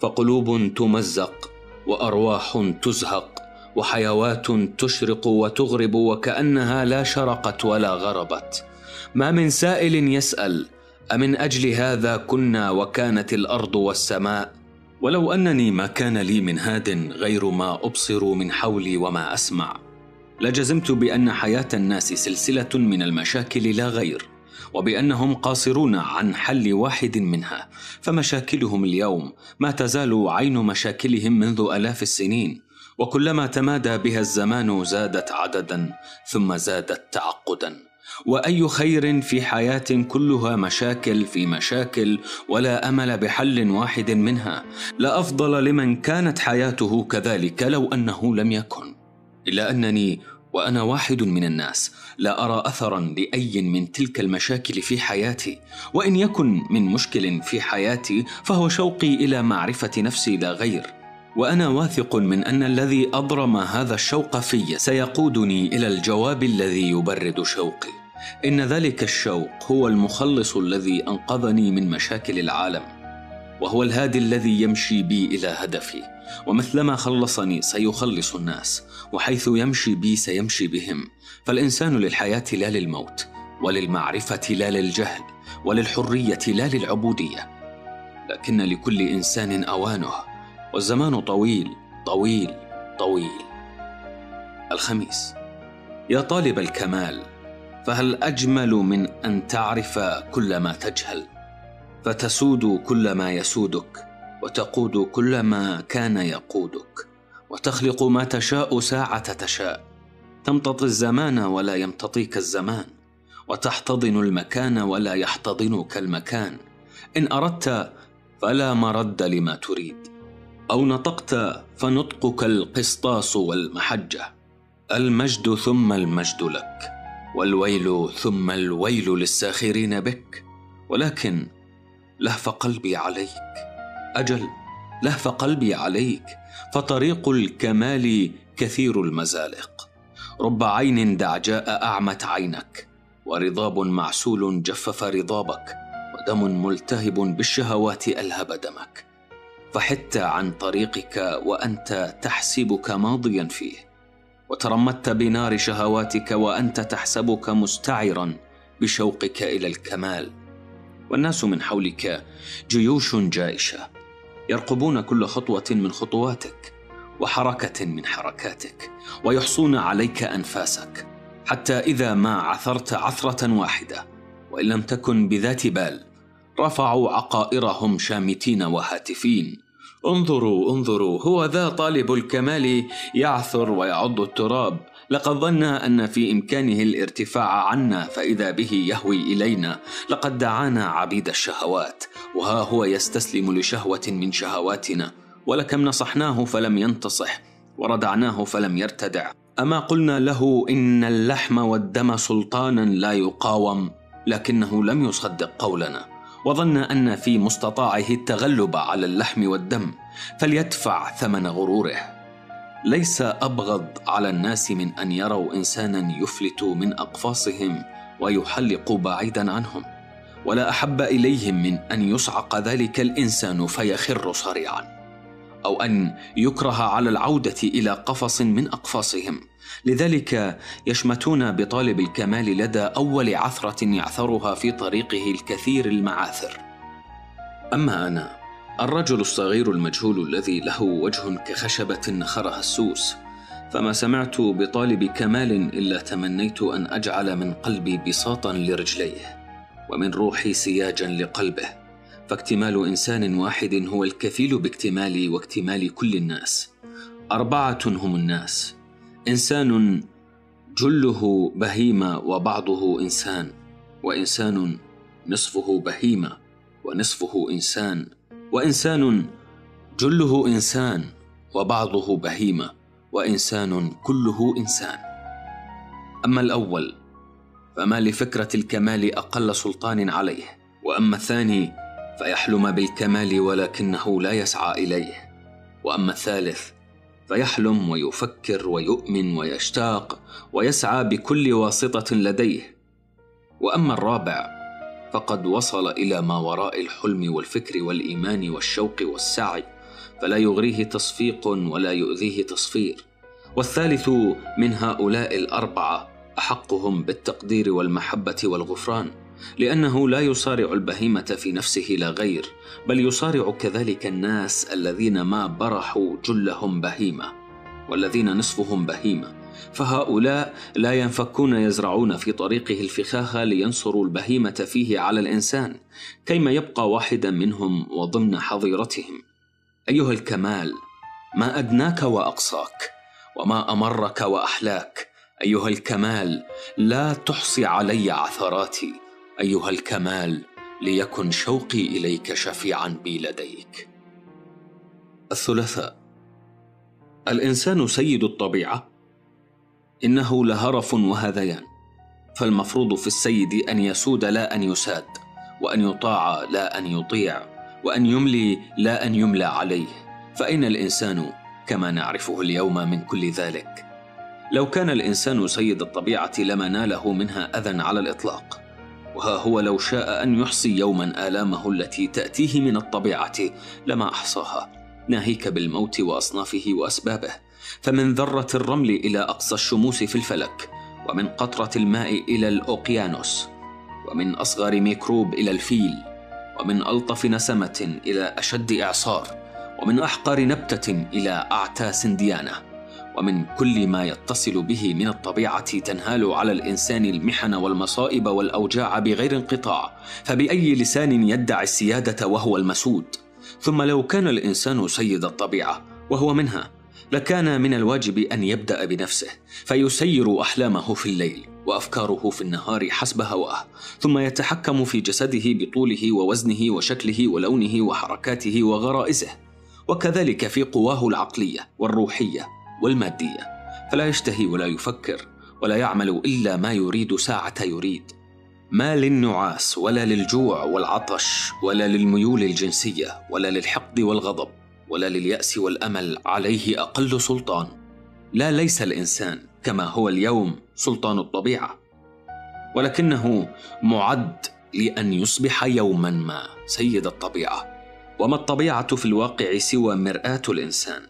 فقلوب تمزق وأرواح تزهق وحيوات تشرق وتغرب وكأنها لا شرقت ولا غربت. ما من سائل يسأل أمن أجل هذا كنا وكانت الأرض والسماء؟ ولو أنني ما كان لي من هاد غير ما أبصر من حولي وما أسمع. لجزمت بأن حياة الناس سلسلة من المشاكل لا غير وبأنهم قاصرون عن حل واحد منها فمشاكلهم اليوم ما تزال عين مشاكلهم منذ آلاف السنين وكلما تمادى بها الزمان زادت عددا ثم زادت تعقدا. وأي خير في حياة كلها مشاكل في مشاكل ولا أمل بحل واحد منها. لأفضل لمن كانت حياته كذلك لو أنه لم يكن. إلا أنني وأنا واحد من الناس لا أرى اثرا لأي من تلك المشاكل في حياتي. وإن يكن من مشكل في حياتي فهو شوقي إلى معرفة نفسي لا غير. وأنا واثق من أن الذي أضرم هذا الشوق في سيقودني إلى الجواب الذي يبرد شوقي. إن ذلك الشوق هو المخلص الذي أنقذني من مشاكل العالم وهو الهادي الذي يمشي بي إلى هدفي. ومثلما خلصني سيخلص الناس وحيث يمشي بي سيمشي بهم. فالإنسان للحياة لا للموت وللمعرفة لا للجهل وللحرية لا للعبودية. لكن لكل إنسان أوانه. والزمان طويل طويل طويل. الخميس. يا طالب الكمال فهل أجمل من أن تعرف كل ما تجهل؟ فتسود كل ما يسودك وتقود كل ما كان يقودك وتخلق ما تشاء ساعة تشاء. تمتطي الزمان ولا يمتطيك الزمان وتحتضن المكان ولا يحتضنك المكان. إن أردت فلا مرد لما تريد. أو نطقت فنطقك القسطاس والمحجة. المجد ثم المجد لك والويل ثم الويل للساخرين بك. ولكن لهف قلبي عليك. أجل لهف قلبي عليك. فطريق الكمال كثير المزالق. رب عين دعجاء أعمت عينك. ورضاب معسول جفف رضابك. ودم ملتهب بالشهوات ألهب دمك. فحدت عن طريقك وأنت تحسبك ماضيا فيه وترمدت بنار شهواتك وأنت تحسبك مستعرا بشوقك إلى الكمال. والناس من حولك جيوش جائشة يرقبون كل خطوة من خطواتك وحركة من حركاتك ويحصون عليك أنفاسك حتى إذا ما عثرت عثرة واحدة وإن لم تكن بذات بال رفعوا عقائرهم شامتين وهاتفين. انظروا انظروا هو ذا طالب الكمال يعثر ويعض التراب. لقد ظن أن في إمكانه الارتفاع عنا فإذا به يهوي إلينا. لقد دعانا عبيد الشهوات وها هو يستسلم لشهوة من شهواتنا. ولكم نصحناه فلم ينتصح وردعناه فلم يرتدع. أما قلنا له إن اللحم والدم سلطانا لا يقاوم لكنه لم يصدق قولنا. وظن أن في مستطاعه التغلب على اللحم والدم فليدفع ثمن غروره. ليس أبغض على الناس من أن يروا إنسانا يفلت من أقفاصهم ويحلق بعيدا عنهم. ولا أحب إليهم من أن يصعق ذلك الإنسان فيخر صريعا. أو أن يكره على العودة إلى قفص من أقفاصهم. لذلك يشمتون بطالب الكمال لدى أول عثرة يعثرها في طريقه الكثير المعاثر. أما أنا الرجل الصغير المجهول الذي له وجه كخشبة نخرها السوس فما سمعت بطالب كمال إلا تمنيت أن أجعل من قلبي بساطا لرجليه ومن روحي سياجا لقلبه. فاكتمال إنسان واحد هو الكفيل باكتمالي واكتمال كل الناس. أربعة هم الناس. إنسان جله بهيمة وبعضه إنسان وإنسان نصفه بهيمة ونصفه إنسان وإنسان جله إنسان وبعضه بهيمة وإنسان كله إنسان. أما الأول فما لفكرة الكمال أقل سلطان عليه وأما الثاني فيحلم بالكمال ولكنه لا يسعى إليه. وأما الثالث فيحلم ويفكر ويؤمن ويشتاق ويسعى بكل واسطة لديه. وأما الرابع فقد وصل إلى ما وراء الحلم والفكر والإيمان والشوق والسعي فلا يغريه تصفيق ولا يؤذيه تصفير. والثالث من هؤلاء الأربعة أحقهم بالتقدير والمحبة والغفران. لأنه لا يصارع البهيمة في نفسه لا غير بل يصارع كذلك الناس الذين ما برحوا جلهم بهيمة والذين نصفهم بهيمة. فهؤلاء لا ينفكون يزرعون في طريقه الفخاخ لينصروا البهيمة فيه على الإنسان كيما يبقى واحدا منهم وضمن حظيرتهم. أيها الكمال ما أدناك وأقصاك وما أمرك وأحلاك. أيها الكمال لا تحصي علي عثراتي. أيها الكمال ليكن شوقي إليك شفيعا بي لديك الثلاثاء. الإنسان سيد الطبيعة. إنه لهرف وهذيان. فالمفروض في السيد أن يسود لا أن يساد وأن يطاع لا أن يطيع وأن يملي لا أن يملى عليه. فأين الإنسان كما نعرفه اليوم من كل ذلك؟ لو كان الإنسان سيد الطبيعة لما ناله منها أذى على الإطلاق. وها هو لو شاء أن يحصي يوما آلامه التي تأتيه من الطبيعة لما أحصاها ناهيك بالموت وأصنافه وأسبابه. فمن ذرة الرمل إلى أقصى الشموس في الفلك ومن قطرة الماء إلى الاوقيانوس ومن أصغر ميكروب إلى الفيل ومن ألطف نسمة إلى أشد إعصار ومن أحقر نبتة إلى أعتى سنديانة. ومن كل ما يتصل به من الطبيعة تنهال على الإنسان المحن والمصائب والأوجاع بغير انقطاع فبأي لسان يدعي السيادة وهو المسود؟ ثم لو كان الإنسان سيد الطبيعة وهو منها لكان من الواجب أن يبدأ بنفسه فيسير أحلامه في الليل وأفكاره في النهار حسب هواه ثم يتحكم في جسده بطوله ووزنه وشكله ولونه وحركاته وغرائزه وكذلك في قواه العقلية والروحية. والمادية. فلا يشتهي ولا يفكر ولا يعمل إلا ما يريد ساعة يريد. ما للنعاس ولا للجوع والعطش ولا للميول الجنسية ولا للحقد والغضب ولا لليأس والأمل عليه أقل سلطان. لا ليس الإنسان كما هو اليوم سلطان الطبيعة. ولكنه معد لأن يصبح يوما ما سيد الطبيعة. وما الطبيعة في الواقع سوى مرآة الإنسان؟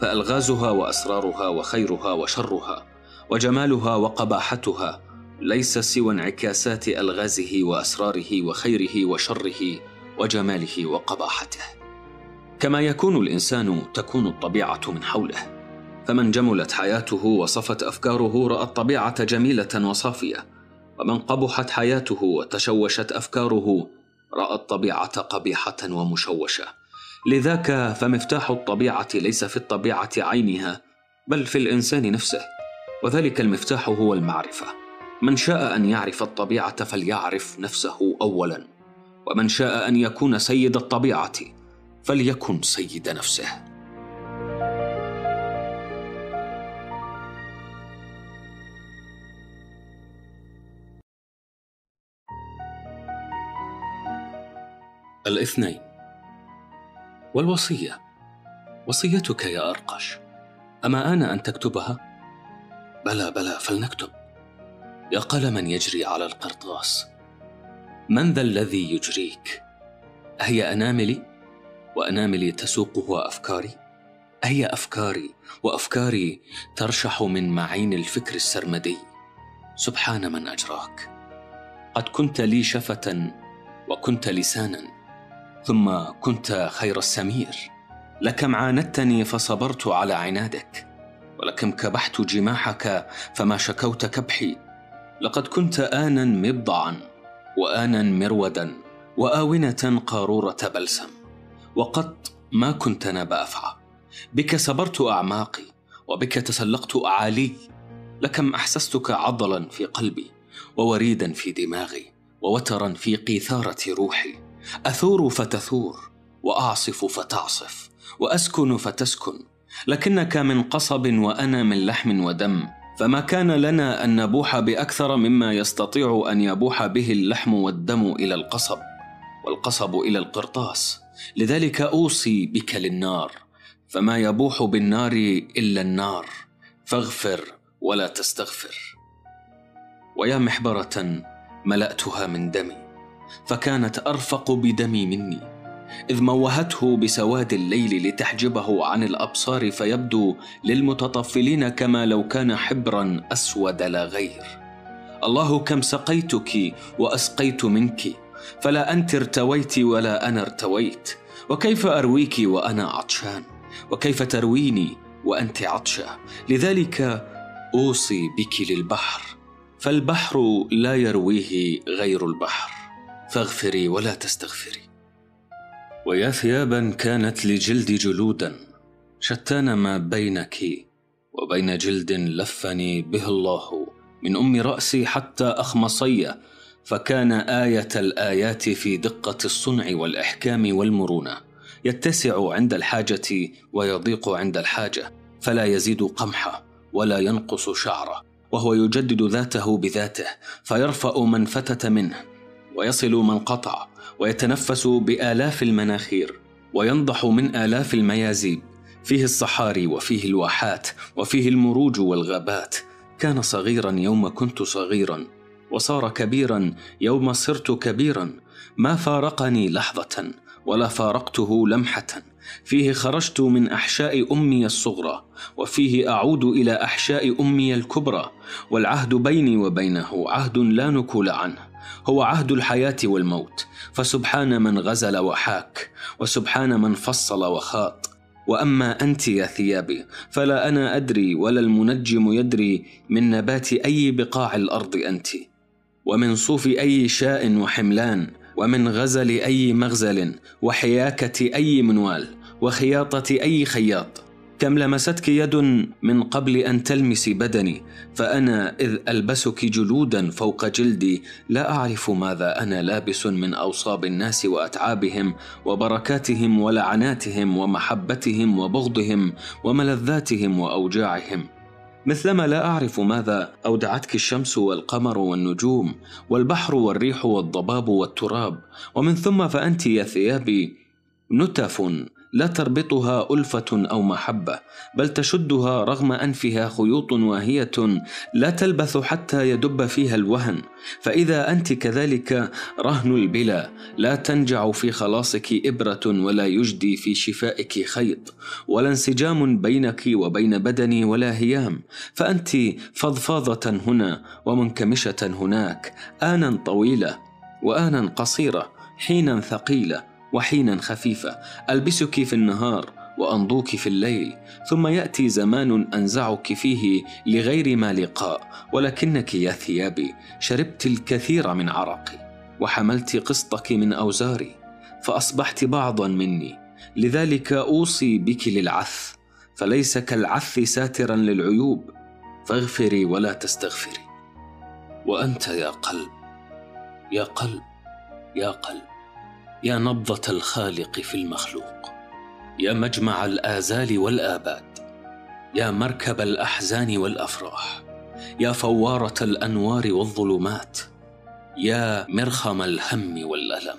فألغازها وأسرارها وخيرها وشرها وجمالها وقباحتها ليس سوى انعكاسات ألغازه وأسراره وخيره وشره وجماله وقباحته. كما يكون الإنسان تكون الطبيعة من حوله فمن جملت حياته وصفت أفكاره رأى الطبيعة جميلة وصافية ومن قبحت حياته وتشوشت أفكاره رأى الطبيعة قبيحة ومشوشة. لذاك فمفتاح الطبيعة ليس في الطبيعة عينها بل في الإنسان نفسه وذلك المفتاح هو المعرفة. من شاء أن يعرف الطبيعة فليعرف نفسه اولا ومن شاء أن يكون سيد الطبيعة فليكن سيد نفسه. الاثنين. والوصية. وصيتك يا أرقش. أما آن أن تكتبها؟ بلى بلى فلنكتب. يا قلما يجري على القرطاس. من ذا الذي يجريك؟ أهي أناملي؟ وأناملي تسوقه أفكاري؟ أهي أفكاري؟ وأفكاري ترشح من معين الفكر السرمدي. سبحان من أجراك. قد كنت لي شفة وكنت لسانا. ثم كنت خير السمير. لكم عاندتني فصبرت على عنادك. ولكم كبحت جماحك فما شكوت كبحي. لقد كنت آنا مبضعا وآنا مرودا وآونة قارورة بلسم. وقد ما كنت ناب أفعى. بك صبرت أعماقي وبك تسلقت أعالي. لكم أحسستك عضلا في قلبي ووريدا في دماغي ووترا في قيثارة روحي. أثور فتثور وأعصف فتعصف وأسكن فتسكن لكنك من قصب وأنا من لحم ودم فما كان لنا أن نبوح بأكثر مما يستطيع أن يبوح به اللحم والدم إلى القصب والقصب إلى القرطاس. لذلك أوصي بك للنار فما يبوح بالنار إلا النار فاغفر ولا تستغفر. ويا محبرة ملأتها من دمي. فكانت أرفق بدمي مني. إذ موهته بسواد الليل لتحجبه عن الأبصار فيبدو للمتطفلين كما لو كان حبرا أسود لا غير. الله كم سقيتك وأسقيت منك فلا أنت ارتويت ولا أنا ارتويت. وكيف أرويك وأنا عطشان؟ وكيف ترويني وأنت عطشة؟ لذلك أوصي بك للبحر فالبحر لا يرويه غير البحر. فاغفري ولا تستغفري. ويا ثيابا كانت لجلد جلودا شتان ما بينك وبين جلد لفني به الله. من أم رأسي حتى أخمصي فكان آية الآيات في دقة الصنع والإحكام والمرونة. يتسع عند الحاجة ويضيق عند الحاجة فلا يزيد قمحة ولا ينقص شعره. وهو يجدد ذاته بذاته فيرفأ من فتت منه. ويصل من قطع ويتنفس بآلاف المناخير وينضح من آلاف الميازيب فيه الصحاري وفيه الواحات وفيه المروج والغابات. كان صغيرا يوم كنت صغيرا وصار كبيرا يوم صرت كبيرا. ما فارقني لحظة ولا فارقته لمحة. فيه خرجت من أحشاء أمي الصغرى وفيه أعود إلى أحشاء أمي الكبرى. والعهد بيني وبينه عهد لا نكول عنه. هو عهد الحياة والموت. فسبحان من غزل وحاك وسبحان من فصل وخاط. وأما أنت يا ثيابي فلا أنا أدري ولا المنجم يدري من نبات أي بقاع الأرض أنت. ومن صوف أي شاء وحملان ومن غزل أي مغزل وحياكة أي منوال وخياطة أي خياط. كم لمستك يد من قبل أن تلمسي بدني فأنا إذ ألبسك جلودا فوق جلدي لا أعرف ماذا أنا لابس من أوصاب الناس وأتعابهم وبركاتهم ولعناتهم ومحبتهم وبغضهم وملذاتهم وأوجاعهم. مثلما لا أعرف ماذا أودعتك الشمس والقمر والنجوم والبحر والريح والضباب والتراب ومن ثم فأنت يا ثيابي نتف. لا تربطها ألفة أو محبة بل تشدها رغم أنفها خيوط واهية لا تلبث حتى يدب فيها الوهن. فإذا أنت كذلك رهن البلا لا تنجع في خلاصك إبرة ولا يجدي في شفائك خيط. ولا انسجام بينك وبين بدني ولا هيام. فأنت فضفاضة هنا ومنكمشة هناك آنا طويلة وآنا قصيرة حينا ثقيلة. وحينا خفيفة. ألبسك في النهار وأنضوك في الليل ثم يأتي زمان أنزعك فيه لغير ما لقاء ولكنك يا ثيابي شربت الكثير من عرقي وحملت قسطك من أوزاري فأصبحت بعضا مني. لذلك أوصي بك للعث فليس كالعث ساترا للعيوب فاغفري ولا تستغفري. وأنت يا قلب يا قلب يا قلب. يا نبضة الخالق في المخلوق يا مجمع الآزال والآباد يا مركب الأحزان والأفراح يا فوارة الأنوار والظلمات يا مرخم الهم والألم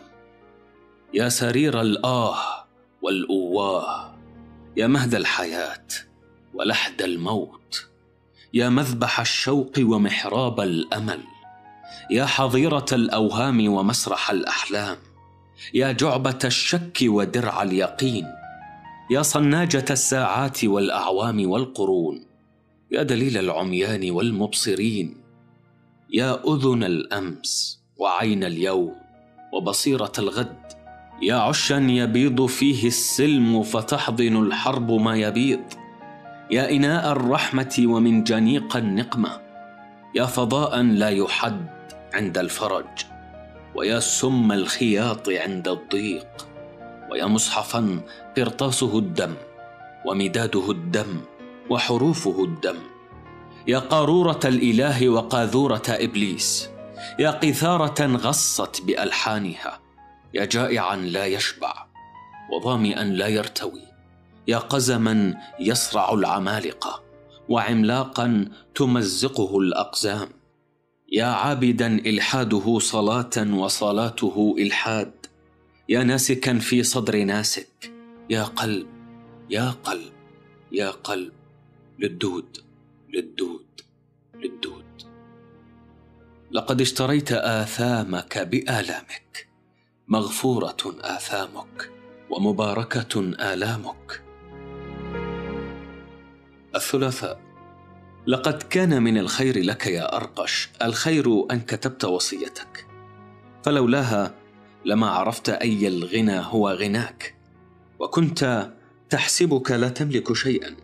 يا سرير الآه والأواه يا مهد الحياة ولحد الموت يا مذبح الشوق ومحراب الأمل يا حظيرة الأوهام ومسرح الأحلام. يا جعبة الشك ودرع اليقين يا صناجة الساعات والأعوام والقرون يا دليل العميان والمبصرين يا أذن الأمس وعين اليوم وبصيرة الغد يا عشا يبيض فيه السلم فتحضن الحرب ما يبيض يا إناء الرحمة ومن جنيق النقمة يا فضاء لا يحد عند الفرج. ويا سم الخياط عند الضيق ويا مصحفا قرطاسه الدم ومداده الدم وحروفه الدم. يا قارورة الإله وقاذورة إبليس يا قيثاره غصت بألحانها يا جائعا لا يشبع وظامئا لا يرتوي يا قزما يصرع العمالقة وعملاقا تمزقه الأقزام. يا عابدا إلحاده صلاة وصلاته إلحاد. يا ناسكا في صدر ناسك. يا قلب يا قلب يا قلب. للدود للدود للدود. لقد اشتريت آثامك بآلامك. مغفورة آثامك ومباركة آلامك. الثلاثاء. لقد كان من الخير لك يا أرقش الخير أن كتبت وصيتك. فلولاها لما عرفت أي الغنى هو غناك وكنت تحسبك لا تملك شيئا.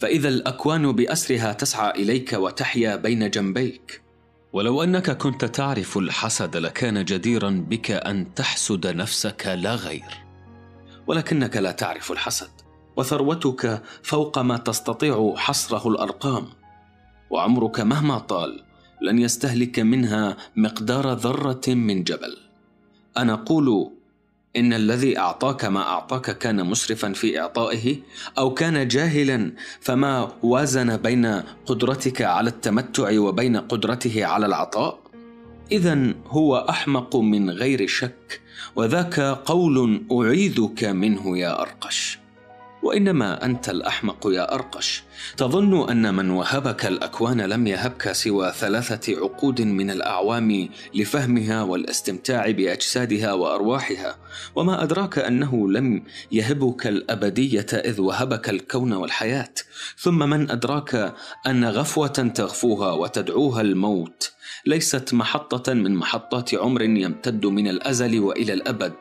فإذا الأكوان بأسرها تسعى إليك وتحيا بين جنبيك. ولو أنك كنت تعرف الحسد لكان جديرا بك أن تحسد نفسك لا غير. ولكنك لا تعرف الحسد وثروتك فوق ما تستطيع حصره الأرقام. وعمرك مهما طال لن يستهلك منها مقدار ذرة من جبل. أنا أقول إن الذي أعطاك ما أعطاك كان مسرفا في إعطائه أو كان جاهلا فما وازن بين قدرتك على التمتع وبين قدرته على العطاء؟ اذا هو أحمق من غير شك وذاك قول أعيذك منه يا أرقش. وإنما أنت الأحمق يا أرقش. تظن أن من وهبك الأكوان لم يهبك سوى ثلاثة عقود من الأعوام لفهمها والاستمتاع بأجسادها وأرواحها. وما أدراك أنه لم يهبك الأبدية إذ وهبك الكون والحياة. ثم من أدراك أن غفوة تغفوها وتدعوها الموت؟ ليست محطة من محطات عمر يمتد من الأزل وإلى الأبد،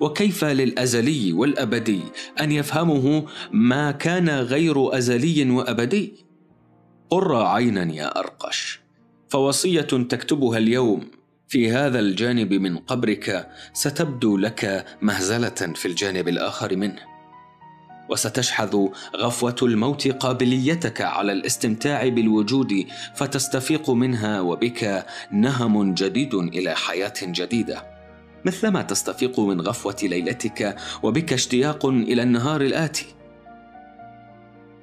وكيف للأزلي والأبدي أن يفهمه ما كان غير أزلي وأبدي؟ قر عينا يا أرقش، فوصية تكتبها اليوم في هذا الجانب من قبرك ستبدو لك مهزلة في الجانب الآخر منه. وستشحذ غفوة الموت قابليتك على الاستمتاع بالوجود فتستفيق منها وبك نهم جديد إلى حياة جديدة. مثلما تستفيق من غفوة ليلتك وبك اشتياق إلى النهار الآتي.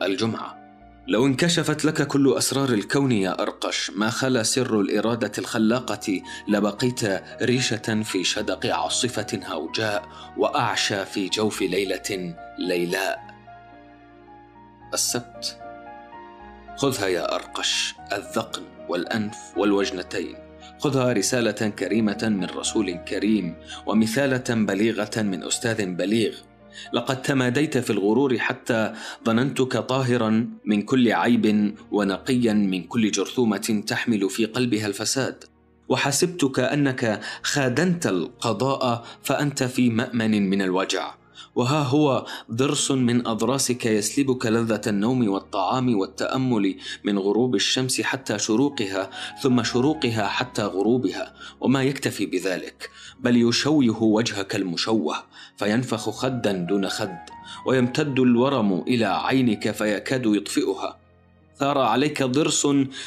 الجمعة. لو انكشفت لك كل أسرار الكون يا أرقش ما خلا سر الإرادة الخلاقة؟ لبقيت ريشة في شدق عاصفة هوجاء وأعشى في جوف ليلة ليلاء. السبت. خذها يا أرقش الذقن والأنف والوجنتين. خذها رسالة كريمة من رسول كريم ومثالة بليغة من أستاذ بليغ. لقد تماديت في الغرور حتى ظننتك طاهرا من كل عيب ونقيا من كل جرثومة تحمل في قلبها الفساد. وحسبتك أنك خادنت القضاء فأنت في مأمن من الوجع. وها هو ضرس من أضراسك يسلبك لذة النوم والطعام والتأمل من غروب الشمس حتى شروقها ثم شروقها حتى غروبها وما يكتفي بذلك. بل يشوه وجهك المشوه فينفخ خدا دون خد ويمتد الورم إلى عينك فيكاد يطفئها. ثار عليك ضرس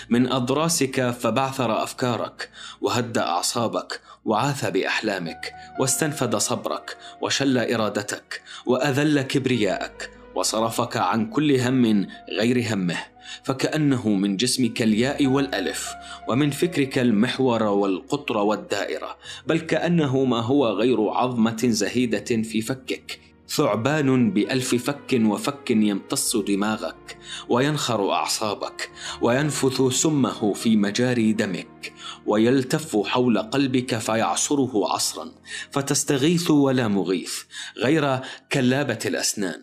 من أضراسك فبعثر أفكارك وهدأ أعصابك وعاث بأحلامك واستنفد صبرك وشل إرادتك وأذل كبرياءك وصرفك عن كل هم غير همه. فكأنه من جسمك الياء والألف ومن فكرك المحور والقطر والدائرة بل كأنه ما هو غير عظمة زهيدة في فكك. ثعبان بألف فك وفك يمتص دماغك وينخر أعصابك وينفث سمه في مجاري دمك ويلتف حول قلبك فيعصره عصرا فتستغيث ولا مغيث غير كلابة الأسنان.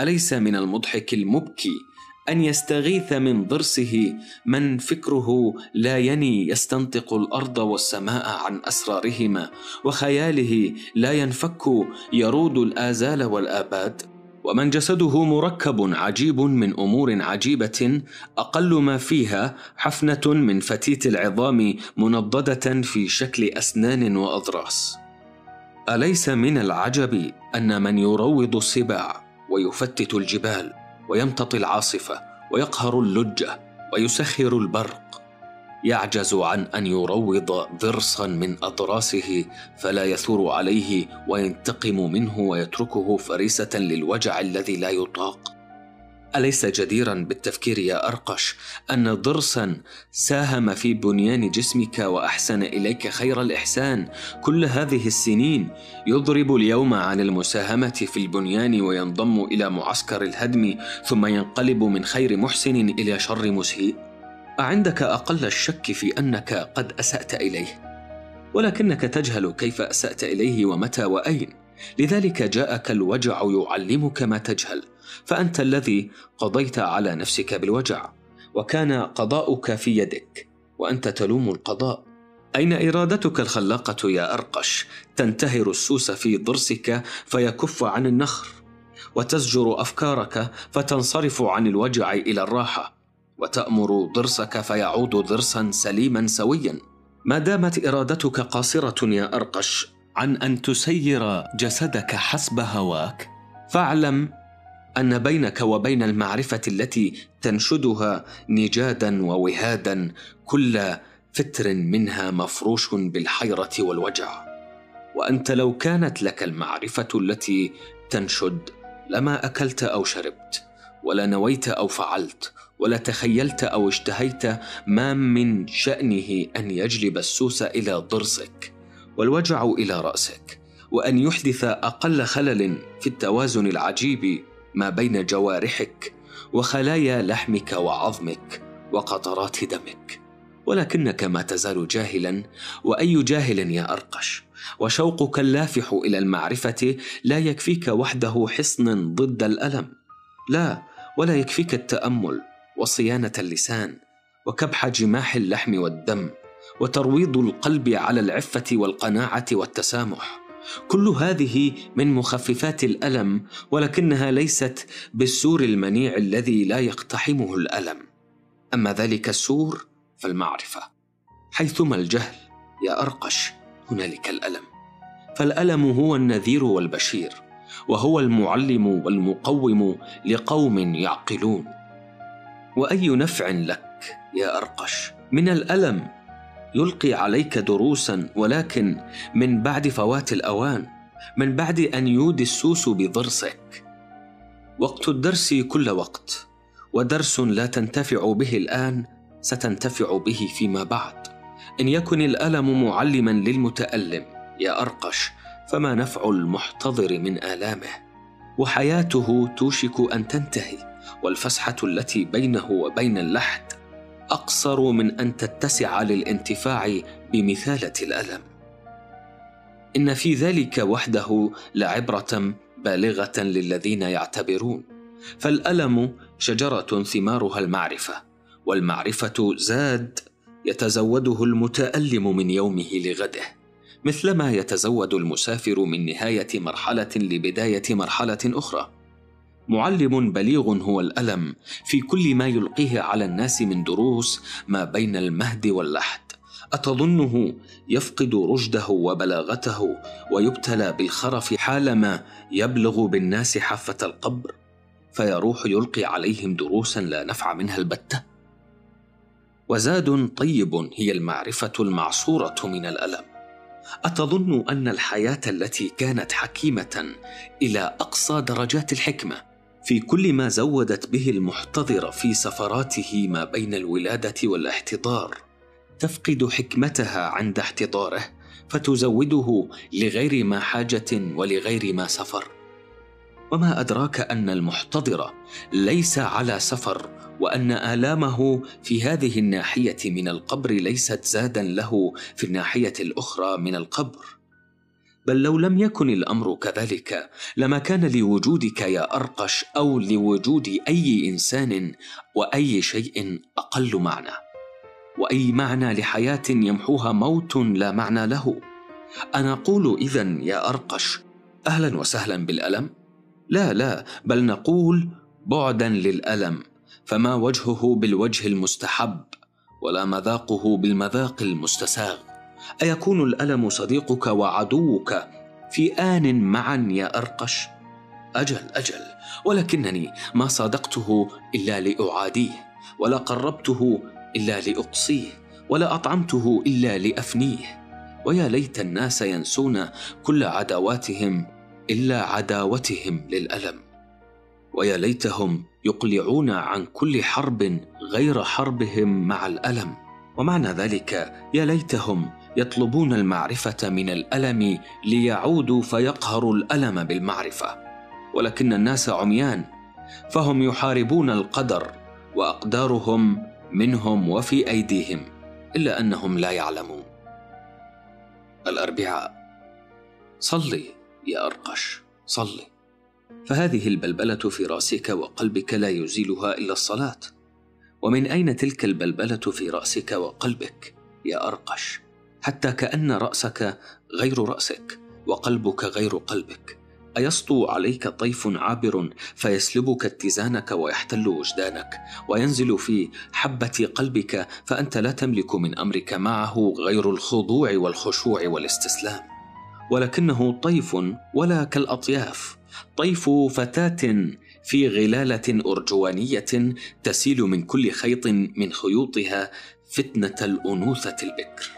أليس من المضحك المبكي أن يستغيث من ضرسه من فكره لا يني يستنطق الأرض والسماء عن أسرارهما وخياله لا ينفك يرود الآزال والآباد. ومن جسده مركب عجيب من أمور عجيبة أقل ما فيها حفنة من فتيت العظام منضدة في شكل أسنان وأضراس. أليس من العجب أن من يروض السباع ويفتت الجبال؟ ويمتطي العاصفة ويقهر اللجة ويسخر البرق. يعجز عن أن يروض ضرسا من اضراسه فلا يثور عليه وينتقم منه ويتركه فريسة للوجع الذي لا يطاق. أليس جديرا بالتفكير يا أرقش أن ضرسا ساهم في بنيان جسمك وأحسن إليك خير الإحسان كل هذه السنين يضرب اليوم عن المساهمة في البنيان وينضم إلى معسكر الهدم ثم ينقلب من خير محسن إلى شر مسيء؟ أعندك أقل الشك في أنك قد أسأت إليه ولكنك تجهل كيف أسأت إليه ومتى وأين لذلك جاءك الوجع يعلمك ما تجهل فأنت الذي قضيت على نفسك بالوجع وكان قضاؤك في يدك وأنت تلوم القضاء. أين إرادتك الخلاقة يا أرقش؟ تنتهر السوس في ضرسك فيكف عن النخر وتزجر أفكارك فتنصرف عن الوجع إلى الراحة وتأمر ضرسك فيعود ضرسا سليما سويا. ما دامت إرادتك قاصرة يا أرقش عن أن تسير جسدك حسب هواك. فاعلم أن بينك وبين المعرفة التي تنشدها نجادا ووهادا كل فتر منها مفروش بالحيرة والوجع. وأنت لو كانت لك المعرفة التي تنشد لما أكلت أو شربت ولا نويت أو فعلت ولا تخيلت أو اشتهيت ما من شأنه أن يجلب السوس إلى ضرسك. والوجع إلى رأسك وأن يحدث أقل خلل في التوازن العجيب ما بين جوارحك وخلايا لحمك وعظمك وقطرات دمك. ولكنك ما تزال جاهلا وأي جاهل يا أرقش؟ وشوقك اللافح إلى المعرفة لا يكفيك وحده حصن ضد الألم. لا ولا يكفيك التأمل وصيانة اللسان وكبح جماح اللحم والدم. وترويض القلب على العفة والقناعة والتسامح. كل هذه من مخففات الألم ولكنها ليست بالسور المنيع الذي لا يقتحمه الألم. أما ذلك السور فالمعرفة. حيثما الجهل يا أرقش هنالك الألم. فالألم هو النذير والبشير وهو المعلم والمقوم لقوم يعقلون. وأي نفع لك يا أرقش؟ من الألم يلقي عليك دروسا ولكن من بعد فوات الأوان من بعد أن يودي السوس بضرسك. وقت الدرس كل وقت ودرس لا تنتفع به الآن ستنتفع به فيما بعد. إن يكن الألم معلما للمتألم يا أرقش فما نفع المحتضر من آلامه؟ وحياته توشك أن تنتهي والفسحة التي بينه وبين اللحد أقصر من أن تتسع للانتفاع بمثالة الألم. إن في ذلك وحده لعبره بالغة للذين يعتبرون. فالألم شجرة ثمارها المعرفة والمعرفة زاد يتزوده المتألم من يومه لغده. مثلما يتزود المسافر من نهاية مرحلة لبداية مرحلة أخرى. معلم بليغ هو الألم في كل ما يلقيه على الناس من دروس ما بين المهد واللحد. أتظنه يفقد رشده وبلاغته ويبتلى بالخرف حالما يبلغ بالناس حافة القبر فيروح يلقي عليهم دروسا لا نفع منها البتة. وزاد طيب هي المعرفة المعصورة من الألم. أتظن أن الحياة التي كانت حكيمة إلى أقصى درجات الحكمة. في كل ما زودت به المحتضر في سفراته ما بين الولادة والاحتضار. تفقد حكمتها عند احتضاره فتزوده لغير ما حاجة ولغير ما سفر. وما أدراك أن المحتضر ليس على سفر وأن آلامه في هذه الناحية من القبر ليست زادا له في الناحية الأخرى من القبر. بل لو لم يكن الأمر كذلك لما كان لوجودك يا أرقش أو لوجود أي إنسان وأي شيء أقل معنى. وأي معنى لحياة يمحوها موت لا معنى له. أنا أقول اذا يا أرقش أهلا وسهلا بالألم. لا لا بل نقول بعدا للألم فما وجهه بالوجه المستحب ولا مذاقه بالمذاق المستساغ. أيكون الألم صديقك وعدوك في آن معا يا أرقش؟ أجل أجل ولكنني ما صادقته إلا لأعاديه ولا قربته إلا لأقصيه ولا أطعمته إلا لأفنيه. ويا ليت الناس ينسون كل عداواتهم إلا عداوتهم للألم. ويا ليتهم يقلعون عن كل حرب غير حربهم مع الألم. ومعنى ذلك يا ليتهم يطلبون المعرفة من الألم ليعودوا فيقهروا الألم بالمعرفة. ولكن الناس عميان فهم يحاربون القدر وأقدارهم منهم وفي أيديهم إلا أنهم لا يعلمون. الأربعاء. صلي يا أرقش صلي. فهذه البلبلة في رأسك وقلبك لا يزيلها إلا الصلاة. ومن أين تلك البلبلة في رأسك وقلبك يا أرقش؟ حتى كأن رأسك غير رأسك وقلبك غير قلبك. أيسطو عليك طيف عابر فيسلبك اتزانك ويحتل وجدانك وينزل في حبة قلبك فأنت لا تملك من أمرك معه غير الخضوع والخشوع والاستسلام. ولكنه طيف ولا كالأطياف طيف فتاة في غلالة أرجوانية تسيل من كل خيط من خيوطها فتنة الأنوثة البكر.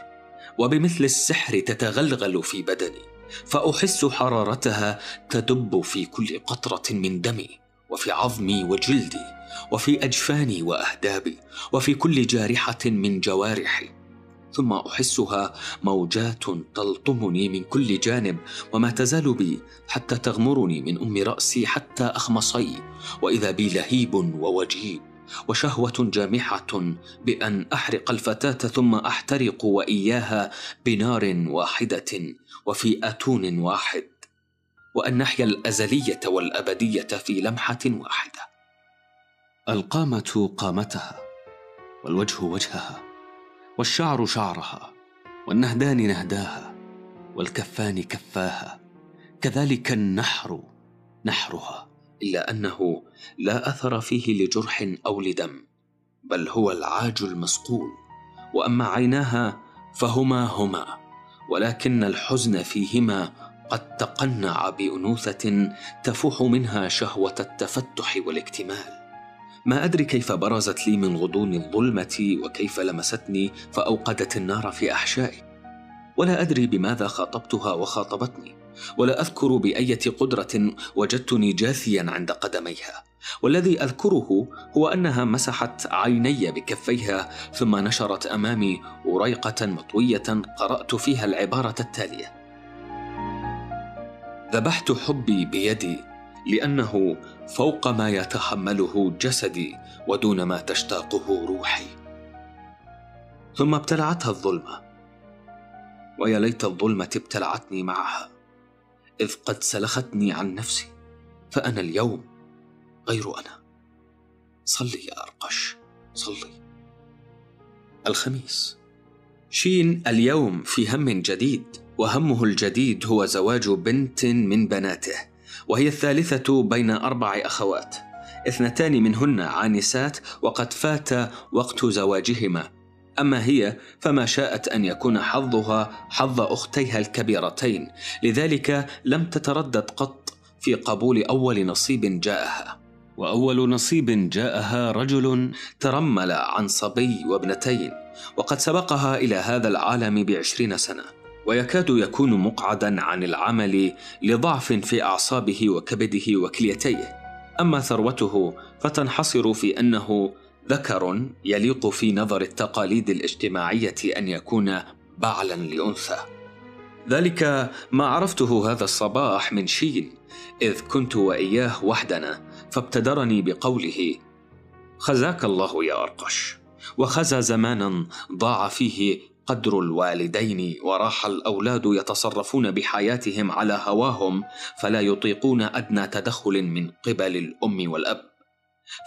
وبمثل السحر تتغلغل في بدني فأحس حرارتها تدب في كل قطرة من دمي وفي عظمي وجلدي وفي أجفاني وأهدابي وفي كل جارحة من جوارحي. ثم أحسها موجات تلطمني من كل جانب وما تزال بي حتى تغمرني من أم رأسي حتى أخمصي وإذا بي لهيب ووجيب. وشهوة جامحة بأن أحرق الفتاة ثم أحترق وإياها بنار واحدة وفي أتون واحد وأن نحيا الأزلية والأبدية في لمحة واحدة. القامة قامتها والوجه وجهها والشعر شعرها والنهدان نهداها والكفان كفاها كذلك النحر نحرها إلا أنه لا أثر فيه لجرح أو لدم بل هو العاج المصقول وأما عيناها فهما هما ولكن الحزن فيهما قد تقنع بأنوثة تفوح منها شهوة التفتح والاكتمال. ما أدري كيف برزت لي من غضون الظلمة وكيف لمستني فأوقدت النار في أحشائي. ولا أدري بماذا خاطبتها وخاطبتني ولا أذكر بأية قدرة وجدتني جاثيا عند قدميها. والذي أذكره هو أنها مسحت عيني بكفيها ثم نشرت أمامي وريقه مطوية قرأت فيها العبارة التالية. ذبحت حبي بيدي لأنه فوق ما يتحمله جسدي ودون ما تشتاقه روحي. ثم ابتلعتها الظلمة ويا ليت الظلمة ابتلعتني معها إذ قد سلختني عن نفسي فأنا اليوم غير أنا. صلي يا أرقش صلي. الخميس. شين اليوم في هم جديد وهمه الجديد هو زواج بنت من بناته وهي الثالثة بين أربع أخوات. اثنتان منهن عانسات وقد فات وقت زواجهما. أما هي فما شاءت أن يكون حظها حظ أختيها الكبيرتين لذلك لم تتردد قط في قبول أول نصيب جاءها. وأول نصيب جاءها رجل ترمل عن صبي وابنتين وقد سبقها إلى هذا العالم بعشرين سنة ويكاد يكون مقعدا عن العمل لضعف في أعصابه وكبده وكليتيه. أما ثروته فتنحصر في أنه ذكر يليق في نظر التقاليد الاجتماعية أن يكون بعلا لأنثى. ذلك ما عرفته هذا الصباح من شين إذ كنت وإياه وحدنا فابتدرني بقوله خزاك الله يا أرقش. وخزى زمانا ضاع فيه قدر الوالدين وراح الأولاد يتصرفون بحياتهم على هواهم فلا يطيقون أدنى تدخل من قبل الأم والأب.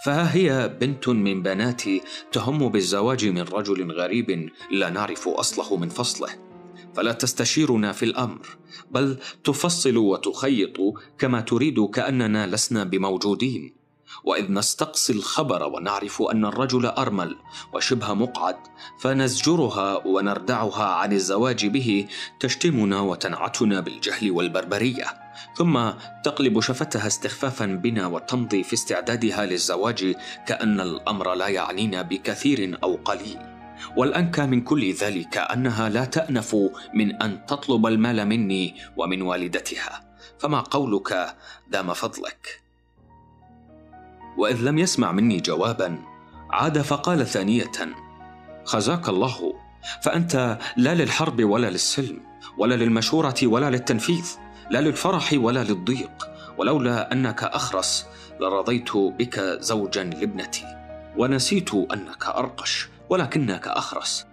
فها هي بنت من بناتي تهم بالزواج من رجل غريب لا نعرف أصله من فصله. فلا تستشيرنا في الأمر بل تفصل وتخيط كما تريد كأننا لسنا بموجودين. وإذ نستقصي الخبر ونعرف أن الرجل أرمل وشبه مقعد فنزجرها ونردعها عن الزواج به تشتمنا وتنعتنا بالجهل والبربرية. ثم تقلب شفتها استخفافا بنا وتمضي في استعدادها للزواج كأن الأمر لا يعنينا بكثير أو قليل. والأنكى من كل ذلك أنها لا تأنف من أن تطلب المال مني ومن والدتها. فما قولك؟ دام فضلك. وإذ لم يسمع مني جوابا عاد فقال ثانية خزاك الله فأنت لا للحرب ولا للسلم ولا للمشورة ولا للتنفيذ لا للفرح ولا للضيق ولولا أنك أخرس لرضيت بك زوجا لابنتي ونسيت أنك أرقش ولكنك أخرس.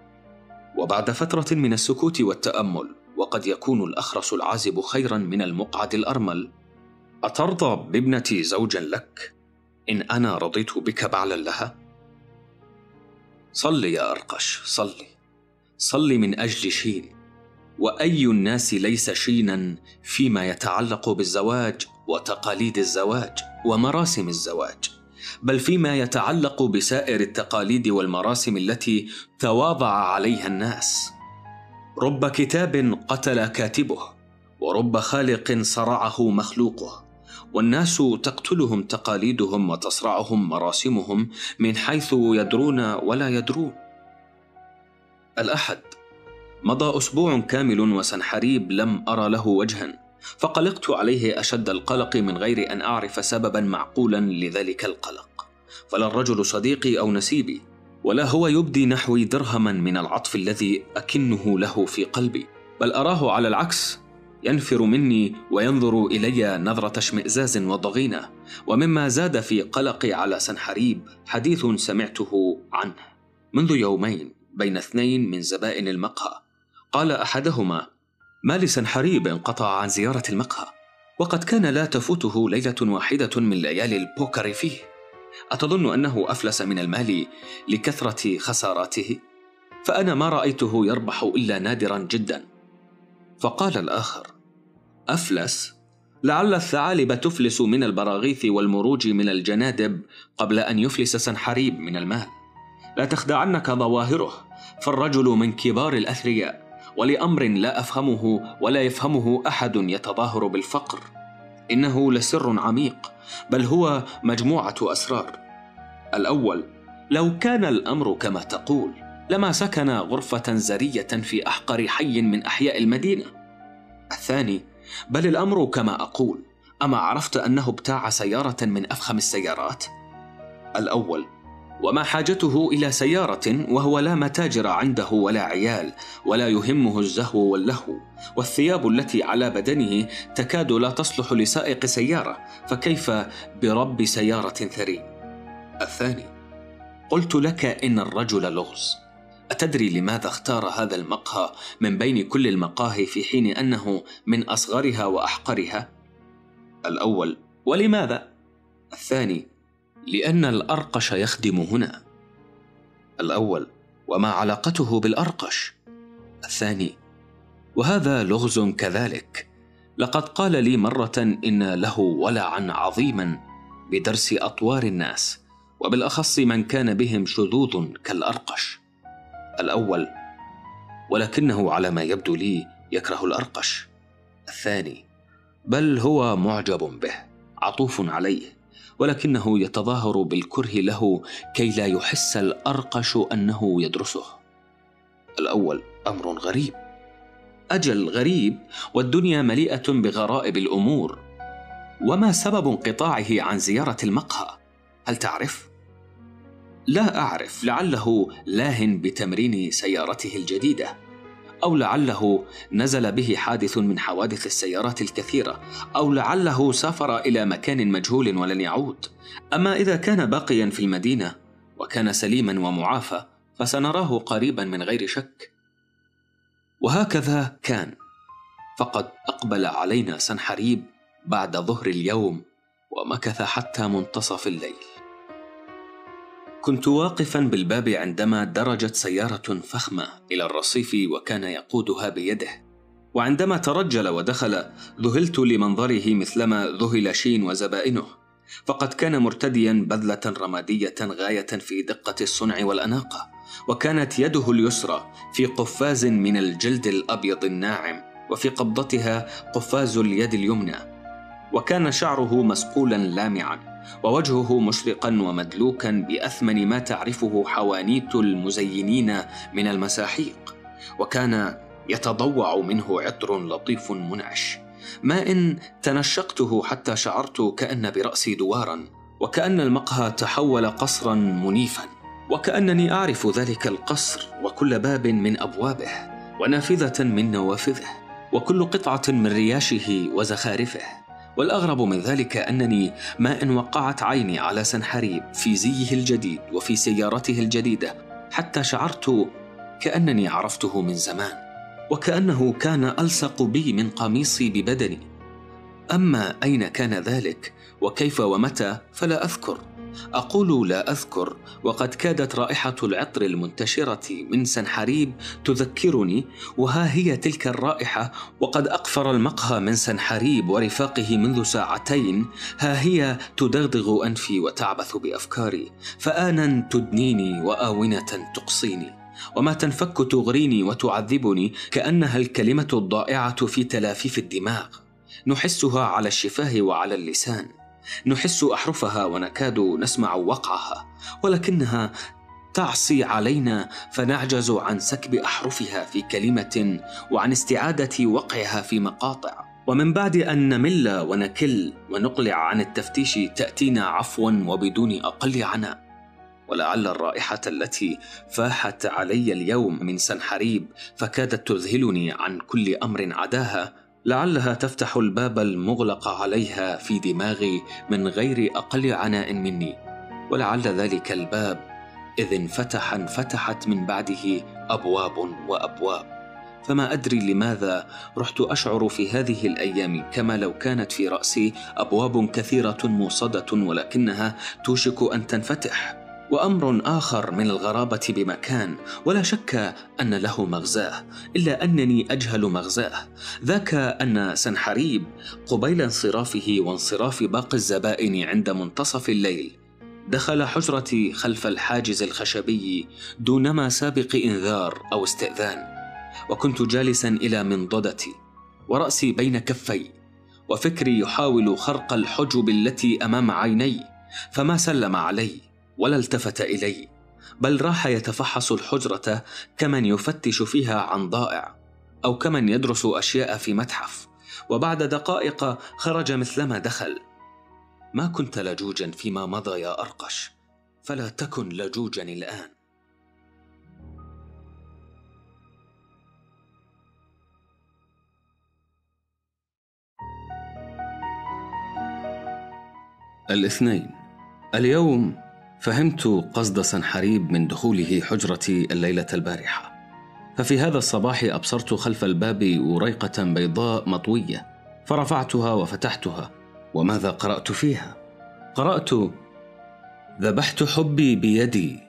وبعد فترة من السكوت والتأمل وقد يكون الأخرس العازب خيرا من المقعد الأرمل. أترضى بابنتي زوجا لك؟ إن أنا رضيت بك بعلا لها؟ صل يا أرقش صلي. صل من أجل شين. وأي الناس ليس شينا فيما يتعلق بالزواج وتقاليد الزواج ومراسم الزواج. بل فيما يتعلق بسائر التقاليد والمراسم التي تواضع عليها الناس. رب كتاب قتل كاتبه ورب خالق صرعه مخلوقه والناس تقتلهم تقاليدهم وتصرعهم مراسمهم من حيث يدرون ولا يدرون. الأحد مضى أسبوع كامل وسنحريب لم أرى له وجها. فقلقت عليه أشد القلق من غير أن أعرف سببا معقولا لذلك القلق. فلا الرجل صديقي أو نسيبي ولا هو يبدي نحوي درهما من العطف الذي أكنه له في قلبي بل أراه على العكس ينفر مني وينظر إلي نظرة اشمئزاز وضغينة ومما زاد في قلقي على سنحريب حديث سمعته عنه. منذ يومين بين اثنين من زبائن المقهى قال أحدهما ما لسنحريب انقطع عن زيارة المقهى وقد كان لا تفوته ليلة واحدة من ليالي البوكر فيه. أتظن أنه أفلس من المال لكثرة خساراته؟ فأنا ما رأيته يربح إلا نادرا جدا. فقال الآخر أفلس؟ لعل الثعالب تفلس من البراغيث والمروج من الجنادب قبل أن يفلس سنحريب من المال لا تخدعنك ظواهره فالرجل من كبار الأثرياء. ولأمر لا أفهمه ولا يفهمه أحد يتظاهر بالفقر. إنه لسر عميق بل هو مجموعة أسرار. الأول لو كان الأمر كما تقول لما سكن غرفة زرية في أحقر حي من أحياء المدينة. الثاني بل الأمر كما أقول أما عرفت أنه ابتاع سيارة من أفخم السيارات؟ الأول وما حاجته إلى سيارة وهو لا متاجر عنده ولا عيال ولا يهمه الزهو واللهو والثياب التي على بدنه تكاد لا تصلح لسائق سيارة فكيف برب سيارة ثري؟ الثاني قلت لك إن الرجل لغز. أتدري لماذا اختار هذا المقهى من بين كل المقاهي في حين أنه من أصغرها وأحقرها؟ الأول ولماذا؟ الثاني لأن الأرقش يخدم هنا. الأول: وما علاقته بالأرقش؟ الثاني: وهذا لغز كذلك. لقد قال لي مرة إن له ولعا عظيما بدرس أطوار الناس، وبالأخص من كان بهم شذوذ كالأرقش. الأول: ولكنه على ما يبدو لي يكره الأرقش. الثاني: بل هو معجب به، عطوف عليه. ولكنه يتظاهر بالكره له كي لا يحس الأرقش أنه يدرسه. الأول أمر غريب. أجل غريب والدنيا مليئة بغرائب الأمور. وما سبب انقطاعه عن زيارة المقهى؟ هل تعرف؟ لا أعرف. لعله لاهن بتمرين سيارته الجديدة. أو لعله نزل به حادث من حوادث السيارات الكثيرة أو لعله سافر إلى مكان مجهول ولن يعود. أما إذا كان باقيا في المدينة وكان سليما ومعافى فسنراه قريبا من غير شك. وهكذا كان. فقد أقبل علينا سنحريب بعد ظهر اليوم ومكث حتى منتصف الليل. كنت واقفا بالباب عندما درجت سيارة فخمة إلى الرصيف وكان يقودها بيده. وعندما ترجل ودخل ذهلت لمنظره مثلما ذهل شين وزبائنه. فقد كان مرتديا بذلة رمادية غاية في دقة الصنع والأناقة وكانت يده اليسرى في قفاز من الجلد الأبيض الناعم وفي قبضتها قفاز اليد اليمنى. وكان شعره مسقولا لامعا. ووجهه مشرقا ومدلوكا بأثمن ما تعرفه حوانيت المزينين من المساحيق وكان يتضوع منه عطر لطيف منعش. ما إن تنشقته حتى شعرت كأن برأسي دوارا وكأن المقهى تحول قصرا منيفا وكأنني أعرف ذلك القصر وكل باب من أبوابه ونافذة من نوافذه وكل قطعة من رياشه وزخارفه. والأغرب من ذلك أنني ما إن وقعت عيني على سنحريب في زيه الجديد وفي سيارته الجديدة حتى شعرت كأنني عرفته من زمان وكأنه كان ألصق بي من قميصي ببدني. أما أين كان ذلك وكيف ومتى فلا أذكر. أقول لا أذكر وقد كادت رائحة العطر المنتشرة من سنحريب تذكرني وها هي تلك الرائحة وقد أقفر المقهى من سنحريب ورفاقه منذ ساعتين ها هي تدغدغ أنفي وتعبث بأفكاري فآنا تدنيني وآونة تقصيني. وما تنفك تغريني وتعذبني كأنها الكلمة الضائعة في تلافيف الدماغ. نحسها على الشفاه وعلى اللسان. نحس أحرفها ونكاد نسمع وقعها ولكنها تعصي علينا فنعجز عن سكب أحرفها في كلمة وعن استعادة وقعها في مقاطع. ومن بعد أن نمل ونكل ونقلع عن التفتيش تأتينا عفوا وبدون أقل عناء. ولعل الرائحة التي فاحت علي اليوم من سنحريب فكادت تذهلني عن كل أمر عداها. لعلها تفتح الباب المغلق عليها في دماغي من غير أقل عناء مني ولعل ذلك الباب إذ انفتح انفتحت من بعده أبواب وأبواب. فما أدري لماذا رحت أشعر في هذه الأيام كما لو كانت في رأسي أبواب كثيرة موصده ولكنها توشك أن تنفتح. وأمر آخر من الغرابة بمكان ولا شك أن له مغزاه إلا أنني أجهل مغزاه. ذاك أن سنحريب قبيل انصرافه وانصراف باقي الزبائن عند منتصف الليل. دخل حجرتي خلف الحاجز الخشبي دونما سابق إنذار أو استئذان وكنت جالسا إلى منضدتي ورأسي بين كفي وفكري يحاول خرق الحجب التي أمام عيني فما سلم علي. ولا التفت الي بل راح يتفحص الحجرة كمن يفتش فيها عن ضائع أو كمن يدرس أشياء في متحف وبعد دقائق خرج مثلما دخل. ما كنت لجوجا فيما مضى يا أرقش فلا تكن لجوجا الآن. الاثنين. اليوم فهمت قصد سنحريب من دخوله حجرتي الليلة البارحة. ففي هذا الصباح أبصرت خلف الباب وريقة بيضاء مطوية فرفعتها وفتحتها. وماذا قرأت فيها؟ قرأت ذبحت حبي بيدي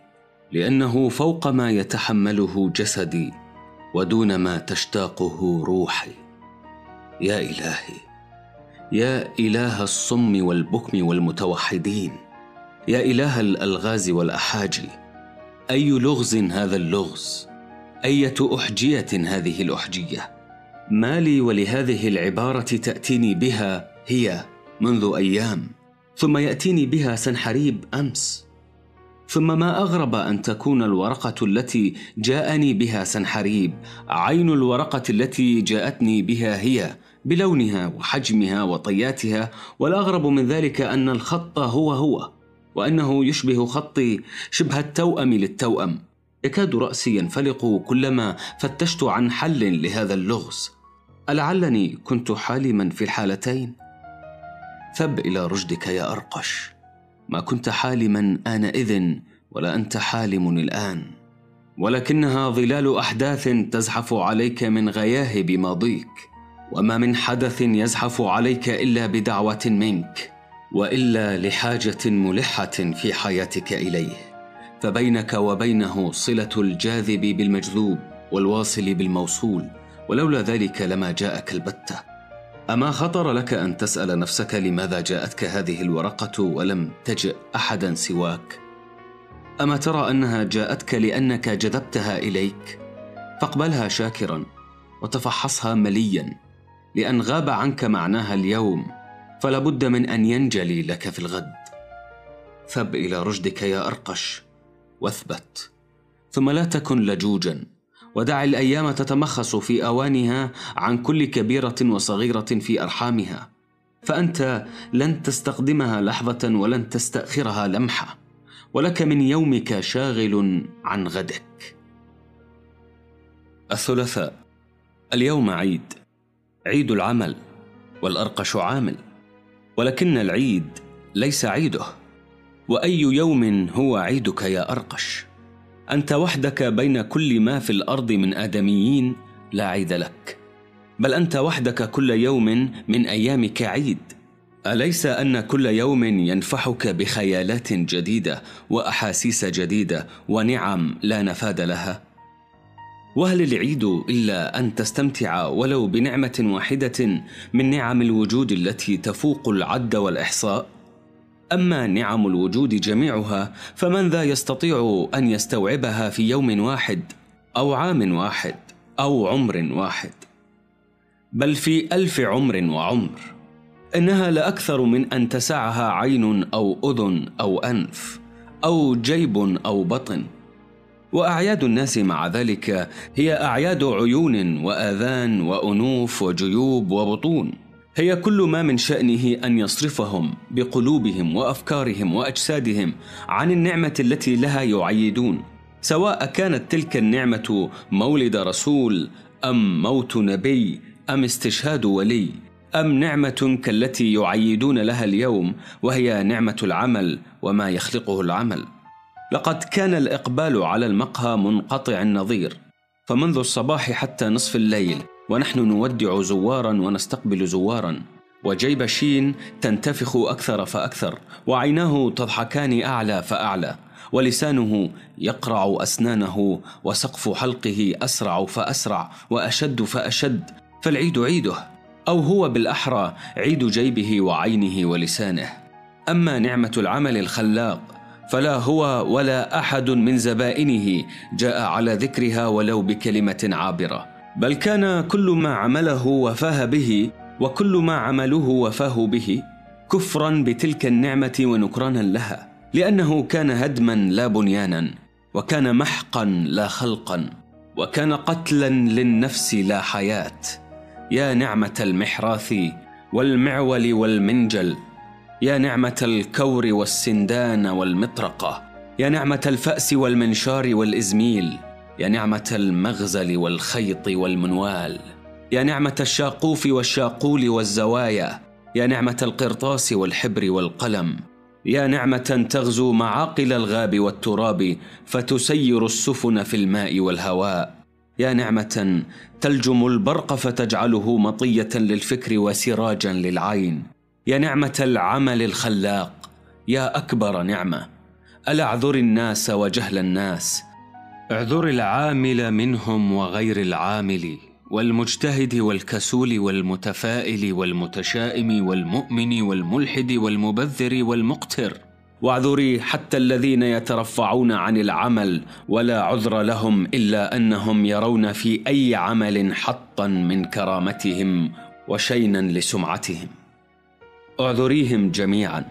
لأنه فوق ما يتحمله جسدي ودون ما تشتاقه روحي. يا إلهي يا إله الصم والبكم والمتوحدين. يا إله الالغاز والاحاجي أي لغز هذا اللغز؟ أية أحجية هذه الأحجية؟ ما لي ولهذه العبارة تأتيني بها هي منذ أيام ثم يأتيني بها سنحريب أمس. ثم ما أغرب أن تكون الورقة التي جاءني بها سنحريب عين الورقة التي جاءتني بها هي بلونها وحجمها وطياتها والأغرب من ذلك أن الخط هو هو. وأنه يشبه خطي شبه التوأم للتوأم. يكاد رأسي ينفلق كلما فتشت عن حل لهذا اللغز. ألعلني كنت حالما في الحالتين. ثب إلى رشدك يا أرقش. ما كنت حالما آنئذ ولا أنت حالم الآن. ولكنها ظلال أحداث تزحف عليك من غياهب ماضيك. وما من حدث يزحف عليك إلا بدعوة منك. وإلا لحاجة ملحة في حياتك إليه فبينك وبينه صلة الجاذب بالمجذوب والواصل بالموصول ولولا ذلك لما جاءك البتة أما خطر لك أن تسأل نفسك لماذا جاءتك هذه الورقة ولم تجئ أحدا سواك؟ أما ترى أنها جاءتك لأنك جذبتها إليك؟ فاقبلها شاكرا وتفحصها مليا لأن غاب عنك معناها اليوم فلا بد من أن ينجلي لك في الغد. ثب إلى رشدك يا أرقش واثبت. ثم لا تكن لجوجا ودع الأيام تتمخص في أوانها عن كل كبيرة وصغيرة في أرحامها. فأنت لن تستقدمها لحظة ولن تستأخرها لمحة ولك من يومك شاغل عن غدك. الثلاثاء اليوم عيد عيد العمل والأرقش عامل. ولكن العيد ليس عيده وأي يوم هو عيدك يا أرقش. أنت وحدك بين كل ما في الأرض من آدميين لا عيد لك بل أنت وحدك كل يوم من أيامك عيد. أليس أن كل يوم ينفحك بخيالات جديدة وأحاسيس جديدة ونعم لا نفاد لها؟ وهل العيد إلا أن تستمتع ولو بنعمة واحدة من نعم الوجود التي تفوق العد والإحصاء؟ أما نعم الوجود جميعها فمن ذا يستطيع أن يستوعبها في يوم واحد أو عام واحد أو عمر واحد. بل في ألف عمر وعمر إنها لأكثر من أن تسعها عين أو أذن أو أنف أو جيب أو بطن. وأعياد الناس مع ذلك هي أعياد عيون وآذان وأنوف وجيوب وبطون. هي كل ما من شأنه أن يصرفهم بقلوبهم وأفكارهم وأجسادهم عن النعمة التي لها يعيدون. سواء كانت تلك النعمة مولد رسول أم موت نبي أم استشهاد ولي أم نعمة كالتي يعيدون لها اليوم وهي نعمة العمل وما يخلقه العمل. لقد كان الإقبال على المقهى منقطع النظير فمنذ الصباح حتى نصف الليل ونحن نودع زوارا ونستقبل زوارا وجيب شين تنتفخ أكثر فأكثر وعيناه تضحكان أعلى فأعلى ولسانه يقرع أسنانه وسقف حلقه أسرع فأسرع وأشد فأشد فالعيد عيده أو هو بالأحرى عيد جيبه وعينه ولسانه. أما نعمة العمل الخلاق فلا هو ولا أحد من زبائنه جاء على ذكرها ولو بكلمة عابرة. بل كان كل ما عمله وفاه به وكل ما عملوه وفاه به كفرا بتلك النعمة ونكرانا لها لأنه كان هدما لا بنيانا وكان محقا لا خلقا وكان قتلا للنفس لا حياة. يا نعمة المحراث والمعول والمنجل. يا نعمة الكور والسندان والمطرقه يا نعمة الفأس والمنشار والإزميل يا نعمة المغزل والخيط والمنوال يا نعمة الشاقوف والشاقول والزوايا يا نعمة القرطاس والحبر والقلم يا نعمة تغزو معاقل الغاب والتراب فتسير السفن في الماء والهواء يا نعمة تلجم البرق فتجعله مطية للفكر وسراجا للعين. يا نعمة العمل الخلاق يا أكبر نعمة. ألا اعذر الناس وجهل الناس. اعذر العامل منهم وغير العامل والمجتهد والكسول والمتفائل والمتشائم والمؤمن والملحد والمبذر والمقتر. واعذري حتى الذين يترفعون عن العمل ولا عذر لهم إلا أنهم يرون في أي عمل حطا من كرامتهم وشينا لسمعتهم. اعذريهم جميعا.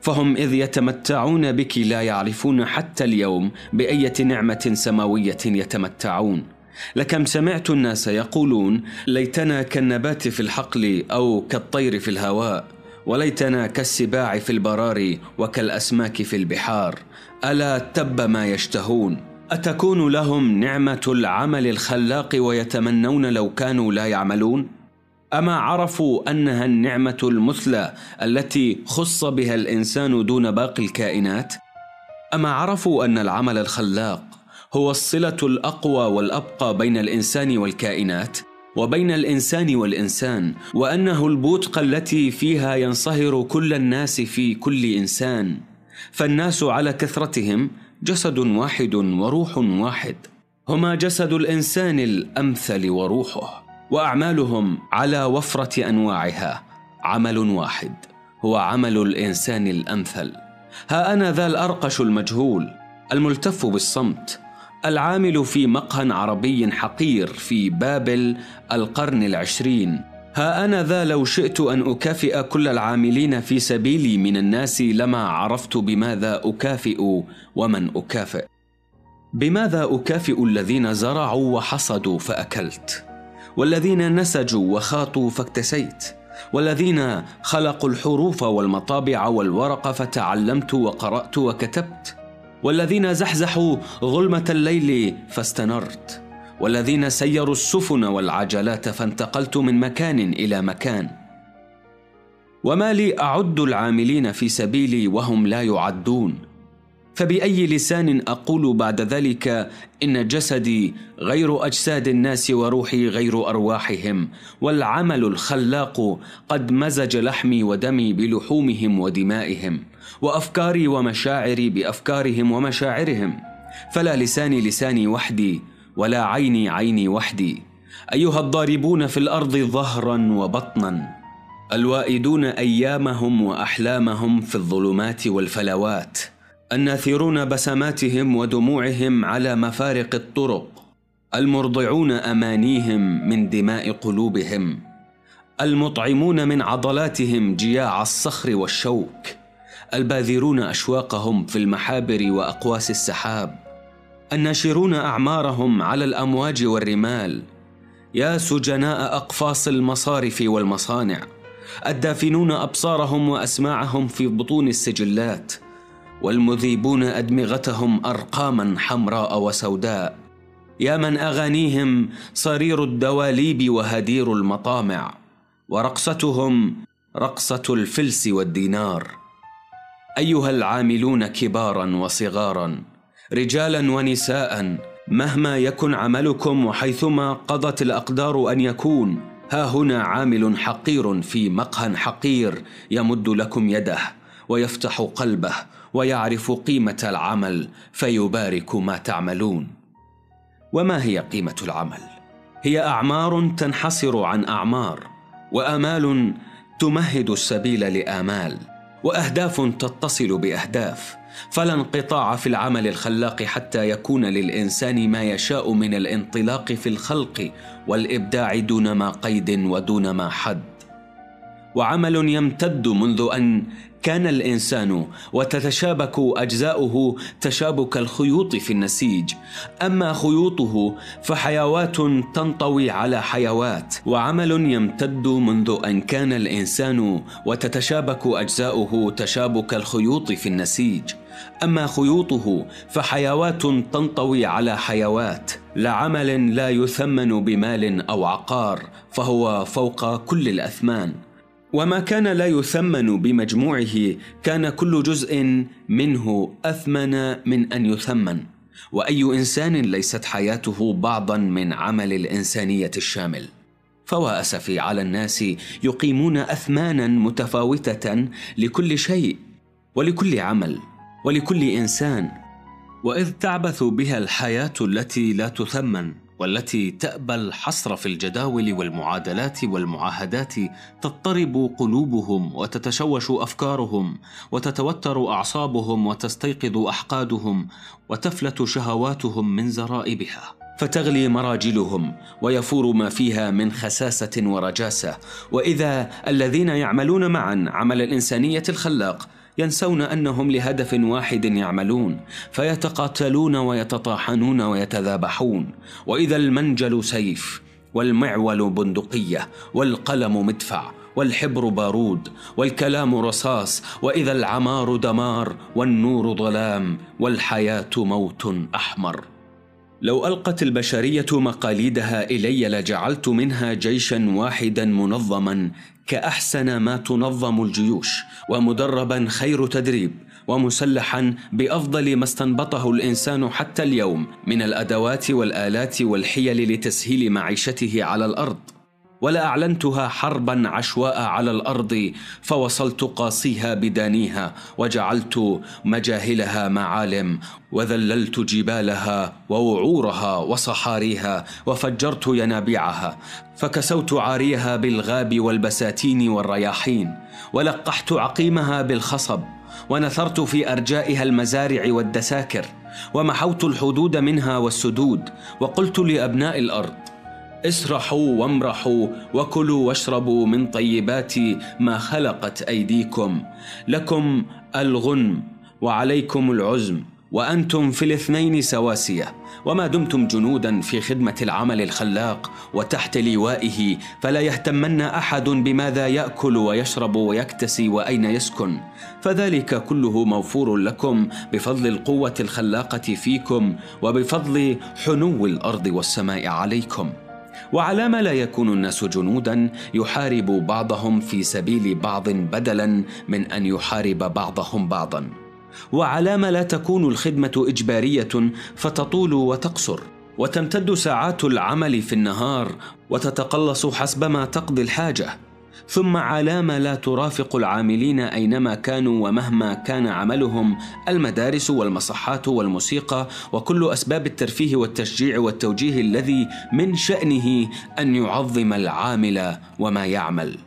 فهم إذ يتمتعون بك لا يعرفون حتى اليوم بأية نعمة سماوية يتمتعون. لكم سمعت الناس يقولون ليتنا كالنبات في الحقل أو كالطير في الهواء وليتنا كالسباع في البراري وكالأسماك في البحار. ألا تب ما يشتهون؟ أتكون لهم نعمة العمل الخلاق ويتمنون لو كانوا لا يعملون؟ أما عرفوا أنها النعمة المثلى التي خص بها الإنسان دون باقي الكائنات؟ أما عرفوا أن العمل الخلاق هو الصلة الأقوى والأبقى بين الإنسان والكائنات وبين الإنسان والإنسان وأنه البوتقه التي فيها ينصهر كل الناس في كل إنسان. فالناس على كثرتهم جسد واحد وروح واحد هما جسد الإنسان الأمثل وروحه. وأعمالهم على وفرة أنواعها. عمل واحد هو عمل الإنسان الأمثل. ها أنا ذا الأرقش المجهول الملتف بالصمت العامل في مقهى عربي حقير في بابل القرن العشرين. ها أنا ذا لو شئت أن أكافئ كل العاملين في سبيلي من الناس لما عرفت بماذا أكافئ ومن أكافئ. بماذا أكافئ الذين زرعوا وحصدوا فأكلت؟ والذين نسجوا وخاطوا فاكتسيت والذين خلقوا الحروف والمطابع والورق فتعلمت وقرأت وكتبت والذين زحزحوا ظلمة الليل فاستنرت والذين سيروا السفن والعجلات فانتقلت من مكان إلى مكان. وما لي أعد العاملين في سبيلي وهم لا يعدون. فبأي لسان أقول بعد ذلك إن جسدي غير أجساد الناس وروحي غير أرواحهم والعمل الخلاق قد مزج لحمي ودمي بلحومهم ودمائهم وأفكاري ومشاعري بأفكارهم ومشاعرهم. فلا لساني لساني وحدي ولا عيني عيني وحدي. أيها الضاربون في الأرض ظهرا وبطنا الوائدون أيامهم وأحلامهم في الظلمات والفلوات الناثرون بسماتهم ودموعهم على مفارق الطرق المرضعون أمانيهم من دماء قلوبهم المطعمون من عضلاتهم جياع الصخر والشوك الباذرون أشواقهم في المحابر وأقواس السحاب الناشرون أعمارهم على الأمواج والرمال يا سجناء أقفاص المصارف والمصانع الدافنون أبصارهم وأسماعهم في بطون السجلات والمذيبون أدمغتهم أرقاما حمراء وسوداء. يا من أغانيهم صرير الدواليب وهدير المطامع ورقصتهم رقصة الفلس والدينار. أيها العاملون كبارا وصغارا رجالا ونساء مهما يكن عملكم وحيثما قضت الأقدار أن يكون ها هنا عامل حقير في مقهى حقير يمد لكم يده ويفتح قلبه ويعرف قيمة العمل فيبارك ما تعملون. وما هي قيمة العمل؟ هي أعمار تنحصر عن أعمار وآمال تمهد السبيل لآمال وأهداف تتصل بأهداف. فلا انقطاع في العمل الخلاق حتى يكون للإنسان ما يشاء من الانطلاق في الخلق والإبداع دون ما قيد ودون ما حد. وعمل يمتد منذ أن كان الإنسان وتتشابك أجزاؤه تشابك الخيوط في النسيج. أما خيوطه فحيوات تنطوي على حيوات وعمل يمتد منذ أن كان الإنسان وتتشابك أجزاؤه تشابك الخيوط في النسيج. أما خيوطه فحيوات تنطوي على حيوات لعمل لا يثمن بمال أو عقار فهو فوق كل الأثمان. وما كان لا يثمن بمجموعه كان كل جزء منه أثمن من أن يثمن. وأي إنسان ليست حياته بعضا من عمل الإنسانية الشامل. فوا اسفي على الناس يقيمون اثمانا متفاوتة لكل شيء ولكل عمل ولكل إنسان. وإذ تعبث بها الحياة التي لا تثمن. والتي تأبى الحصر في الجداول والمعادلات والمعاهدات تضطرب قلوبهم وتتشوش أفكارهم وتتوتر أعصابهم وتستيقظ أحقادهم وتفلت شهواتهم من زرائبها. فتغلي مراجلهم ويفور ما فيها من خساسة ورجاسة. وإذا الذين يعملون معا عمل الإنسانية الخلاق ينسون أنهم لهدف واحد يعملون فيتقاتلون ويتطاحنون ويتذابحون. وإذا المنجل سيف والمعول بندقية والقلم مدفع والحبر بارود والكلام رصاص وإذا العمار دمار والنور ظلام والحياة موت أحمر. لو ألقت البشرية مقاليدها إلي لجعلت منها جيشا واحدا منظما كأحسن ما تنظم الجيوش ومدربا خير تدريب ومسلحا بأفضل ما استنبطه الإنسان حتى اليوم من الأدوات والآلات والحيل لتسهيل معيشته على الأرض. ولا أعلنتها حربا عشواء على الأرض فوصلت قاصيها بدانيها وجعلت مجاهلها معالم وذللت جبالها ووعورها وصحاريها وفجرت ينابيعها فكسوت عاريها بالغاب والبساتين والرياحين ولقحت عقيمها بالخصب ونثرت في أرجائها المزارع والدساكر ومحوت الحدود منها والسدود وقلت لأبناء الأرض اسرحوا وامرحوا وكلوا واشربوا من طيبات ما خلقت أيديكم. لكم الغنم وعليكم العزم وأنتم في الاثنين سواسية. وما دمتم جنودا في خدمة العمل الخلاق وتحت لوائه فلا يهتمن أحد بماذا يأكل ويشرب ويكتسي وأين يسكن. فذلك كله موفور لكم بفضل القوة الخلاقة فيكم وبفضل حنو الأرض والسماء عليكم. وعلام لا يكون الناس جنودا يحارب بعضهم في سبيل بعض بدلا من أن يحارب بعضهم بعضا. وعلام لا تكون الخدمة إجبارية فتطول وتقصر. وتمتد ساعات العمل في النهار وتتقلص حسبما تقضي الحاجة. ثم علامة لا ترافق العاملين أينما كانوا ومهما كان عملهم المدارس والمصحات والموسيقى وكل أسباب الترفيه والتشجيع والتوجيه الذي من شأنه أن يعظم العامل وما يعمل.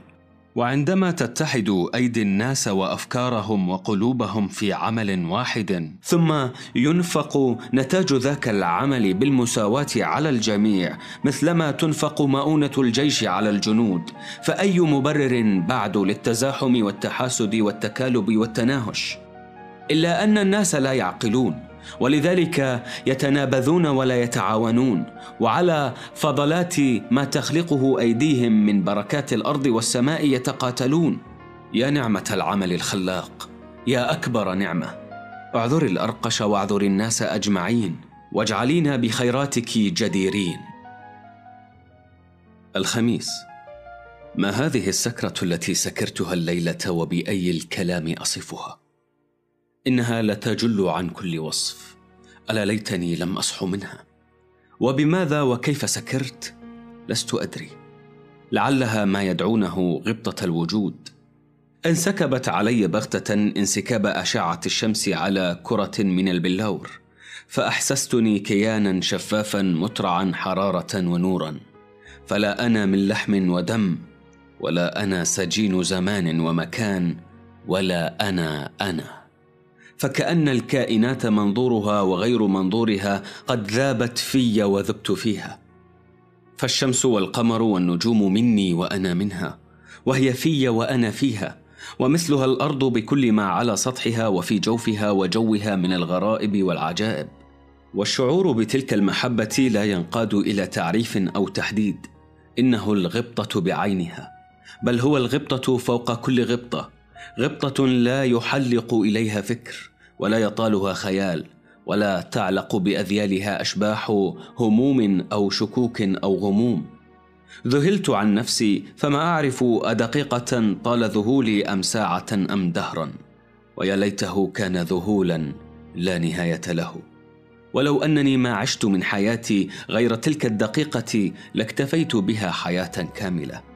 وعندما تتحد أيدي الناس وأفكارهم وقلوبهم في عمل واحد ثم ينفق نتاج ذاك العمل بالمساواة على الجميع مثلما تنفق مؤونة الجيش على الجنود. فأي مبرر بعد للتزاحم والتحاسد والتكالب والتناهش؟ إلا أن الناس لا يعقلون. ولذلك يتنابذون ولا يتعاونون. وعلى فضلات ما تخلقه أيديهم من بركات الأرض والسماء يتقاتلون. يا نعمة العمل الخلاق يا أكبر نعمة. اعذر الأرقش واعذر الناس أجمعين واجعلينا بخيراتك جديرين. الخميس. ما هذه السكرة التي سكرتها الليلة وبأي الكلام أصفها؟ إنها لتجل عن كل وصف. ألا ليتني لم أصح منها. وبماذا وكيف سكرت؟ لست أدري. لعلها ما يدعونه غبطة الوجود. انسكبت علي بغتة انسكاب أشعة الشمس على كرة من البلور فأحسستني كيانا شفافا مترعا حرارة ونورا. فلا أنا من لحم ودم ولا أنا سجين زمان ومكان ولا أنا أنا. فكأن الكائنات منظورها وغير منظورها قد ذابت في وذبت فيها. فالشمس والقمر والنجوم مني وأنا منها وهي في وأنا فيها ومثلها الأرض بكل ما على سطحها وفي جوفها وجوها من الغرائب والعجائب. والشعور بتلك المحبة لا ينقاد إلى تعريف أو تحديد إنه الغبطة بعينها بل هو الغبطة فوق كل غبطة غبطة لا يحلق إليها فكر ولا يطالها خيال ولا تعلق بأذيالها أشباح هموم أو شكوك أو غموم ذهلت عن نفسي فما أعرف أدقيقة طال ذهولي أم ساعة أم دهرا. ويا ليته كان ذهولا لا نهاية له. ولو أنني ما عشت من حياتي غير تلك الدقيقة لاكتفيت بها حياة كاملة.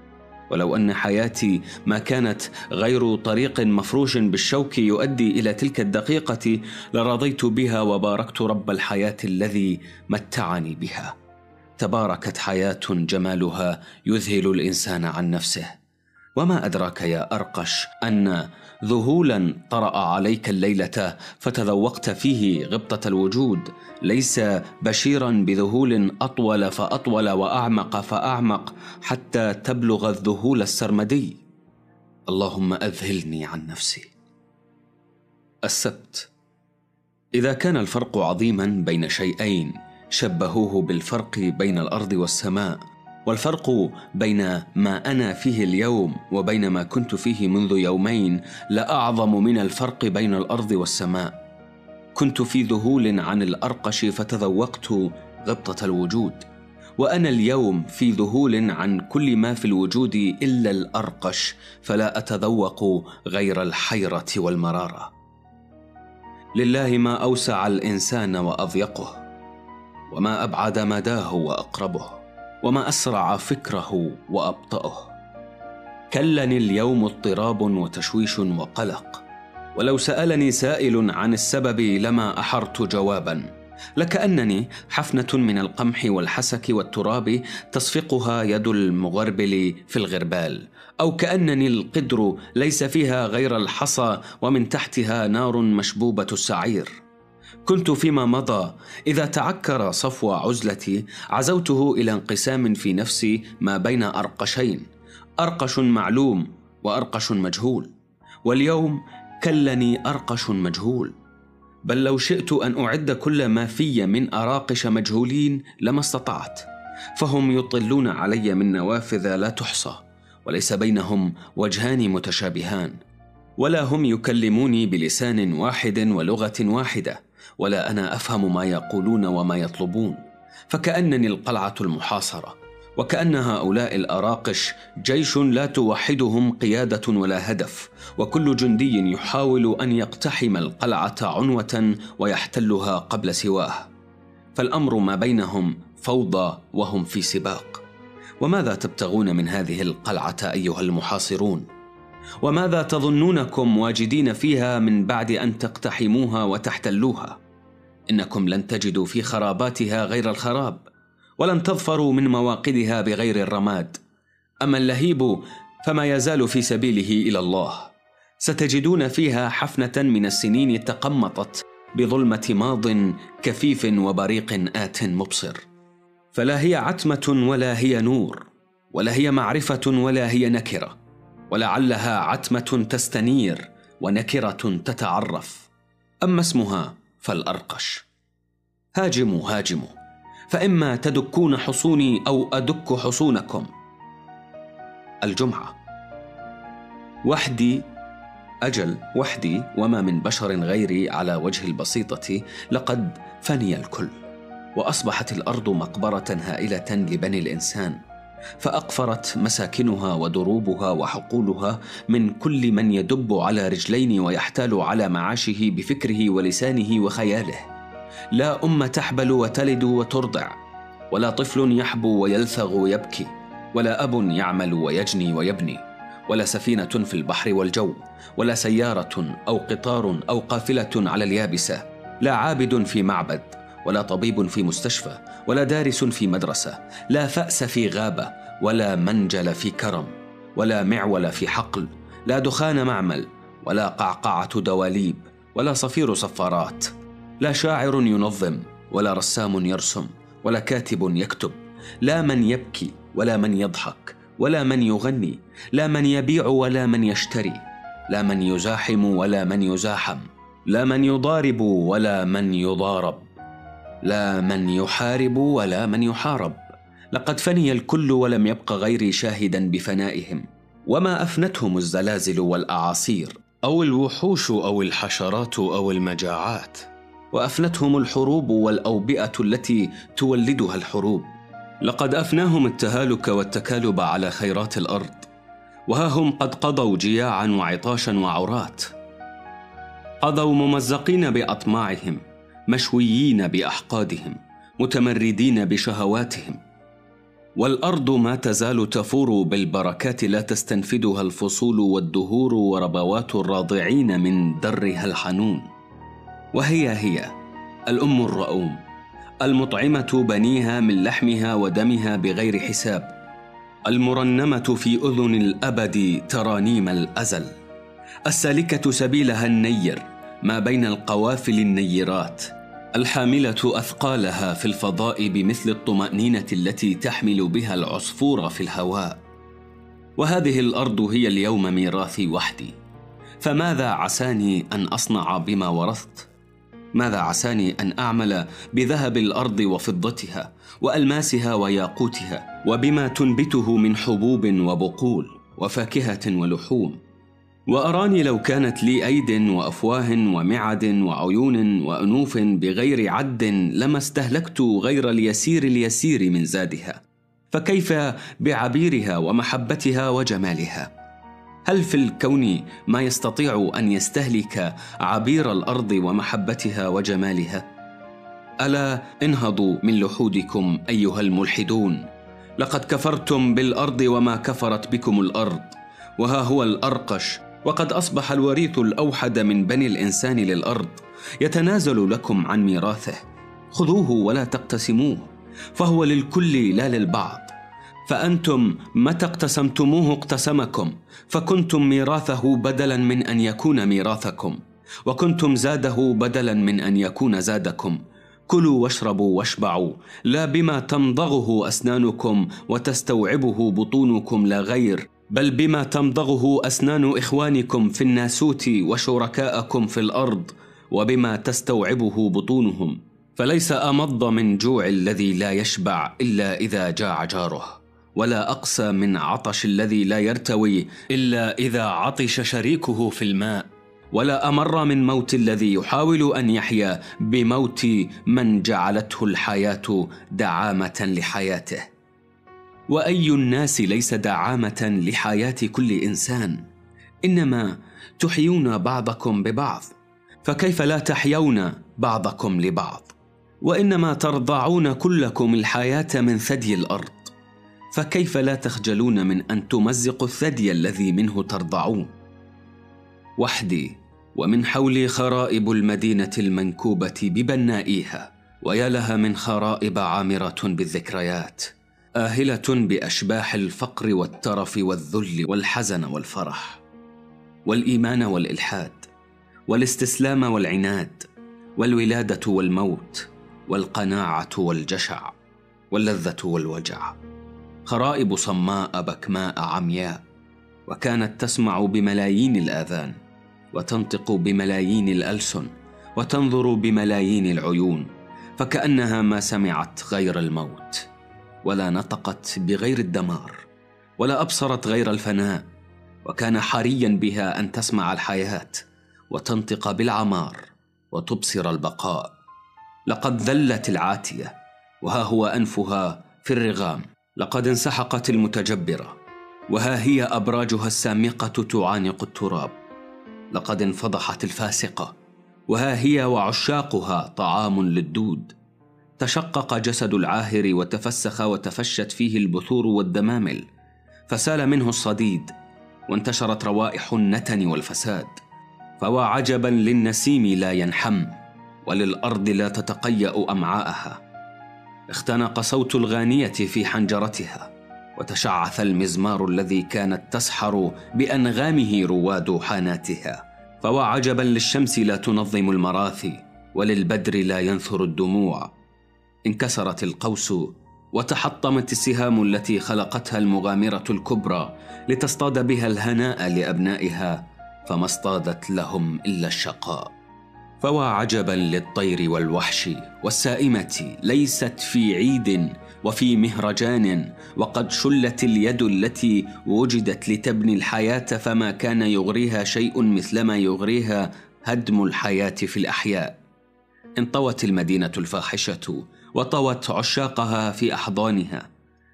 ولو أن حياتي ما كانت غير طريق مفروش بالشوك يؤدي إلى تلك الدقيقة لرضيت بها وباركت رب الحياة الذي متعني بها. تباركت حياة جمالها يذهل الإنسان عن نفسه. وما أدراك يا أرقش أن ذهولا طرأ عليك الليلة فتذوقت فيه غبطة الوجود. ليس بشيرا بذهول أطول فأطول وأعمق فأعمق حتى تبلغ الذهول السرمدي. اللهم أذهلني عن نفسي. السبت. إذا كان الفرق عظيما بين شيئين شبهوه بالفرق بين الأرض والسماء. والفرق بين ما أنا فيه اليوم وبين ما كنت فيه منذ يومين لاعظم من الفرق بين الأرض والسماء. كنت في ذهول عن الأرقش فتذوقت غبطة الوجود وأنا اليوم في ذهول عن كل ما في الوجود إلا الأرقش فلا أتذوق غير الحيرة والمرارة. لله ما أوسع الإنسان وأضيقه وما أبعد مداه وأقربه. وما أسرع فكره وأبطأه. كلني اليوم اضطراب وتشويش وقلق. ولو سألني سائل عن السبب لما أحرت جوابا. لكأنني حفنة من القمح والحسك والتراب تصفقها يد المغربل في الغربال. أو كأنني القدر ليس فيها غير الحصى ومن تحتها نار مشبوبة السعير. كنت فيما مضى. إذا تعكر صفو عزلتي عزوته إلى انقسام في نفسي ما بين أرقشين. أرقش معلوم وأرقش مجهول. واليوم كلني أرقش مجهول. بل لو شئت أن أعد كل ما في من أراقش مجهولين لما استطعت. فهم يطلون علي من نوافذ لا تحصى وليس بينهم وجهان متشابهان. ولا هم يكلموني بلسان واحد ولغة واحدة. ولا أنا أفهم ما يقولون وما يطلبون. فكأنني القلعة المحاصرة وكأن هؤلاء الأراقش جيش لا توحدهم قيادة ولا هدف وكل جندي يحاول أن يقتحم القلعة عنوة ويحتلها قبل سواه. فالأمر ما بينهم فوضى وهم في سباق. وماذا تبتغون من هذه القلعة أيها المحاصرون؟ وماذا تظنونكم واجدين فيها من بعد أن تقتحموها وتحتلوها؟ إنكم لن تجدوا في خراباتها غير الخراب ولن تظفروا من مواقدها بغير الرماد. أما اللهيب فما يزال في سبيله إلى الله. ستجدون فيها حفنة من السنين تقمطت بظلمة ماض كفيف وبريق آت مبصر. فلا هي عتمة ولا هي نور ولا هي معرفة ولا هي نكرة ولعلها عتمة تستنير ونكرة تتعرف. أما اسمها فالأرقش. هاجموا هاجموا. فإما تدكون حصوني أو أدك حصونكم. الجمعة. وحدي أجل وحدي وما من بشر غيري على وجه البسيطة لقد فني الكل وأصبحت الأرض مقبرة هائلة لبني الإنسان. فأقفرت مساكنها ودروبها وحقولها من كل من يدب على رجلين ويحتال على معاشه بفكره ولسانه وخياله. لا أم تحبل وتلد وترضع ولا طفل يحبو ويلثغ ويبكي ولا أب يعمل ويجني ويبني ولا سفينة في البحر والجو ولا سيارة أو قطار أو قافلة على اليابسة لا عابد في معبد ولا طبيب في مستشفى ولا دارس في مدرسة لا فأس في غابة ولا منجل في كرم ولا معول في حقل لا دخان معمل ولا قعقعة دواليب ولا صفير صفارات لا شاعر ينظم ولا رسام يرسم ولا كاتب يكتب لا من يبكي ولا من يضحك ولا من يغني لا من يبيع ولا من يشتري لا من يزاحم ولا من يزاحم لا من يضارب ولا من يضارب. لا من يحارب ولا من يحارب. لقد فني الكل ولم يبق غيري شاهدا بفنائهم. وما أفنتهم الزلازل والأعاصير أو الوحوش أو الحشرات أو المجاعات. وأفنتهم الحروب والأوبئة التي تولدها الحروب. لقد أفناهم التهالك والتكالب على خيرات الأرض. وها هم قد قضوا جياعا وعطاشا وعرات قضوا ممزقين بأطماعهم. مشويين بأحقادهم متمردين بشهواتهم. والأرض ما تزال تفور بالبركات لا تستنفدها الفصول والدهور وربوات الراضعين من درها الحنون. وهي هي الأم الرؤوم المطعمة بنيها من لحمها ودمها بغير حساب المرنمة في أذن الأبد ترانيم الأزل. السالكة سبيلها النير ما بين القوافل النيرات. الحاملة أثقالها في الفضاء بمثل الطمأنينة التي تحمل بها العصفور في الهواء. وهذه الأرض هي اليوم ميراثي وحدي. فماذا عساني أن أصنع بما ورثت؟ ماذا عساني أن أعمل بذهب الأرض وفضتها وألماسها وياقوتها وبما تنبته من حبوب وبقول وفاكهة ولحوم؟ وأراني لو كانت لي أيد وأفواه ومعد وعيون وأنوف بغير عد لما استهلكت غير اليسير اليسير من زادها. فكيف بعبيرها ومحبتها وجمالها؟ هل في الكون ما يستطيع أن يستهلك عبير الأرض ومحبتها وجمالها؟ ألا انهضوا من لحودكم أيها الملحدون. لقد كفرتم بالأرض وما كفرت بكم الأرض. وها هو الأرقش وقد أصبح الوريث الأوحد من بني الإنسان للأرض يتنازل لكم عن ميراثه. خذوه ولا تقتسموه فهو للكل لا للبعض. فأنتم متى اقتسمتموه اقتسمكم فكنتم ميراثه بدلا من أن يكون ميراثكم وكنتم زاده بدلا من أن يكون زادكم. كلوا واشربوا واشبعوا لا بما تمضغه أسنانكم وتستوعبه بطونكم لا غير. بل بما تمضغه أسنان إخوانكم في الناسوت وشركاءكم في الأرض وبما تستوعبه بطونهم فليس أمض من جوع الذي لا يشبع إلا إذا جاع جاره ولا أقسى من عطش الذي لا يرتوي إلا إذا عطش شريكه في الماء ولا أمر من موت الذي يحاول أن يحيا بموت من جعلته الحياة دعامة لحياته. وأي الناس ليس دعامة لحياة كل إنسان. إنما تحيون بعضكم ببعض فكيف لا تحيون بعضكم لبعض؟ وإنما ترضعون كلكم الحياة من ثدي الأرض. فكيف لا تخجلون من أن تمزقوا الثدي الذي منه ترضعون؟ وحدي ومن حولي خرائب المدينة المنكوبة ببنائيها ويا لها من خرائب عامرة بالذكريات. آهلة بأشباح الفقر والترف والذل والحزن والفرح والإيمان والإلحاد والاستسلام والعناد والولادة والموت والقناعة والجشع واللذة والوجع. خرائب صماء بكماء عمياء وكانت تسمع بملايين الآذان وتنطق بملايين الألسن وتنظر بملايين العيون فكأنها ما سمعت غير الموت. ولا نطقت بغير الدمار ولا أبصرت غير الفناء وكان حريا بها أن تسمع الحياة وتنطق بالعمار وتبصر البقاء. لقد ذلت العاتية وها هو أنفها في الرغام. لقد انسحقت المتجبرة وها هي أبراجها السامقة تعانق التراب. لقد انفضحت الفاسقة وها هي وعشاقها طعام للدود. تشقق جسد العاهر وتفسخ وتفشت فيه البثور والدمامل فسال منه الصديد وانتشرت روائح النتن والفساد فوا عجبا للنسيم لا ينحم وللأرض لا تتقيأ أمعاءها. اختنق صوت الغانية في حنجرتها وتشعث المزمار الذي كانت تسحر بأنغامه رواد حاناتها. فوا عجبا للشمس لا تنظم المراثي وللبدر لا ينثر الدموع. انكسرت القوس وتحطمت السهام التي خلقتها المغامرة الكبرى لتصطاد بها الهناء لأبنائها فما اصطادت لهم إلا الشقاء. فوا عجبا للطير والوحش والسائمة ليست في عيد وفي مهرجان وقد شلت اليد التي وجدت لتبني الحياة فما كان يغريها شيء مثلما يغريها هدم الحياة في الأحياء. انطوت المدينة الفاحشة وطوت عشاقها في أحضانها.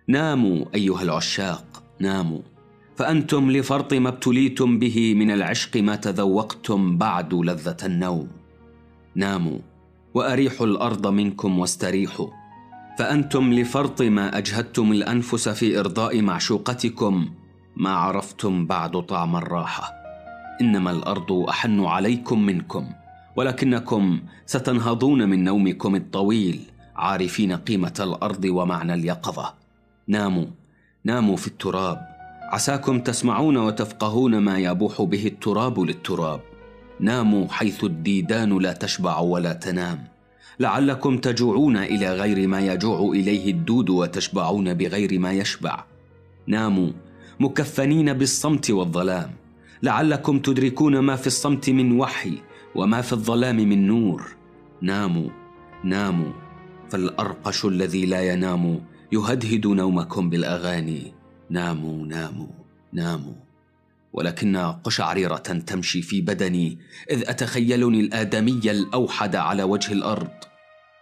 ناموا أيها العشاق ناموا. فأنتم لفرط ما ابتليتم به من العشق ما تذوقتم بعد لذة النوم. ناموا وأريحوا الأرض منكم واستريحوا. فأنتم لفرط ما أجهدتم الأنفس في إرضاء معشوقتكم ما عرفتم بعد طعم الراحة. إنما الأرض أحن عليكم منكم ولكنكم ستنهضون من نومكم الطويل. عارفين قيمة الأرض ومعنى اليقظة. ناموا ناموا في التراب. عساكم تسمعون وتفقهون ما يبوح به التراب للتراب. ناموا حيث الديدان لا تشبع ولا تنام. لعلكم تجوعون إلى غير ما يجوع إليه الدود وتشبعون بغير ما يشبع. ناموا مكفنين بالصمت والظلام. لعلكم تدركون ما في الصمت من وحي وما في الظلام من نور. ناموا ناموا. فالأرقش الذي لا ينام يهدهد نومكم بالأغاني. ناموا ناموا ناموا. ولكن قشعريره تمشي في بدني إذ أتخيلني الآدمي الأوحد على وجه الأرض.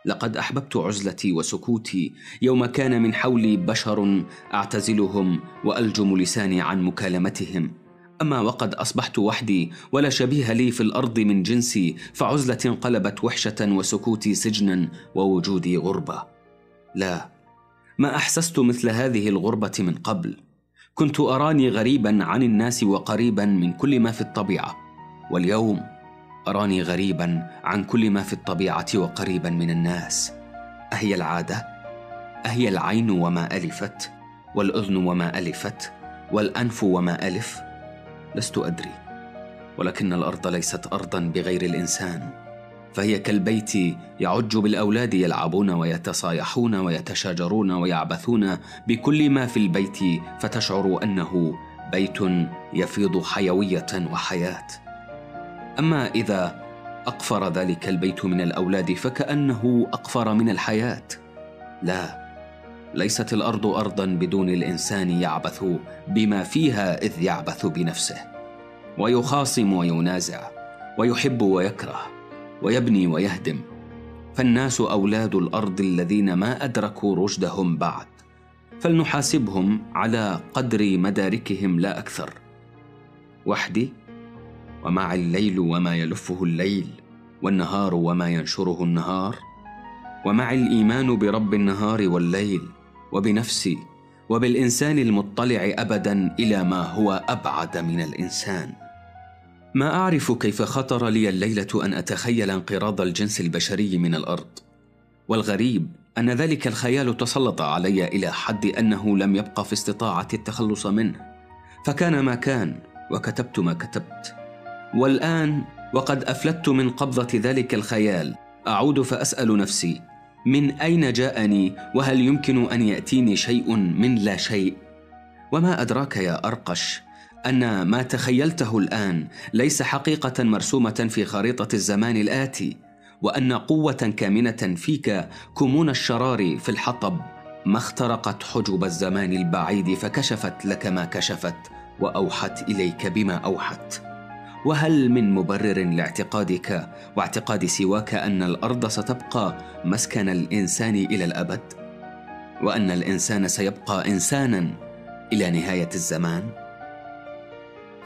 لقد أحببت عزلتي وسكوتي يوم كان من حولي بشر أعتزلهم وألجم لساني عن مكالمتهم. أما وقد أصبحت وحدي ولا شبيه لي في الأرض من جنسي فعزلتي انقلبت وحشة وسكوتي سجنا ووجودي غربة. لا ما أحسست مثل هذه الغربة من قبل. كنت أراني غريبا عن الناس وقريبا من كل ما في الطبيعة. واليوم أراني غريبا عن كل ما في الطبيعة وقريبا من الناس. أهي العادة؟ أهي العين وما ألفت؟ والأذن وما ألفت؟ والأنف وما ألف؟ لست أدري ولكن الأرض ليست ارضا بغير الإنسان فهي كالبيت يعج بالأولاد يلعبون ويتصايحون ويتشاجرون ويعبثون بكل ما في البيت فتشعر أنه بيت يفيض حيوية وحياة. أما إذا أقفر ذلك البيت من الأولاد فكأنه أقفر من الحياة. لا ليست الأرض ارضا بدون الإنسان يعبث بما فيها إذ يعبث بنفسه. ويخاصم وينازع ويحب ويكره ويبني ويهدم. فالناس أولاد الأرض الذين ما أدركوا رشدهم بعد. فلنحاسبهم على قدر مداركهم لا أكثر. وحدي ومع الليل وما يلفه الليل والنهار وما ينشره النهار. ومع الإيمان برب النهار والليل وبنفسي وبالإنسان المطلع ابدا إلى ما هو أبعد من الإنسان. ما أعرف كيف خطر لي الليلة أن أتخيل انقراض الجنس البشري من الأرض. والغريب أن ذلك الخيال تسلط علي إلى حد أنه لم يبق في استطاعتي التخلص منه. فكان ما كان وكتبت ما كتبت. والآن وقد أفلت من قبضة ذلك الخيال. أعود فأسأل نفسي من أين جاءني؟ وهل يمكن أن يأتيني شيء من لا شيء؟ وما أدراك يا أرقش؟ أن ما تخيلته الآن ليس حقيقة مرسومة في خريطة الزمان الآتي وأن قوة كامنة فيك كمون الشرار في الحطب. ما اخترقت حجب الزمان البعيد فكشفت لك ما كشفت وأوحت إليك بما أوحت. وهل من مبرر لاعتقادك واعتقاد سواك أن الأرض ستبقى مسكن الإنسان إلى الأبد؟ وأن الإنسان سيبقى إنسانا إلى نهاية الزمان؟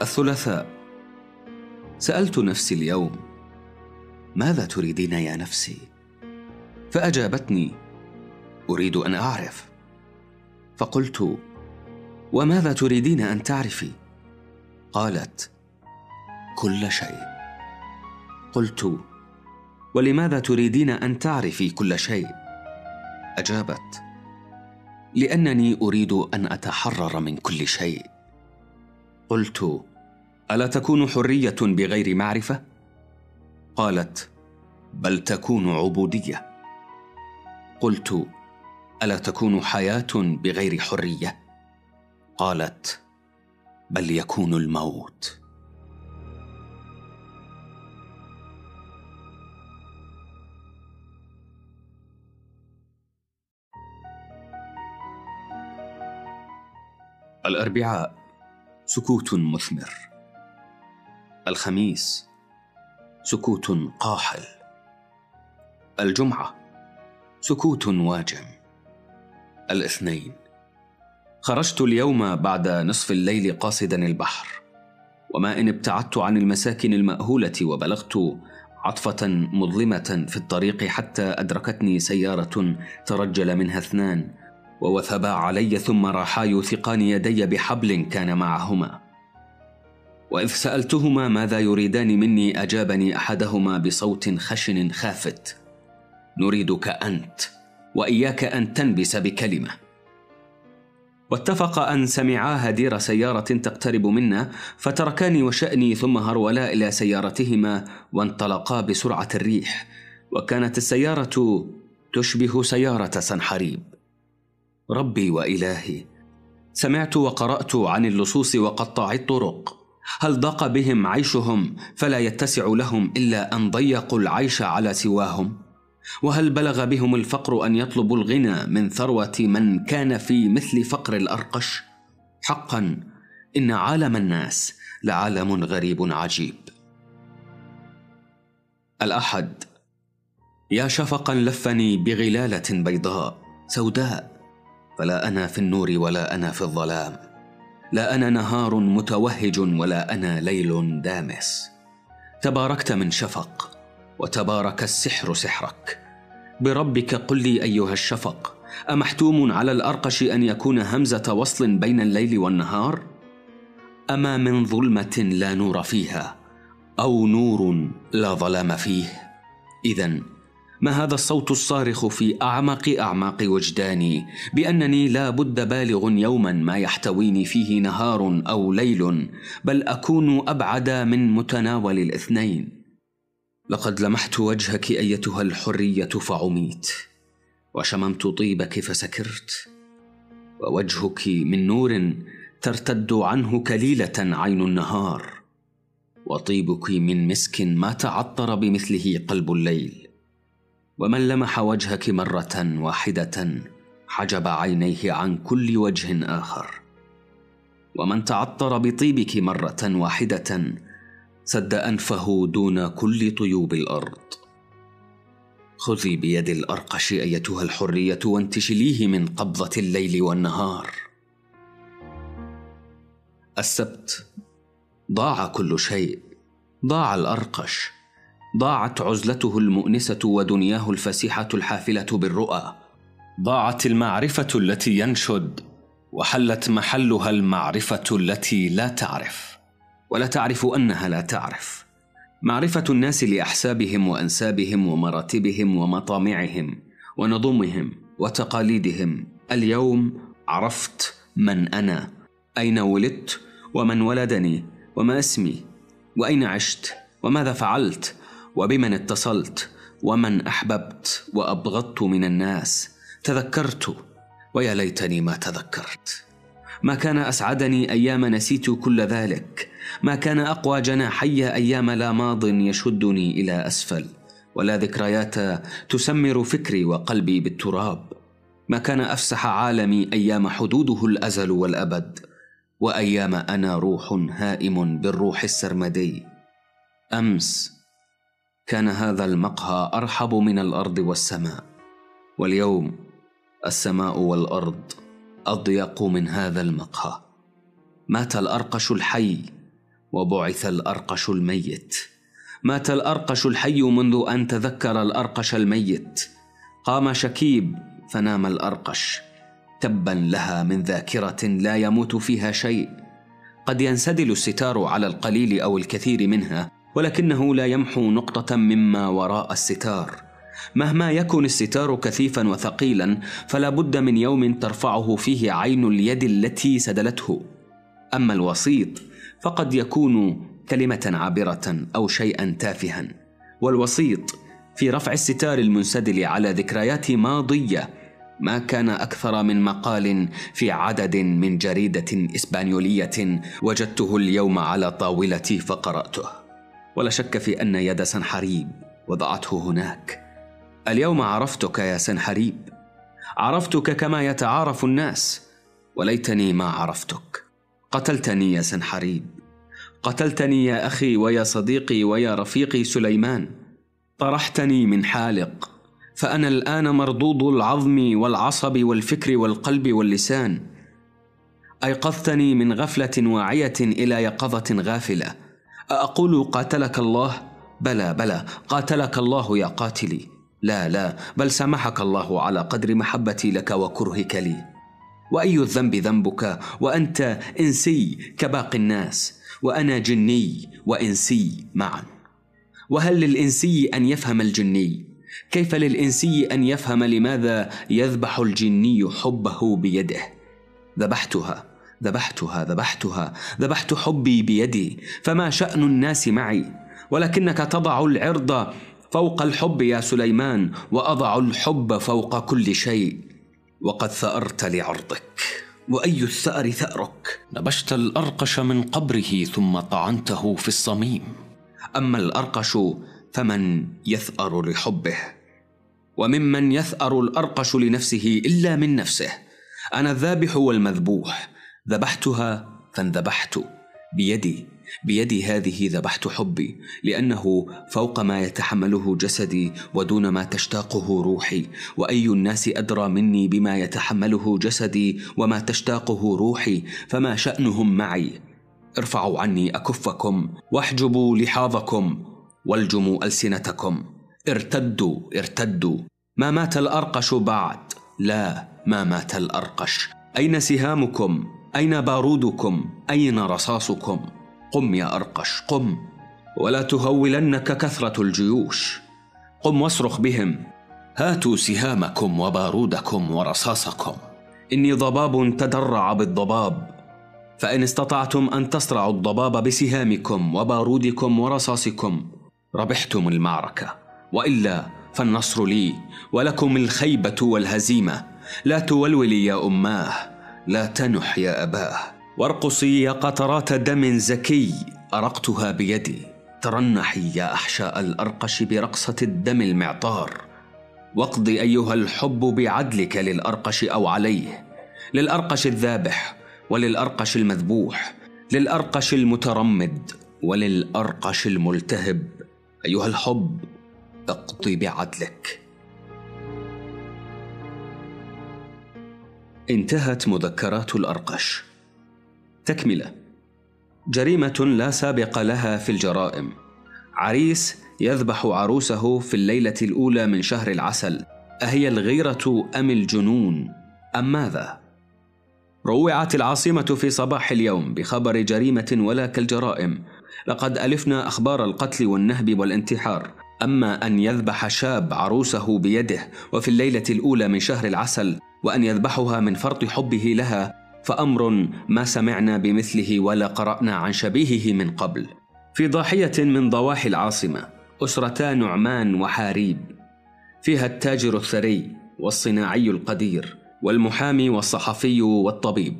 الثلاثاء. سألت نفسي اليوم ماذا تريدين يا نفسي؟ فأجابتني أريد أن أعرف. فقلت وماذا تريدين أن تعرفي؟ قالت كل شيء. قلت ولماذا تريدين أن تعرفي كل شيء؟ أجابت لأنني أريد أن أتحرر من كل شيء. قلت ألا تكون حرية بغير معرفة؟ قالت بل تكون عبودية. قلت ألا تكون حياة بغير حرية؟ قالت بل يكون الموت. الأربعاء سكوت مثمر. الخميس سكوت قاحل. الجمعة سكوت واجم. الاثنين خرجت اليوم بعد نصف الليل قاصدا البحر وما إن ابتعدت عن المساكن المأهولة وبلغت عطفة مظلمة في الطريق حتى أدركتني سيارة ترجل منها اثنان ووثبا علي ثم راحا يوثقان يدي بحبل كان معهما. وإذ سألتهما ماذا يريدان مني أجابني أحدهما بصوت خشن خافت. نريدك أنت وإياك أن تنبس بكلمة. واتفق أن سمعا هدير سيارة تقترب منا فتركاني وشأني ثم هرولا إلى سيارتهما وانطلقا بسرعة الريح. وكانت السيارة تشبه سيارة سنحريب. ربي وإلهي. سمعت وقرأت عن اللصوص وقطاع الطرق. هل ضاق بهم عيشهم فلا يتسع لهم إلا أن ضيقوا العيش على سواهم؟ وهل بلغ بهم الفقر أن يطلبوا الغنى من ثروة من كان في مثل فقر الأرقش؟ حقا إن عالم الناس لعالم غريب عجيب. الأحد يا شفقا لفني بغلالة بيضاء سوداء فلا أنا في النور ولا أنا في الظلام. لا أنا نهار متوهج ولا أنا ليل دامس. تباركت من شفق وتبارك السحر سحرك. بربك قل لي أيها الشفق أمحتوم على الأرقش أن يكون همزة وصل بين الليل والنهار؟ أما من ظلمة لا نور فيها أو نور لا ظلام فيه؟ اذا ما هذا الصوت الصارخ في أعمق أعماق وجداني؟ بأنني لا بد بالغ يوما ما يحتويني فيه نهار أو ليل بل أكون أبعد من متناول الاثنين. لقد لمحت وجهك أيتها الحرية فعميت وشممت طيبك فسكرت ووجهك من نور ترتد عنه كليلة عين النهار وطيبك من مسك ما تعطر بمثله قلب الليل. ومن لمح وجهك مرة واحدة حجب عينيه عن كل وجه آخر. ومن تعطر بطيبك مرة واحدة سد أنفه دون كل طيوب الأرض. خذي بيد الأرقش أيتها الحرية وانتشليه من قبضة الليل والنهار. السبت ضاع كل شيء ضاع الأرقش. ضاعت عزلته المؤنسة ودنياه الفسيحة الحافلة بالرؤى. ضاعت المعرفة التي ينشد وحلت محلها المعرفة التي لا تعرف. ولا تعرف أنها لا تعرف. معرفة الناس لأحسابهم وأنسابهم ومراتبهم ومطامعهم ونظمهم وتقاليدهم. اليوم عرفت من أنا أين ولدت ومن ولدني وما اسمي وأين عشت وماذا فعلت وبمن اتصلت ومن أحببت وأبغضت من الناس تذكرت. ويا ليتني ما تذكرت. ما كان أسعدني أيام نسيت كل ذلك. ما كان أقوى جناحي أيام لا ماض يشدني إلى أسفل. ولا ذكريات تسمر فكري وقلبي بالتراب. ما كان أفسح عالمي أيام حدوده الأزل والأبد. وأيام أنا روح هائم بالروح السرمدي. أمس كان هذا المقهى أرحب من الأرض والسماء. واليوم السماء والأرض أضيق من هذا المقهى. مات الأرقش الحي وبعث الأرقش الميت. مات الأرقش الحي منذ أن تذكر الأرقش الميت. قام شكيب فنام الأرقش. تبا لها من ذاكرة لا يموت فيها شيء. قد ينسدل الستار على القليل أو الكثير منها. ولكنه لا يمحو نقطة مما وراء الستار. مهما يكن الستار كثيفا وثقيلا فلا بد من يوم ترفعه فيه عين اليد التي سدلته. أما الوسيط فقد يكون كلمة عابرة أو شيئا تافها. والوسيط في رفع الستار المنسدل على ذكريات ماضية ما كان أكثر من مقال في عدد من جريدة إسبانيولية وجدته اليوم على طاولتي فقراته ولا شك في أن يد سنحريب وضعته هناك. اليوم عرفتك يا سنحريب. عرفتك كما يتعارف الناس وليتني ما عرفتك. قتلتني يا سنحريب. قتلتني يا أخي ويا صديقي ويا رفيقي سليمان. طرحتني من حالق فأنا الآن مردود العظم والعصب والفكر والقلب واللسان. أيقظتني من غفلة واعية إلى يقظة غافلة. ااقول قاتلك الله؟ بلى بلى. قاتلك الله يا قاتلي. لا لا. بل سامحك الله على قدر محبتي لك وكرهك لي. وأي الذنب ذنبك؟ وأنت إنسي كباقي الناس. وأنا جني وإنسي معا. وهل للإنسي أن يفهم الجني؟ كيف للإنسي أن يفهم لماذا يذبح الجني حبه بيده؟ ذبحتها. ذبحتها ذبحتها ذبحت حبي بيدي فما شأن الناس معي؟ ولكنك تضع العرض فوق الحب يا سليمان وأضع الحب فوق كل شيء وقد ثأرت لعرضك. وأي الثأر ثأرك؟ نبشت الأرقش من قبره ثم طعنته في الصميم. أما الأرقش فمن يثأر لحبه؟ وممن يثأر الأرقش لنفسه إلا من نفسه؟ أنا الذابح والمذبوح. ذبحتها فانذبحت بيدي بيدي هذه ذبحت حبي لأنه فوق ما يتحمله جسدي ودون ما تشتاقه روحي وأي الناس أدرى مني بما يتحمله جسدي وما تشتاقه روحي فما شأنهم معي؟ ارفعوا عني أكفكم واحجبوا لحاظكم والجموا ألسنتكم. ارتدوا ارتدوا. ما مات الأرقش بعد؟ لا ما مات الأرقش. أين سهامكم؟ أين بارودكم؟ أين رصاصكم؟ قم يا أرقش قم. ولا تهولنك كثرة الجيوش. قم واصرخ بهم. هاتوا سهامكم وبارودكم ورصاصكم. إني ضباب تدرع بالضباب. فإن استطعتم أن تصرعوا الضباب بسهامكم وبارودكم ورصاصكم ربحتم المعركة. وإلا فالنصر لي ولكم الخيبة والهزيمة. لا تولولي يا أماه. لا تنح يا اباه وارقصي يا قطرات دم زكي. أرقتها بيدي. ترنحي يا أحشاء الأرقش برقصة الدم المعطار. واقضي أيها الحب بعدلك للأرقش أو عليه. للأرقش الذابح وللأرقش المذبوح. للأرقش المترمد وللأرقش الملتهب. أيها الحب اقضي بعدلك. انتهت مذكرات الأرقش. تكملة. جريمة لا سابق لها في الجرائم. عريس يذبح عروسه في الليلة الأولى من شهر العسل. أهي الغيرة أم الجنون؟ أم ماذا؟ روعت العاصمة في صباح اليوم بخبر جريمة ولا كالجرائم. لقد ألفنا أخبار القتل والنهب والانتحار. أما أن يذبح شاب عروسه بيده وفي الليلة الأولى من شهر العسل وأن يذبحها من فرط حبه لها فأمر ما سمعنا بمثله ولا قرأنا عن شبيهه من قبل. في ضاحية من ضواحي العاصمة أسرتا نعمان وحاريب. فيها التاجر الثري والصناعي القدير والمحامي والصحفي والطبيب.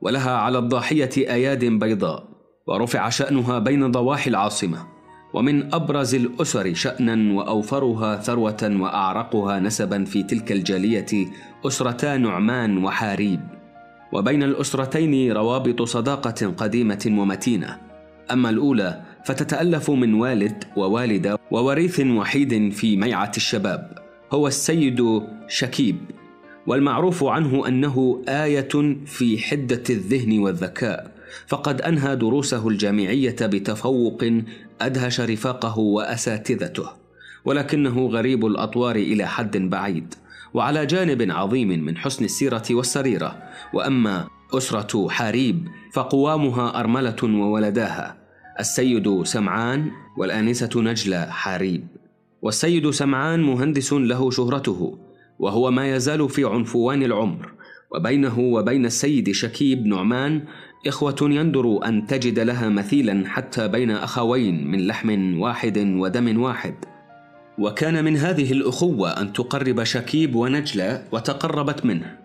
ولها على الضاحية آياد بيضاء ورفع شأنها بين ضواحي العاصمة. ومن أبرز الأسر شأنا وأوفرها ثروة وأعرقها نسبا في تلك الجالية أسرتا نعمان وحاريب. وبين الأسرتين روابط صداقة قديمة ومتينة. أما الأولى فتتألف من والد ووالدة ووريث وحيد في ميعة الشباب. هو السيد شكيب. والمعروف عنه أنه آية في حدة الذهن والذكاء. فقد أنهى دروسه الجامعية بتفوق أدهش رفاقه وأساتذته ولكنه غريب الأطوار إلى حد بعيد وعلى جانب عظيم من حسن السيرة والسريرة وأما أسرة حاريب فقوامها أرملة وولداها السيد سمعان والآنسة نجله حاريب والسيد سمعان مهندس له شهرته وهو ما يزال في عنفوان العمر وبينه وبين السيد شكيب نعمان إخوة يندر أن تجد لها مثيلا حتى بين أخوين من لحم واحد ودم واحد. وكان من هذه الأخوة أن تقرب شكيب ونجلة وتقربت منه.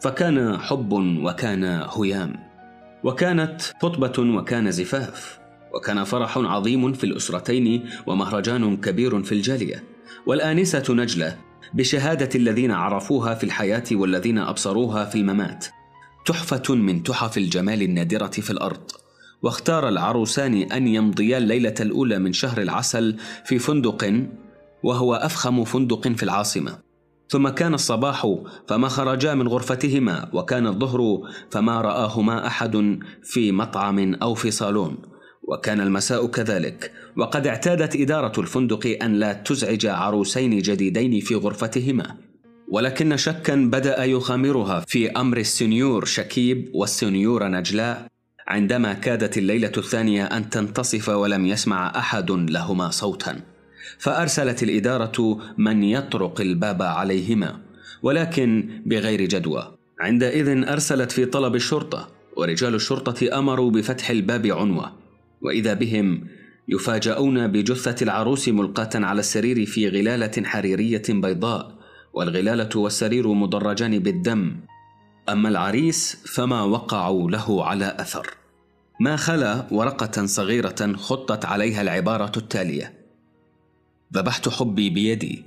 فكان حب وكان هيام. وكانت خطبة وكان زفاف. وكان فرح عظيم في الأسرتين ومهرجان كبير في الجالية. والآنسة نجلة بشهادة الذين عرفوها في الحياة والذين أبصروها في الممات. تحفة من تحف الجمال النادرة في الأرض. واختار العروسان أن يمضيا الليلة الأولى من شهر العسل في فندق وهو أفخم فندق في العاصمة. ثم كان الصباح فما خرجا من غرفتهما وكان الظهر فما رآهما أحد في مطعم أو في صالون. وكان المساء كذلك. وقد اعتادت إدارة الفندق أن لا تزعج عروسين جديدين في غرفتهما. ولكن شكا بدأ يخامرها في أمر السنيور شكيب والسنيور نجلاء عندما كادت الليلة الثانية أن تنتصف ولم يسمع أحد لهما صوتا. فأرسلت الإدارة من يطرق الباب عليهما ولكن بغير جدوى. عندئذ أرسلت في طلب الشرطة ورجال الشرطة أمروا بفتح الباب عنوة. وإذا بهم يفاجؤون بجثة العروس ملقاة على السرير في غلالة حريرية بيضاء. والغلالة والسرير مدرجان بالدم. أما العريس فما وقعوا له على أثر. ما خلا ورقة صغيرة خطت عليها العبارة التالية. ذبحت حبي بيدي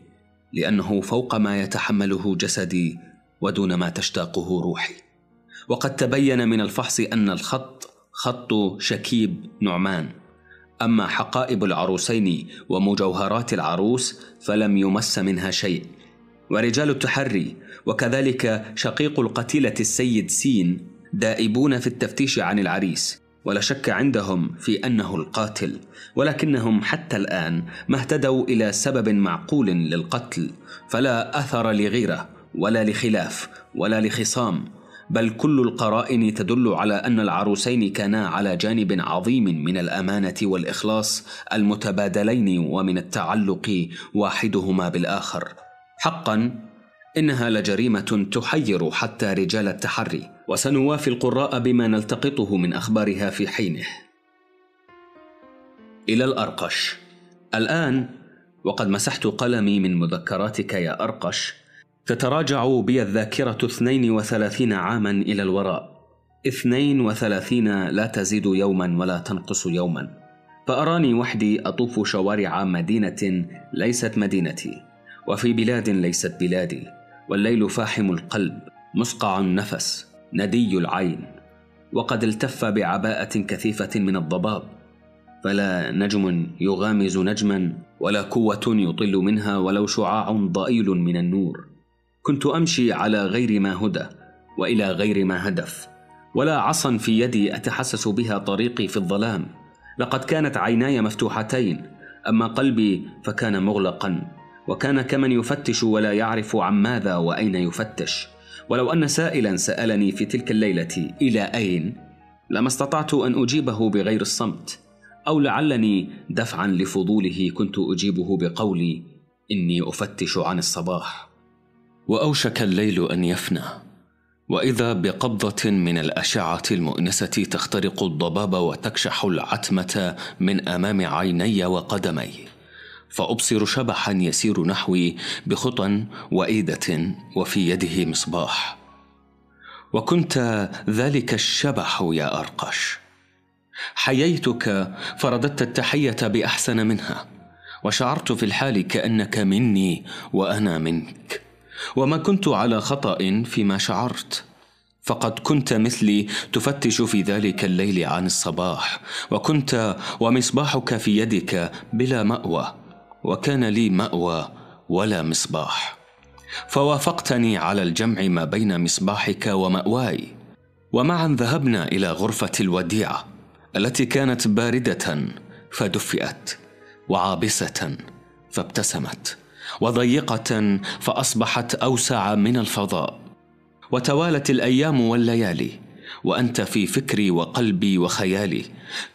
لأنه فوق ما يتحمله جسدي ودون ما تشتاقه روحي. وقد تبين من الفحص أن الخط خط شكيب نعمان. أما حقائب العروسين ومجوهرات العروس فلم يمس منها شيء. ورجال التحري وكذلك شقيق القتيلة السيد سين دائبون في التفتيش عن العريس. ولا شك عندهم في أنه القاتل ولكنهم حتى الآن ما اهتدوا إلى سبب معقول للقتل فلا أثر لغيره ولا لخلاف ولا لخصام. بل كل القرائن تدل على أن العروسين كانا على جانب عظيم من الأمانة والإخلاص المتبادلين ومن التعلق واحدهما بالآخر. حقا إنها لجريمة تحير حتى رجال التحري وسنوافي القراء بما نلتقطه من أخبارها في حينه. إلى الأرقش. الآن وقد مسحت قلمي من مذكراتك يا أرقش تتراجع بي الذاكرة اثنين وثلاثين عاما إلى الوراء. اثنين وثلاثين لا تزيد يوما ولا تنقص يوما. فأراني وحدي أطوف شوارع مدينة ليست مدينتي. وفي بلاد ليست بلادي والليل فاحم القلب مسقع النفس ندي العين. وقد التف بعباءة كثيفة من الضباب. فلا نجم يغامز نجما ولا قوة يطل منها ولو شعاع ضئيل من النور. كنت أمشي على غير ما هدى وإلى غير ما هدف. ولا عصا في يدي أتحسس بها طريقي في الظلام. لقد كانت عيناي مفتوحتين أما قلبي فكان مغلقا. وكان كمن يفتش ولا يعرف عن ماذا وأين يفتش. ولو أن سائلا سألني في تلك الليلة إلى أين لما استطعت أن أجيبه بغير الصمت أو لعلني دفعا لفضوله كنت أجيبه بقولي إني أفتش عن الصباح. وأوشك الليل أن يفنى. وإذا بقبضة من الأشعة المؤنسة تخترق الضباب وتكشح العتمة من أمام عيني وقدمي. فأبصر شبحا يسير نحوي بخطى وإيدة وفي يده مصباح. وكنت ذلك الشبح يا أرقش. حييتك فرددت التحية بأحسن منها. وشعرت في الحال كأنك مني وأنا منك. وما كنت على خطأ فيما شعرت. فقد كنت مثلي تفتش في ذلك الليل عن الصباح. وكنت ومصباحك في يدك بلا مأوى. وكان لي مأوى ولا مصباح. فوافقتني على الجمع ما بين مصباحك ومأواي. ومعا ذهبنا إلى غرفة الوديعة التي كانت باردة فدفئت وعابسة فابتسمت وضيقة فأصبحت أوسع من الفضاء. وتوالت الأيام والليالي وأنت في فكري وقلبي وخيالي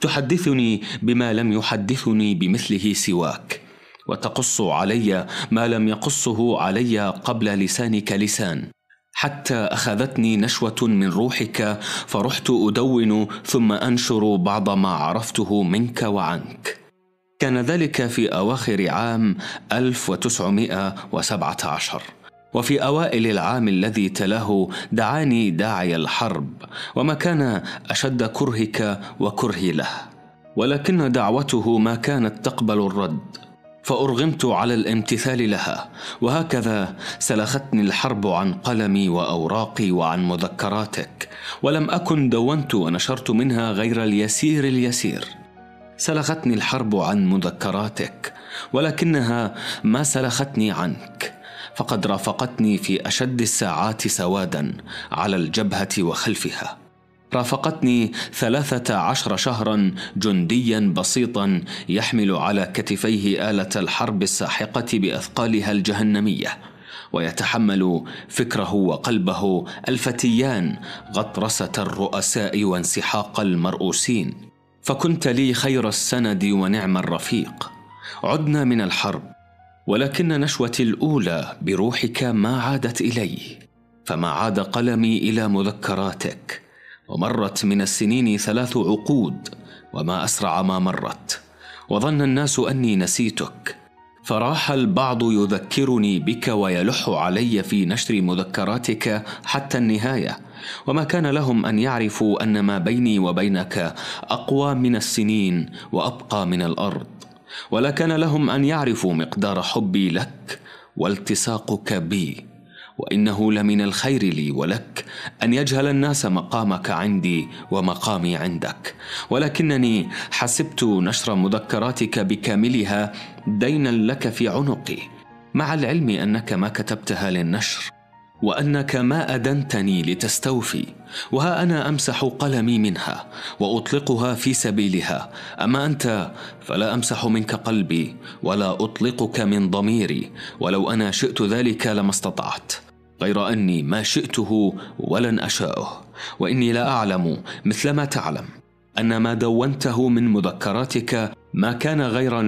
تحدثني بما لم يحدثني بمثله سواك. وتقص علي ما لم يقصه علي قبل لسانك لسان. حتى أخذتني نشوة من روحك فرحت أدون ثم أنشر بعض ما عرفته منك وعنك. كان ذلك في أواخر عام 1917 وفي أوائل العام الذي تلاه دعاني داعي الحرب وما كان أشد كرهك وكرهي له. ولكن دعوته ما كانت تقبل الرد. فأرغمت على الامتثال لها وهكذا سلختني الحرب عن قلمي وأوراقي وعن مذكراتك ولم أكن دونت ونشرت منها غير اليسير اليسير. سلختني الحرب عن مذكراتك ولكنها ما سلختني عنك. فقد رافقتني في أشد الساعات سوادا على الجبهة وخلفها. رافقتني ثلاثة عشر شهرا جنديا بسيطا يحمل على كتفيه آلة الحرب الساحقة بأثقالها الجهنمية ويتحمل فكره وقلبه الفتيان غطرسة الرؤساء وانسحاق المرؤوسين. فكنت لي خير السند ونعم الرفيق. عدنا من الحرب ولكن نشوتي الأولى بروحك ما عادت الي فما عاد قلمي إلى مذكراتك. ومرت من السنين ثلاث عقود وما أسرع ما مرت. وظن الناس أني نسيتك. فراح البعض يذكرني بك ويلح علي في نشر مذكراتك حتى النهاية. وما كان لهم أن يعرفوا أن ما بيني وبينك أقوى من السنين وأبقى من الأرض. ولا كان لهم أن يعرفوا مقدار حبي لك والتصاقك بي. وإنه لمن الخير لي ولك أن يجهل الناس مقامك عندي ومقامي عندك. ولكنني حسبت نشر مذكراتك بكاملها دينا لك في عنقي. مع العلم أنك ما كتبتها للنشر وأنك ما أدنتني لتستوفي وها أنا أمسح قلمي منها وأطلقها في سبيلها. أما أنت فلا أمسح منك قلبي ولا أطلقك من ضميري. ولو أنا شئت ذلك لما استطعت. غير أني ما شئته ولن أشاؤه وإني لا أعلم مثلما تعلم أن ما دونته من مذكراتك ما كان غير